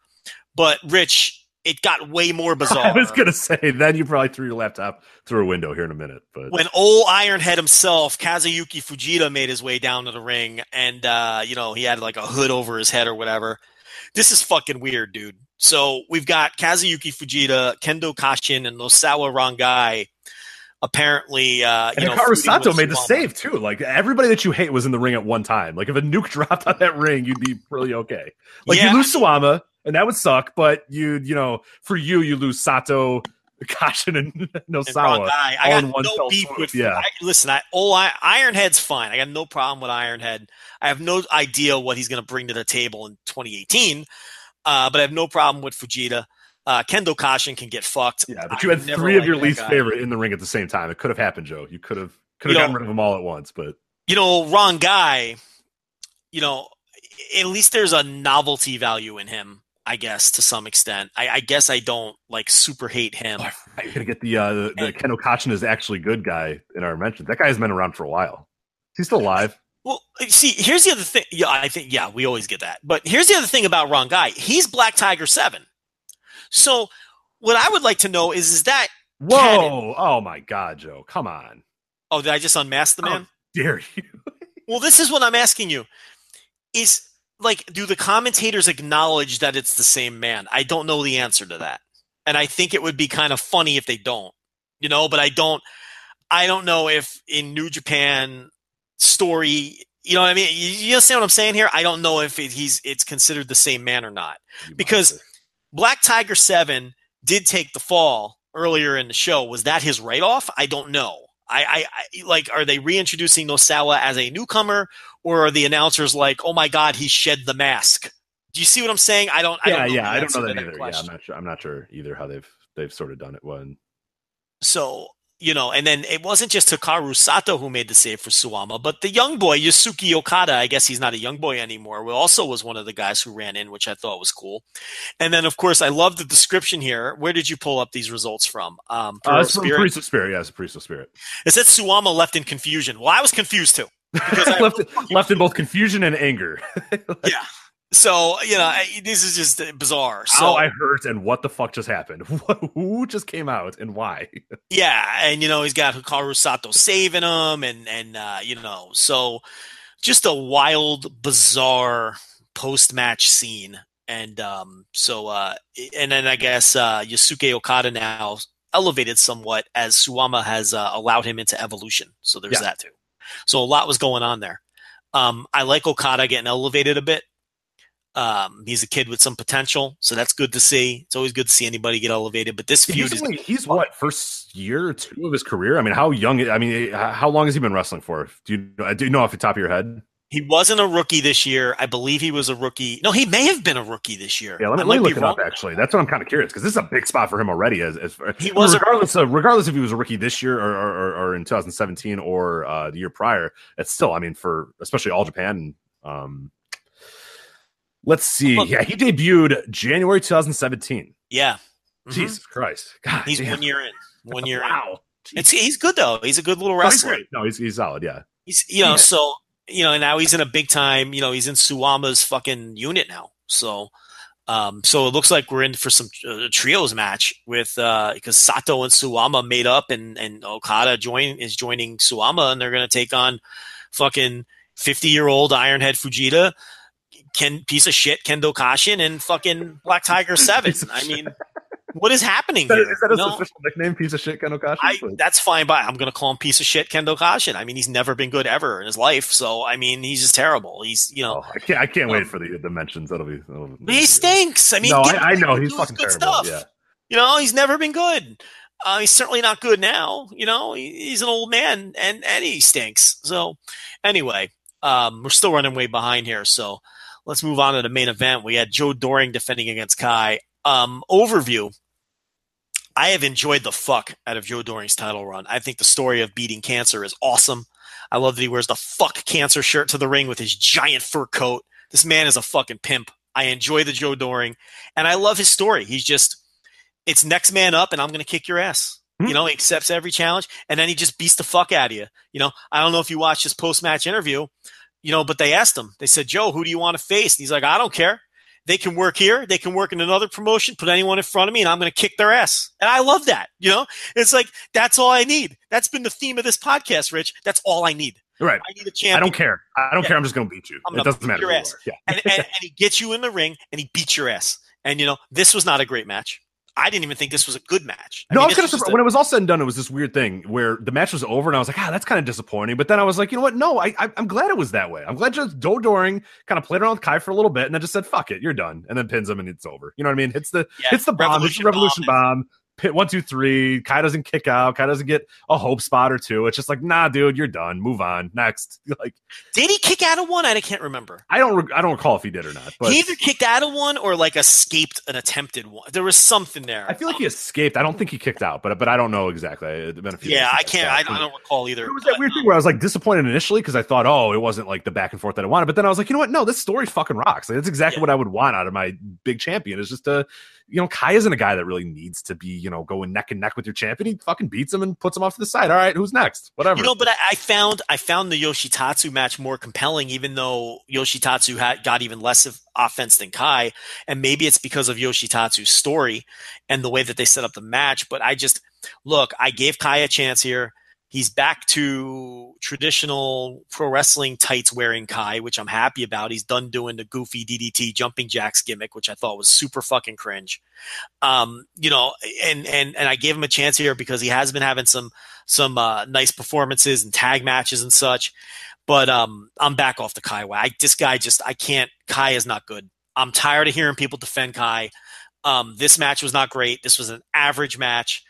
But Rich, it got way more bizarre. I was gonna say then you probably threw your laptop through a window here in a minute, but when old Ironhead himself, Kazuyuki Fujita, made his way down to the ring, and uh, you know he had like a hood over his head or whatever. This is fucking weird, dude. So we've got Kazuyuki Fujita, Kendo Kashin, and Nosawa Rongai. Apparently, uh, you and know, made the save too. Like everybody that you hate was in the ring at one time. Like if a nuke dropped on that ring, you'd be really okay. Like Yeah. you lose Suwama, and that would suck. But you, you know, for you, you lose Sato, Kashin, and And Nosawa. Rongai. I all got no beef with. yeah. I, listen, I, oh, I, Ironhead's fine. I got no problem with Ironhead. I have no idea what he's going to bring to the table in 2018, uh, but I have no problem with Fujita. Uh, Kendo Kashin can get fucked. Yeah, but I you had three of your least guy. favorite in the ring at the same time. It could have happened, Joe. You could have could have gotten know- rid of them all at once, but you know, Rongai, you know, at least there's a novelty value in him, I guess, to some extent. I, I guess I don't like super hate him. you're gonna get the uh, the, the And- Kendo Kashin is actually good guy in our mentions. That guy has been around for a while. He's still alive. Well, see, here's the other thing. Yeah, I think, yeah, we always get that. But here's the other thing about Rongai. He's Black Tiger 7. So what I would like to know is, is that, Whoa! Cannon. Oh my God, Joe! Come on, oh, did I just unmask the Oh. man? dare you? Well, this is what I'm asking you. Is like, do the commentators acknowledge that it's the same man? I don't know the answer to that. And I think it would be kind of funny if they don't, you know, but I don't, I don't know if in New Japan story, you know what I mean? You, you understand what I'm saying here? I don't know if it, he's, it's considered the same man or not. Because Black Tiger 7 did take the fall earlier in the show. Was that his write off? I don't know. I, I, I like, are they reintroducing Nosawa as a newcomer or are the announcers like, oh my God, he shed the mask? Do you see what I'm saying? I don't, I yeah, don't know yeah, I don't know that either. Yeah, I'm not sure. I'm not sure either how they've they've sort of done it. When So, you know, and then it wasn't just Hikaru Sato who made the save for Suwama, but the young boy, Yusuke Okada, I guess he's not a young boy anymore, also was one of the guys who ran in, which I thought was cool. And then, of course, I love the description here. Where did you pull up these results from? Um, uh, it's from Puroresu Spirit. Yeah, it's Puroresu Spirit. It said Suwama left in confusion. Well, I was confused too. Because I- left left in both confusion and anger. yeah. So, you know, I- this is just bizarre. So, How I hurt and what the fuck just happened? Who just came out and why? Yeah, and you know he's got Hikaru Sato saving him, and and uh, you know so just a wild, bizarre post match scene, and um, so uh, and then I guess uh, Yusuke Okada now elevated somewhat as Suwama has uh, allowed him into evolution. So there's Yeah. that too. So a lot was going on there. Um, I like Okada getting elevated a bit. Um, he's a kid with some potential, so that's good to see. It's always good to see anybody get elevated. But this feud He's, is only- he's what first year or two of his career. I mean, how young? I mean, how long has he been wrestling for? Do you do you know off the top of your head? He wasn't a rookie this year. I believe he was a rookie. No, he may have been a rookie this year. Yeah, let me, let me look it up. Actually, that's what I'm kind of curious because this is a big spot for him already. As, as He was a- regardless of regardless if he was a rookie this year or, or, or, or in 2017 or uh, the year prior. It's still, I mean, for especially all Japan. Um, let's see. Look- Yeah, he debuted January 2017. Yeah. Mhm. Jesus Christ, God, He's damn. one year in. One year in. Wow. It's, he's good though. He's a good little No, he's wrestler. No, he's he's solid. Yeah. He's you know Yeah. so you know now he's in a big time. You know he's in Suwama's fucking unit now. So um so it looks like we're in for some uh, trios match with uh because Sato and Suwama made up and and Okada join is joining Suwama and they're gonna take on fucking fifty year old Ironhead Fujita. Ken piece of shit Kendo Kashin and fucking Black Tiger Seven. I mean, what is happening Is that, here? is that his know? official nickname? Piece of shit, Kendo Kashi? I, that's fine, but I'm going to call him piece of shit Kendo Kashin. I mean, he's never been good ever in his life. So, I mean, he's just terrible. He's, you know, Oh, I can't. I can't wait Um, for the dimensions. That'll be. That'll be he stinks. I mean, no, I, I know he's fucking good terrible. stuff. Yeah. You know, he's never been good. Uh, he's certainly not good now. You know, he, he's an old man and, and he stinks. So, anyway, um, we're still running way behind here. So, let's move on to the main event. We had Joe Doering defending against Kai. Um, overview. I have enjoyed the fuck out of Joe Doering's title run. I think the story of beating cancer is awesome. I love that he wears the fuck cancer shirt to the ring with his giant fur coat. This man is a fucking pimp. I enjoy the Joe Doering, and I love his story. He's just, it's next man up, and I'm going to kick your ass. Hmm. You know, he accepts every challenge, and then he just beats the fuck out of you. You know, I don't know if you watched his post match interview, you know, but they asked him, they said, Joe, who do you want to face? And he's like, I don't care. They can work here. They can work in another promotion, put anyone in front of me, and I'm going to kick their ass. And I love that. You know, it's like, that's all I need. That's been the theme of this podcast, Rich. That's all I need. Right. I need a champion. I don't care. I don't Yeah. care. I'm just going to beat you. It doesn't matter. Yeah. and, and, and he gets you in the ring and he beats your ass. And you know, this was not a great match. I didn't even think this was a good match. No, mean, I was kind of when it was all said and done. It was this weird thing where the match was over, and I was like, "Ah, that's kind of disappointing." But then I was like, "You know what? No, I, I I'm glad it was that way. I'm glad just Joe Doering kind of played around with Kai for a little bit, and then just said, "Fuck it, you're done," and then pins him, and it's over. You know what I mean? Hits the Yeah, hits the bomb, hits the revolution revolution bomb. Pit one, two, three. Kai doesn't kick out. Kai doesn't get a hope spot or two. It's just like, nah, dude, you're done. Move on. Next. Like, Did he kick out of one? I can't remember. I don't, re- I don't recall if he did or not. But he either kicked out of one or like escaped an attempted one. There was something there. I feel like he escaped. I don't think he kicked out, but but I don't know exactly. It's been a few yeah, I can't. I, I don't recall either. It was that weird thing where I was like disappointed initially because I thought, oh, it wasn't like the back and forth that I wanted. But then I was like, you know what? No, this story fucking rocks. Like, that's exactly Yeah. what I would want out of my big champion. Is just a, you know, Kai isn't a guy that really needs to be, you know, going neck and neck with your champion. He fucking beats him and puts him off to the side. All right, who's next? Whatever. You know, but I, I found I found the Yoshitatsu match more compelling, even though Yoshitatsu had got even less of offense than Kai, and maybe it's because of Yoshitatsu's story and the way that they set up the match. But I just look, I gave Kai a chance here. He's back to traditional pro wrestling tights wearing Kai, which I'm happy about. He's done doing the goofy DDT jumping jacks gimmick, which I thought was super fucking cringe. Um, you know, and and and I gave him a chance here because he has been having some some uh, nice performances and tag matches and such. But um, I'm back off the Kai way. I, this guy just I can't. Kai is not good. I'm tired of hearing people defend Kai. Um, this match was not great. This was an average match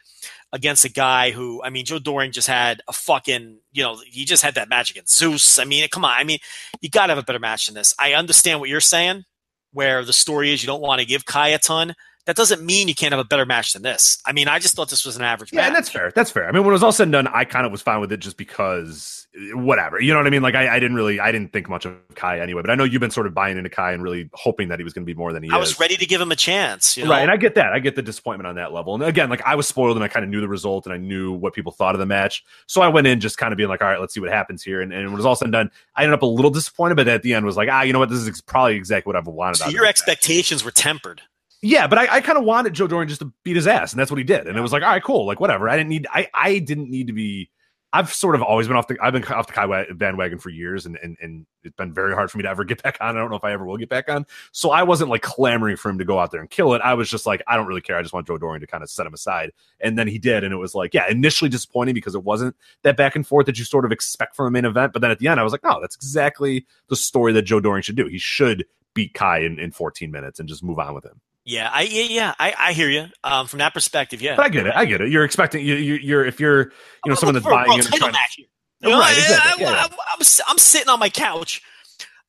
against a guy who, I mean, Joe Doering just had a fucking, you know, he just had that match against Zeus. I mean, come on. I mean, you got to have a better match than this. I understand what you're saying, where the story is you don't want to give Kai a ton. That doesn't mean you can't have a better match than this. I mean, I just thought this was an average yeah, match. and that's fair. That's fair. I mean, when it was all said and done, I kind of was fine with it just because whatever. You know what I mean? Like I, I didn't really I didn't think much of Kai anyway, but I know you've been sort of buying into Kai and really hoping that he was going to be more than he I is. was ready to give him a chance. You know? Right, and I get that. I get the disappointment on that level. And again, like I was spoiled and I kind of knew the result and I knew what people thought of the match. So I went in just kind of being like, all right, let's see what happens here. And, and when it was all said and done, I ended up a little disappointed, but at the end was like, ah, you know what? This is probably exactly what I've wanted. so your this match. expectations were tempered. Yeah, but I, I kind of wanted Joe Doering just to beat his ass, and that's what he did. And it was like, all right, cool, like whatever. I didn't need, I, I didn't need to be. I've sort of always been off the, I've been off the Kai bandwagon for years, and and and it's been very hard for me to ever get back on. I don't know if I ever will get back on. So I wasn't like clamoring for him to go out there and kill it. I was just like, I don't really care. I just want Joe Doering to kind of set him aside, and then he did, and it was like, yeah, initially disappointing because it wasn't that back and forth that you sort of expect from a main event. But then at the end, I was like, oh, that's exactly the story that Joe Doering should do. He should beat Kai in, in 14 minutes and just move on with him. Yeah, I yeah, yeah I, I hear you. Um, from that perspective, yeah. But I get it. I get it. You're expecting you, you you're if you're you know someone that's a buying world title trying, match here. You know, Right, I, exactly, I, yeah. am I'm sitting on my couch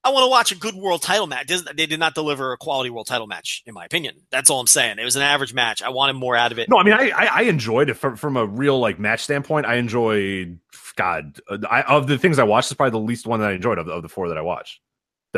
I want to watch a good world title match. They did not deliver a quality world title match, in my opinion. That's all I'm saying. It was an average match. I wanted more out of it. No, I mean, I I, I enjoyed it from from a real like match standpoint. I enjoyed God uh, I, of the things I watched. Is probably the least one that I enjoyed of the, of the four that I watched.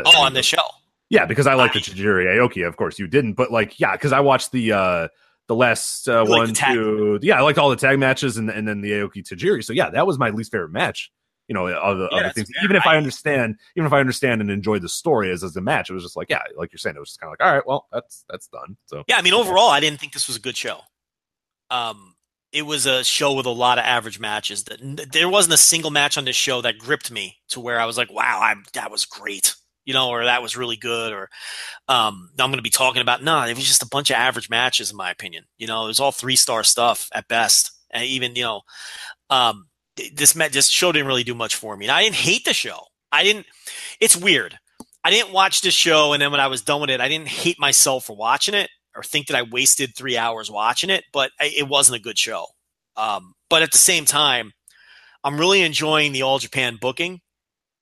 Oh, on the show. Yeah, because I like the Tajiri Aoki. Of course, you didn't, but like, yeah, because I watched the uh the last uh, one, the two. Yeah, I liked all the tag matches and and then the Aoki Tajiri. So yeah, that was my least favorite match. You know, the, Yeah, that's things. fair. Even if I, I- understand, even if I understand and enjoy the story as as a match, it was just like, yeah, like you're saying, it was just kind of like, all right, well, that's that's done. So Yeah, I mean, overall, I didn't think this was a good show. Um, it was a show with a lot of average matches. That there wasn't a single match on this show that gripped me to where I was like, "Wow, I'm, that was great," you know, or that was really good, or um, I'm going to be talking about. No, it was just a bunch of average matches, in my opinion. You know, it was all three star stuff at best, and even you know, um, this met this show didn't really do much for me. And I didn't hate the show. I didn't. It's weird. I didn't watch this show, and then when I was done with it, I didn't hate myself for watching it or think that I wasted three hours watching it. But I, it wasn't a good show. Um, but at the same time, I'm really enjoying the All Japan booking.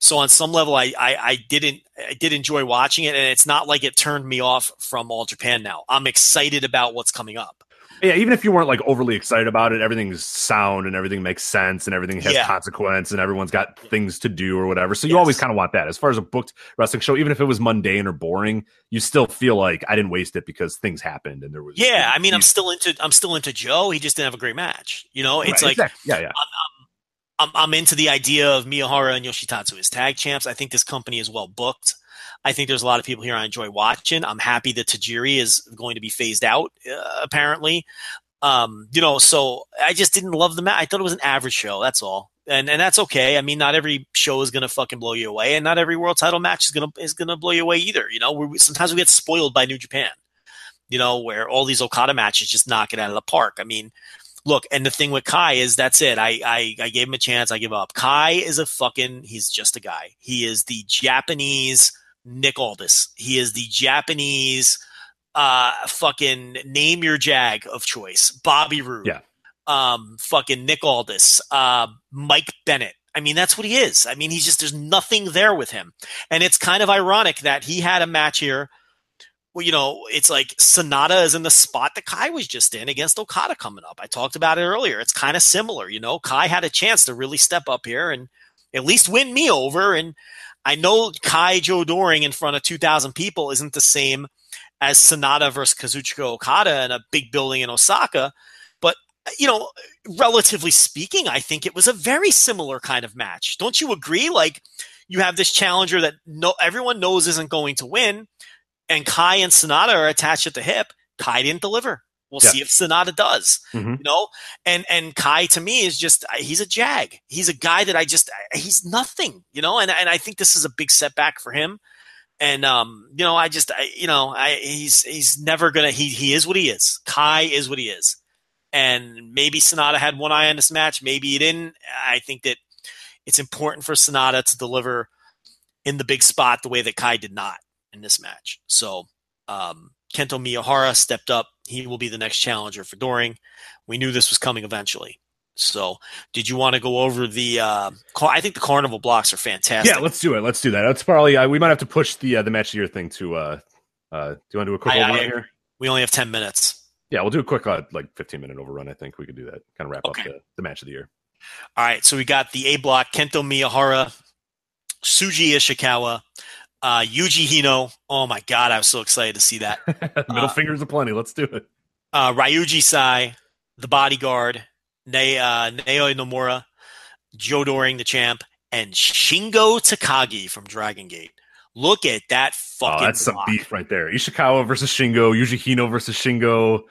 So on some level, I, I I didn't I did enjoy watching it, and it's not like it turned me off from All Japan. Now I'm excited about what's coming up. yeah, even if you weren't like overly excited about it, everything's sound and everything makes sense and everything has Yeah. consequence and everyone's got things to do or whatever. So you Yes. always kind of want that. As far as a booked wrestling show, even if it was mundane or boring, you still feel like I didn't waste it because things happened and there was Yeah, I mean, I'm still into I'm still into Joe. He just didn't have a great match. You know, it's Right, like exactly. yeah, yeah. I'm, I'm into the idea of Miyahara and Yoshitatsu as tag champs. I think this company is well booked. I think there's a lot of people here I enjoy watching. I'm happy that Tajiri is going to be phased out, uh, apparently. Um, you know, so I just didn't love the match. I thought it was an average show. That's all. And, and that's okay. I mean, not every show is to fucking blow you away and not every world title match is to, is to blow you away either. You know, we, sometimes we get spoiled by New Japan, you know, where all these Okada matches just knock it out of the park. I mean, look, and the thing with Kai is that's it. I, I I gave him a chance. I give up. Kai is a fucking. He's just a guy. He is the Japanese Nick Aldis. He is the Japanese uh fucking name your jag of choice. Bobby Roode. Yeah. Um, fucking Nick Aldis. Uh, Mike Bennett. I mean, that's what he is. I mean, he's just there's nothing there with him, and it's kind of ironic that he had a match here well, you know, it's like Sanada is in the spot that Kai was just in against Okada coming up. I talked about it earlier. It's kind of similar, you know. Kai had a chance to really step up here and at least win me over. And I know Kai Joe Doering in front of 2,000 people isn't the same as Sanada versus Kazuchika Okada in a big building in Osaka. But, you know, relatively speaking, I think it was a very similar kind of match. Don't you agree? Like, you have this challenger that no everyone knows isn't going to win and Kai and Sanada are attached at the hip. Kai didn't deliver. We'll Yeah. see if Sanada does. Mhm. You know, and and Kai to me is just he's a jag. He's a guy that I just he's nothing. You know, and and I think this is a big setback for him. And um, you know, I just I, you know, I he's he's never gonna he he is what he is. Kai is what he is. And maybe Sanada had one eye on this match. Maybe he didn't. I think that it's important for Sanada to deliver in the big spot the way that Kai did not in this match. So um, Kento Miyahara stepped up. He will be the next challenger for Doering. We knew this was coming eventually. So, did you want to go over the? Uh, car- I think the carnival blocks are fantastic. Yeah, let's do it. Let's do that. That's probably uh, we might have to push the uh, the match of the year thing to. uh uh Do you want to do a quick I- I overrun agree. here? we only have ten minutes. Yeah, we'll do a quick uh, like 15 minute overrun. I think we could do that. Kind of wrap Okay. up the, the match of the year. All right, so we got the A block: Kento Miyahara, Shuji Ishikawa, uh, Yuji Hino. Oh my god, I was so excited to see that. Middle Uh, fingers aplenty. Let's do it. uh, Ryoji Sai, the bodyguard, ne- uh, Naoya Nomura, Joe Doering, the champ, and Shingo Takagi from Dragon Gate. Look at that fucking Oh, that's some beef right there. Ishikawa versus Shingo. Yuji Hino versus Shingo.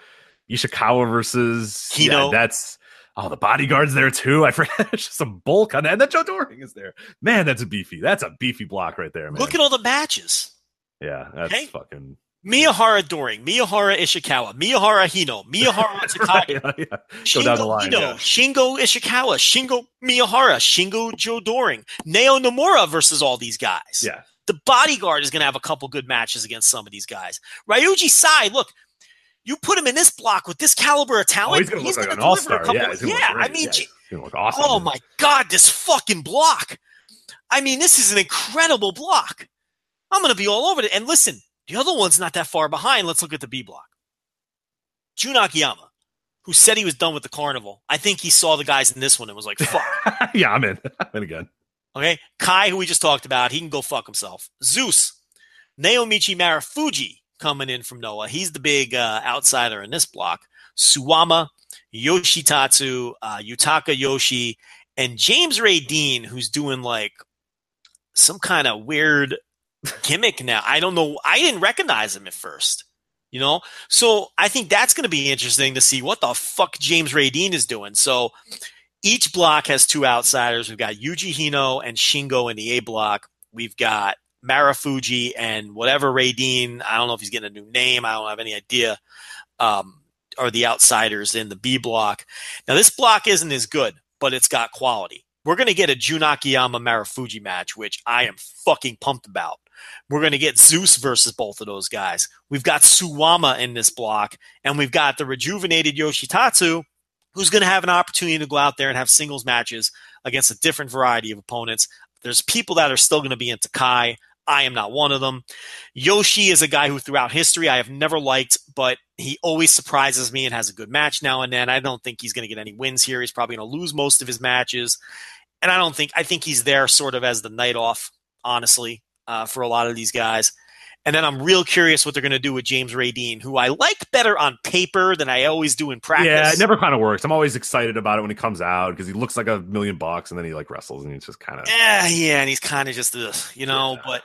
Ishikawa versus Hino. Yeah, that's oh the bodyguard's there too. I forget. It's just some bulk on that. And then Joe Doering is there. Man, that's a beefy. That's a beefy block right there, man. Look at all the matches. yeah, that's Okay. fucking Miyahara Doering, Miyahara Ishikawa, Miyahara Hino, Miyahara Takagi, yeah, yeah. Go Shingo down the line. Hino, yeah. Shingo Ishikawa, Shingo Miyahara, Shingo Joe Doering, Nao Nomura versus all these guys. Yeah. the bodyguard is going to have a couple good matches against some of these guys. Ryoji Sai, look, you put him in this block with this caliber of Oh, talent, he's gonna look like an all a star. Yeah, yeah. I mean, Yeah, awesome. oh my god, this fucking block! I mean, this is an incredible block. I'm going to be all over it. And listen, the other one's not that far behind. Let's look at the B block. Jun Akiyama, who said he was done with the carnival. I think he saw the guys in this one and was like, fuck. yeah, I'm in. I'm in again. Okay. Kai, who we just talked about, he can go fuck himself. Zeus, Naomichi Marufuji coming in from Noah. He's the big uh, outsider in this block. Suwama, Yoshitatsu, uh, Yutaka Yoshie, and James Raideen, who's doing like some kind of weird gimmick now. I don't know. I didn't recognize him at first. You know, so I think that's going to be interesting to see what the fuck James Raideen is doing. So each block has two outsiders. We've got Yuji Hino and Shingo in the A block. We've got Marufuji and whatever Raideen. I don't know if he's getting a new name. I don't have any idea. Um, are the outsiders in the B block. Now this block isn't as good, but it's got quality. We're going to get a Jun Akiyama Marufuji match, which I am fucking pumped about. We're going to get Zeus versus both of those guys. We've got Suwama in this block, and we've got the rejuvenated Yoshitatsu, who's going to have an opportunity to go out there and have singles matches against a different variety of opponents. There's people that are still going to be into Kai. I am not one of them. Yoshi is a guy who, throughout history, I have never liked, but he always surprises me and has a good match now and then. I don't think he's going to get any wins here. He's probably going to lose most of his matches. And I don't think, I think he's there sort of as the night off, honestly, uh, for a lot of these guys. And then I'm real curious what they're going to do with James Raideen, who I like better on paper than I always do in practice. Yeah, it never kind of works. I'm always excited about it when he comes out because he looks like a million bucks, and then he like wrestles, and he's just kind of yeah, yeah, and he's kind of just ugh, you know, yeah. but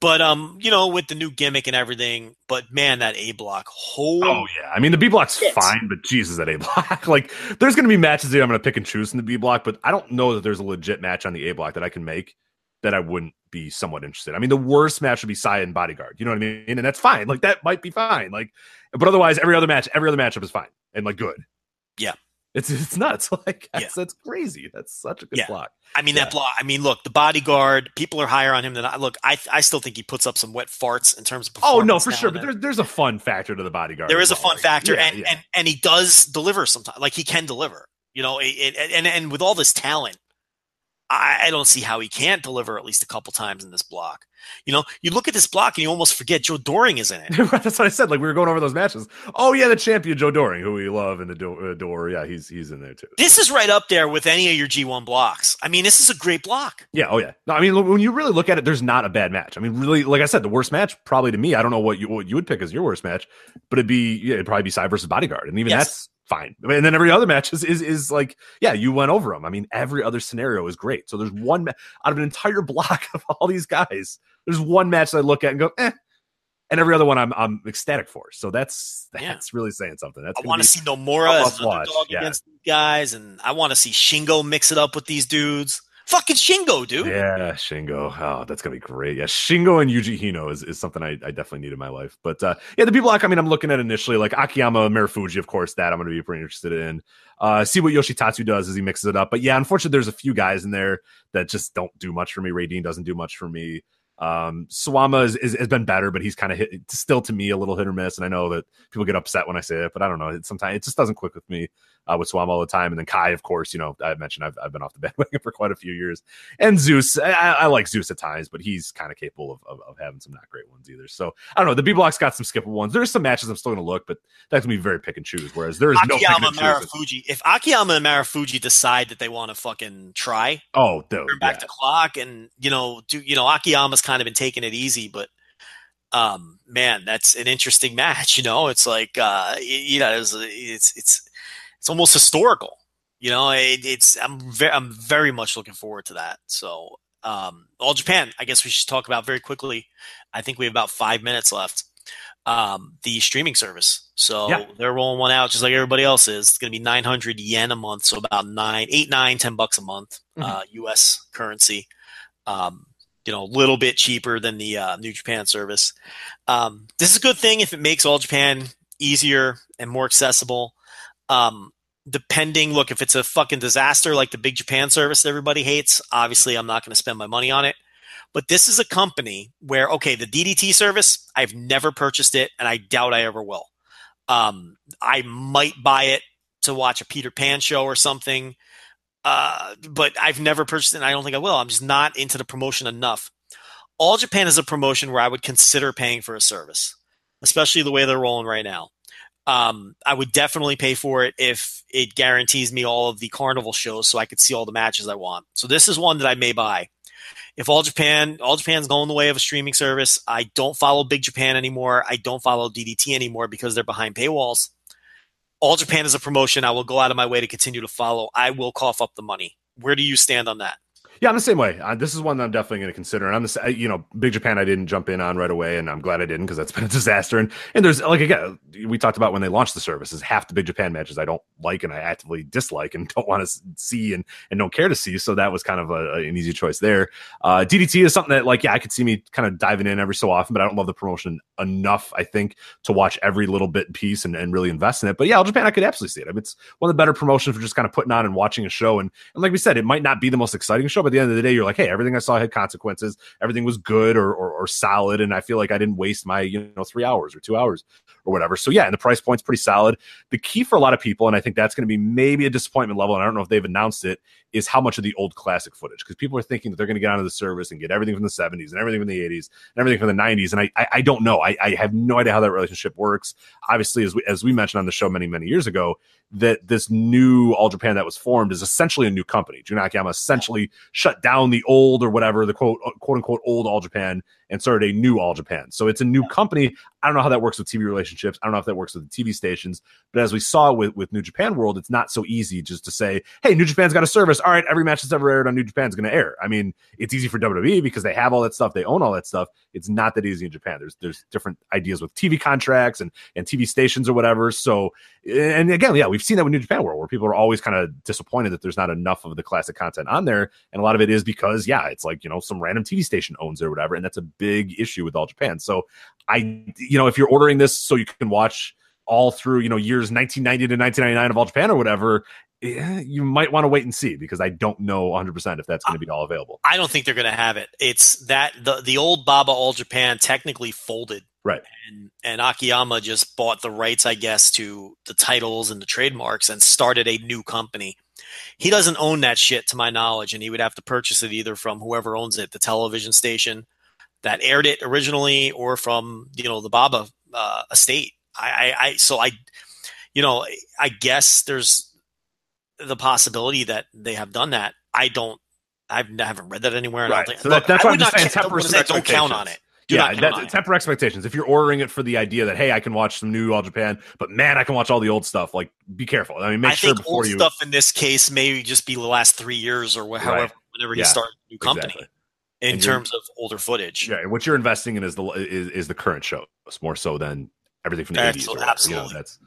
but um, you know, with the new gimmick and everything, but man, that A block, holy oh yeah, I mean the B block's shit. fine, but Jesus, that A block, like there's going to be matches that I'm going to pick and choose in the B block, but I don't know that there's a legit match on the A block that I can make that I wouldn't be somewhat interested. I mean, the worst match would be Sai and Bodyguard. You know what I mean? And that's fine. Like that might be fine. Like, but otherwise, every other match, every other matchup is fine and like good. Yeah. It's it's nuts. Like that's, yeah. that's crazy. That's such a good yeah. block. I mean yeah. that block. I mean, look, the bodyguard. People are higher on him than I. Look, I I still think he puts up some wet farts in terms of. Oh no, for sure. But there's there's a fun factor to the bodyguard. There is well. a fun factor, and, and and he does deliver sometimes. Like he can deliver. You know, it, it, and and with all this talent, I, I don't see how he can't deliver at least a couple times in this block. You know, you look at this block and you almost forget Joe Doering is in it. That's what I said. Like we were going over those matches. Oh yeah, the champion Joe Doering, who we love and adore. Yeah, he's he's in there too. This is right up there with any of your G1 blocks. I mean, this is a great block. Yeah. Oh yeah. No, I mean, when you really look at it, there's not a bad match. I mean, really, like I said, the worst match probably to me. I don't know what you what you would pick as your worst match, but it'd be yeah, it'd probably be Sai versus Bodyguard, and even yes. that's fine. And then every other match is, is, is like, yeah, you went over them. I mean, every other scenario is great. So there's one ma- out of an entire block of all these guys. There's one match that I look at and go, eh. And every other one I'm I'm ecstatic for. So that's that's yeah. really saying something. That's I want to see Nomura as an underdog yeah. against these guys, and I want to see Shingo mix it up with these dudes. Fucking Shingo, dude. Yeah, Shingo. Oh, that's gonna be great. Yeah, Shingo and Yuji Hino is, is something I, I definitely need in my life. But uh, yeah, the B block. I mean, I'm looking at initially like Akiyama, Marufuji, of course. That I'm gonna be pretty interested in. Uh, see what Yoshitatsu does as he mixes it up. But yeah, unfortunately, there's a few guys in there that just don't do much for me. Dean doesn't do much for me. Um, Suwama is, is, has been better, but he's kind of still to me a little hit or miss. And I know that people get upset when I say it, but I don't know. It, sometimes it just doesn't click with me uh, with Swam all the time. And then Kai, of course, you know, I mentioned I've, I've been off the bandwagon for quite a few years. And Zeus, I, I like Zeus at times, but he's kind of capable of, of, of, having some not great ones either. So I don't know. The B block's got some skippable ones. There's some matches I'm still going to look, but that's going to be very pick and choose. Whereas there's Akiyama no Marufuji. If Akiyama and Marufuji decide that they want to fucking try, oh, dude, turn back yeah. the clock, and you know, do you know Akiyama's kind of been taking it easy, but um man that's an interesting match you know it's like uh you know it's it's it's, it's almost historical you know it, it's i'm very i'm very much looking forward to that so um all japan i guess we should talk about very quickly i think we have about five minutes left um the streaming service so yeah. they're rolling one out just like everybody else is it's going to be 900 yen a month so about nine eight nine ten bucks a month mm-hmm. uh us currency um you know, a little bit cheaper than the uh, New Japan service. Um, this is a good thing if it makes All Japan easier and more accessible. Um, depending, look, if it's a fucking disaster like the Big Japan service that everybody hates, obviously I'm not going to spend my money on it. But this is a company where, okay, the DDT service, I've never purchased it and I doubt I ever will. Um, I might buy it to watch a Peter Pan show or something. Uh, but I've never purchased it and I don't think I will. I'm just not into the promotion enough. All Japan is a promotion where I would consider paying for a service, especially the way they're rolling right now. Um, I would definitely pay for it if it guarantees me all of the carnival shows so I could see all the matches I want. So this is one that I may buy. If All Japan, All Japan's going the way of a streaming service, I don't follow Big Japan anymore. I don't follow DDT anymore because they're behind paywalls. All Japan is a promotion I will go out of my way to continue to follow. I will cough up the money. Where do you stand on that? Yeah, I'm the same way. Uh, this is one that I'm definitely going to consider. And I'm the, you know, Big Japan, I didn't jump in on right away, and I'm glad I didn't because that's been a disaster. And and there's like again, we talked about when they launched the services, half the Big Japan matches I don't like and I actively dislike and don't want to see and and don't care to see. So that was kind of a, an easy choice there. Uh, DDT is something that like yeah, I could see me kind of diving in every so often, but I don't love the promotion enough. I think to watch every little bit piece and, and really invest in it. But yeah, All Japan, I could absolutely see it. I mean, it's one of the better promotions for just kind of putting on and watching a show. And and like we said, it might not be the most exciting show, at the end of the day, you're like, hey everything I saw had consequences. Everything was good or, or, or solid, and I feel like I didn't waste my you know three hours or two hours or whatever. So yeah, and the price point's pretty solid. The key for a lot of people, and I think that's going to be maybe a disappointment level, and I don't know if they've announced it, is how much of the old classic footage because people are thinking that they're going to get onto the service and get everything from the 70s and everything from the 80s and everything from the 90s, and I I, I don't know. I, I have no idea how that relationship works. Obviously, as we as we mentioned on the show many many years ago, that this new All Japan that was formed is essentially a new company. Jun Akiyama essentially shut down the old or whatever the quote quote unquote old All Japan and started a new All Japan. So it's a new company. I don't know how that works with TV relationships. I don't know if that works with the TV stations. But as we saw with, with New Japan World, it's not so easy just to say, hey, New Japan's got a service. All right, every match that's ever aired on New Japan's going to air. I mean, it's easy for WWE because they have all that stuff. They own all that stuff. It's not that easy in Japan. There's there's different ideas with TV contracts and, and TV stations or whatever. So, and again, yeah, we've seen that with New Japan World where people are always kind of disappointed that there's not enough of the classic content on there. And a lot of it is because, yeah, it's like, you know, some random TV station owns it or whatever. And that's a big issue with All Japan. So I, you know, if you're ordering this so you can watch all through, you know, years 1990 to 1999 of All Japan or whatever, yeah, you might want to wait and see because I don't know 100% if that's going to be all available. I don't think they're going to have it. It's that the the old Baba All Japan technically folded. Right. And and Akiyama just bought the rights, I guess, to the titles and the trademarks and started a new company. He doesn't own that shit to my knowledge and he would have to purchase it either from whoever owns it, the television station that aired it originally or from, you know, the Baba uh, estate. I, I, I so I you know, I guess there's the possibility that they have done that. I don't. I've, I haven't read that anywhere. And right. Think, so that, look, that's why I'm just not saying temper don't, don't count on expectations. it. Do yeah, that, temper expectations. If you're ordering it for the idea that hey, I can watch some new All Japan, but man, I can watch all the old stuff. Like, be careful. I mean, make I sure think before old you stuff in this case may just be the last three years or wh- however, whenever you Yeah, start a new company exactly. In And terms of older footage. Yeah, what you're investing in is the is, is the current shows more so than everything from the Absol- 80s. or whatever, you know, absolutely. that's.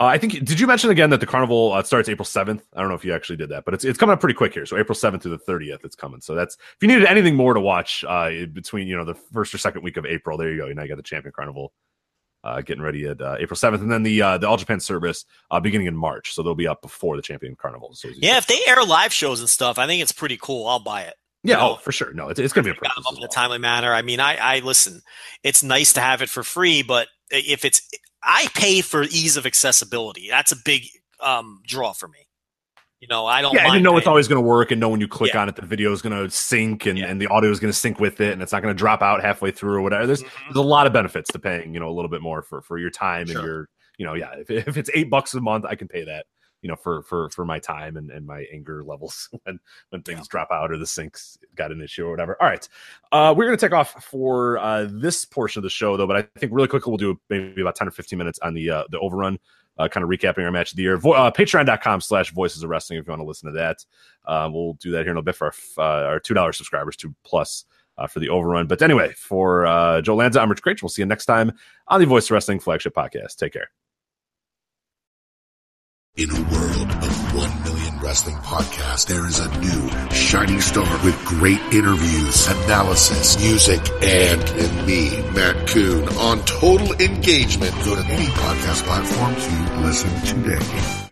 Uh, I think. Did you mention again that the carnival uh, starts April seventh? I don't know if you actually did that, but it's it's coming up pretty quick here. So April seventh to the thirtieth, it's coming. So that's if you needed anything more to watch uh, between you know the first or second week of April, there you go. You now you got the Champion Carnival uh, getting ready at uh, April seventh, and then the uh, the All Japan service uh, beginning in March. So they'll be up before the Champion Carnival. So Yeah, said- if they air live shows and stuff, I think it's pretty cool. I'll buy it. Yeah, oh for sure. No, it's, it's gonna be a problem. purchase them up as in a timely manner. I mean, I, I listen. It's nice to have it for free, but if it's, I pay for ease of accessibility. That's a big um, draw for me. You know, I don't. Yeah, and you know it's always going to work, and know when you click Yeah. on it, the video is going to sync, and, Yeah. and the audio is going to sync with it, and it's not going to drop out halfway through or whatever. There's Mhm. there's a lot of benefits to paying, you know, a little bit more for for your time Sure. and your, you know, yeah. If, if it's eight bucks a month, I can pay that, you know, for for for my time and and my anger levels when when things drop out or the sinks got an issue or whatever. All right, uh, we're going to take off for uh, this portion of the show though, but I think really quickly we'll do maybe about ten or fifteen minutes on the uh, the overrun uh, kind of recapping our match of the year. Vo- uh, Patreon.com slash voices of wrestling if you want to listen to that. Uh, we'll do that here in a bit for our, uh, our $2 subscribers, two plus uh, for the overrun. But anyway, for uh, Joe Lanza, I'm Rich Kraetsch. We'll see you next time on the Voice of Wrestling flagship podcast. Take care. In a world of 1 million wrestling podcasts, there is a new shining star with great interviews, analysis, music, and, and me, Matt Koon, on total engagement. Go to any podcast platform to listen today.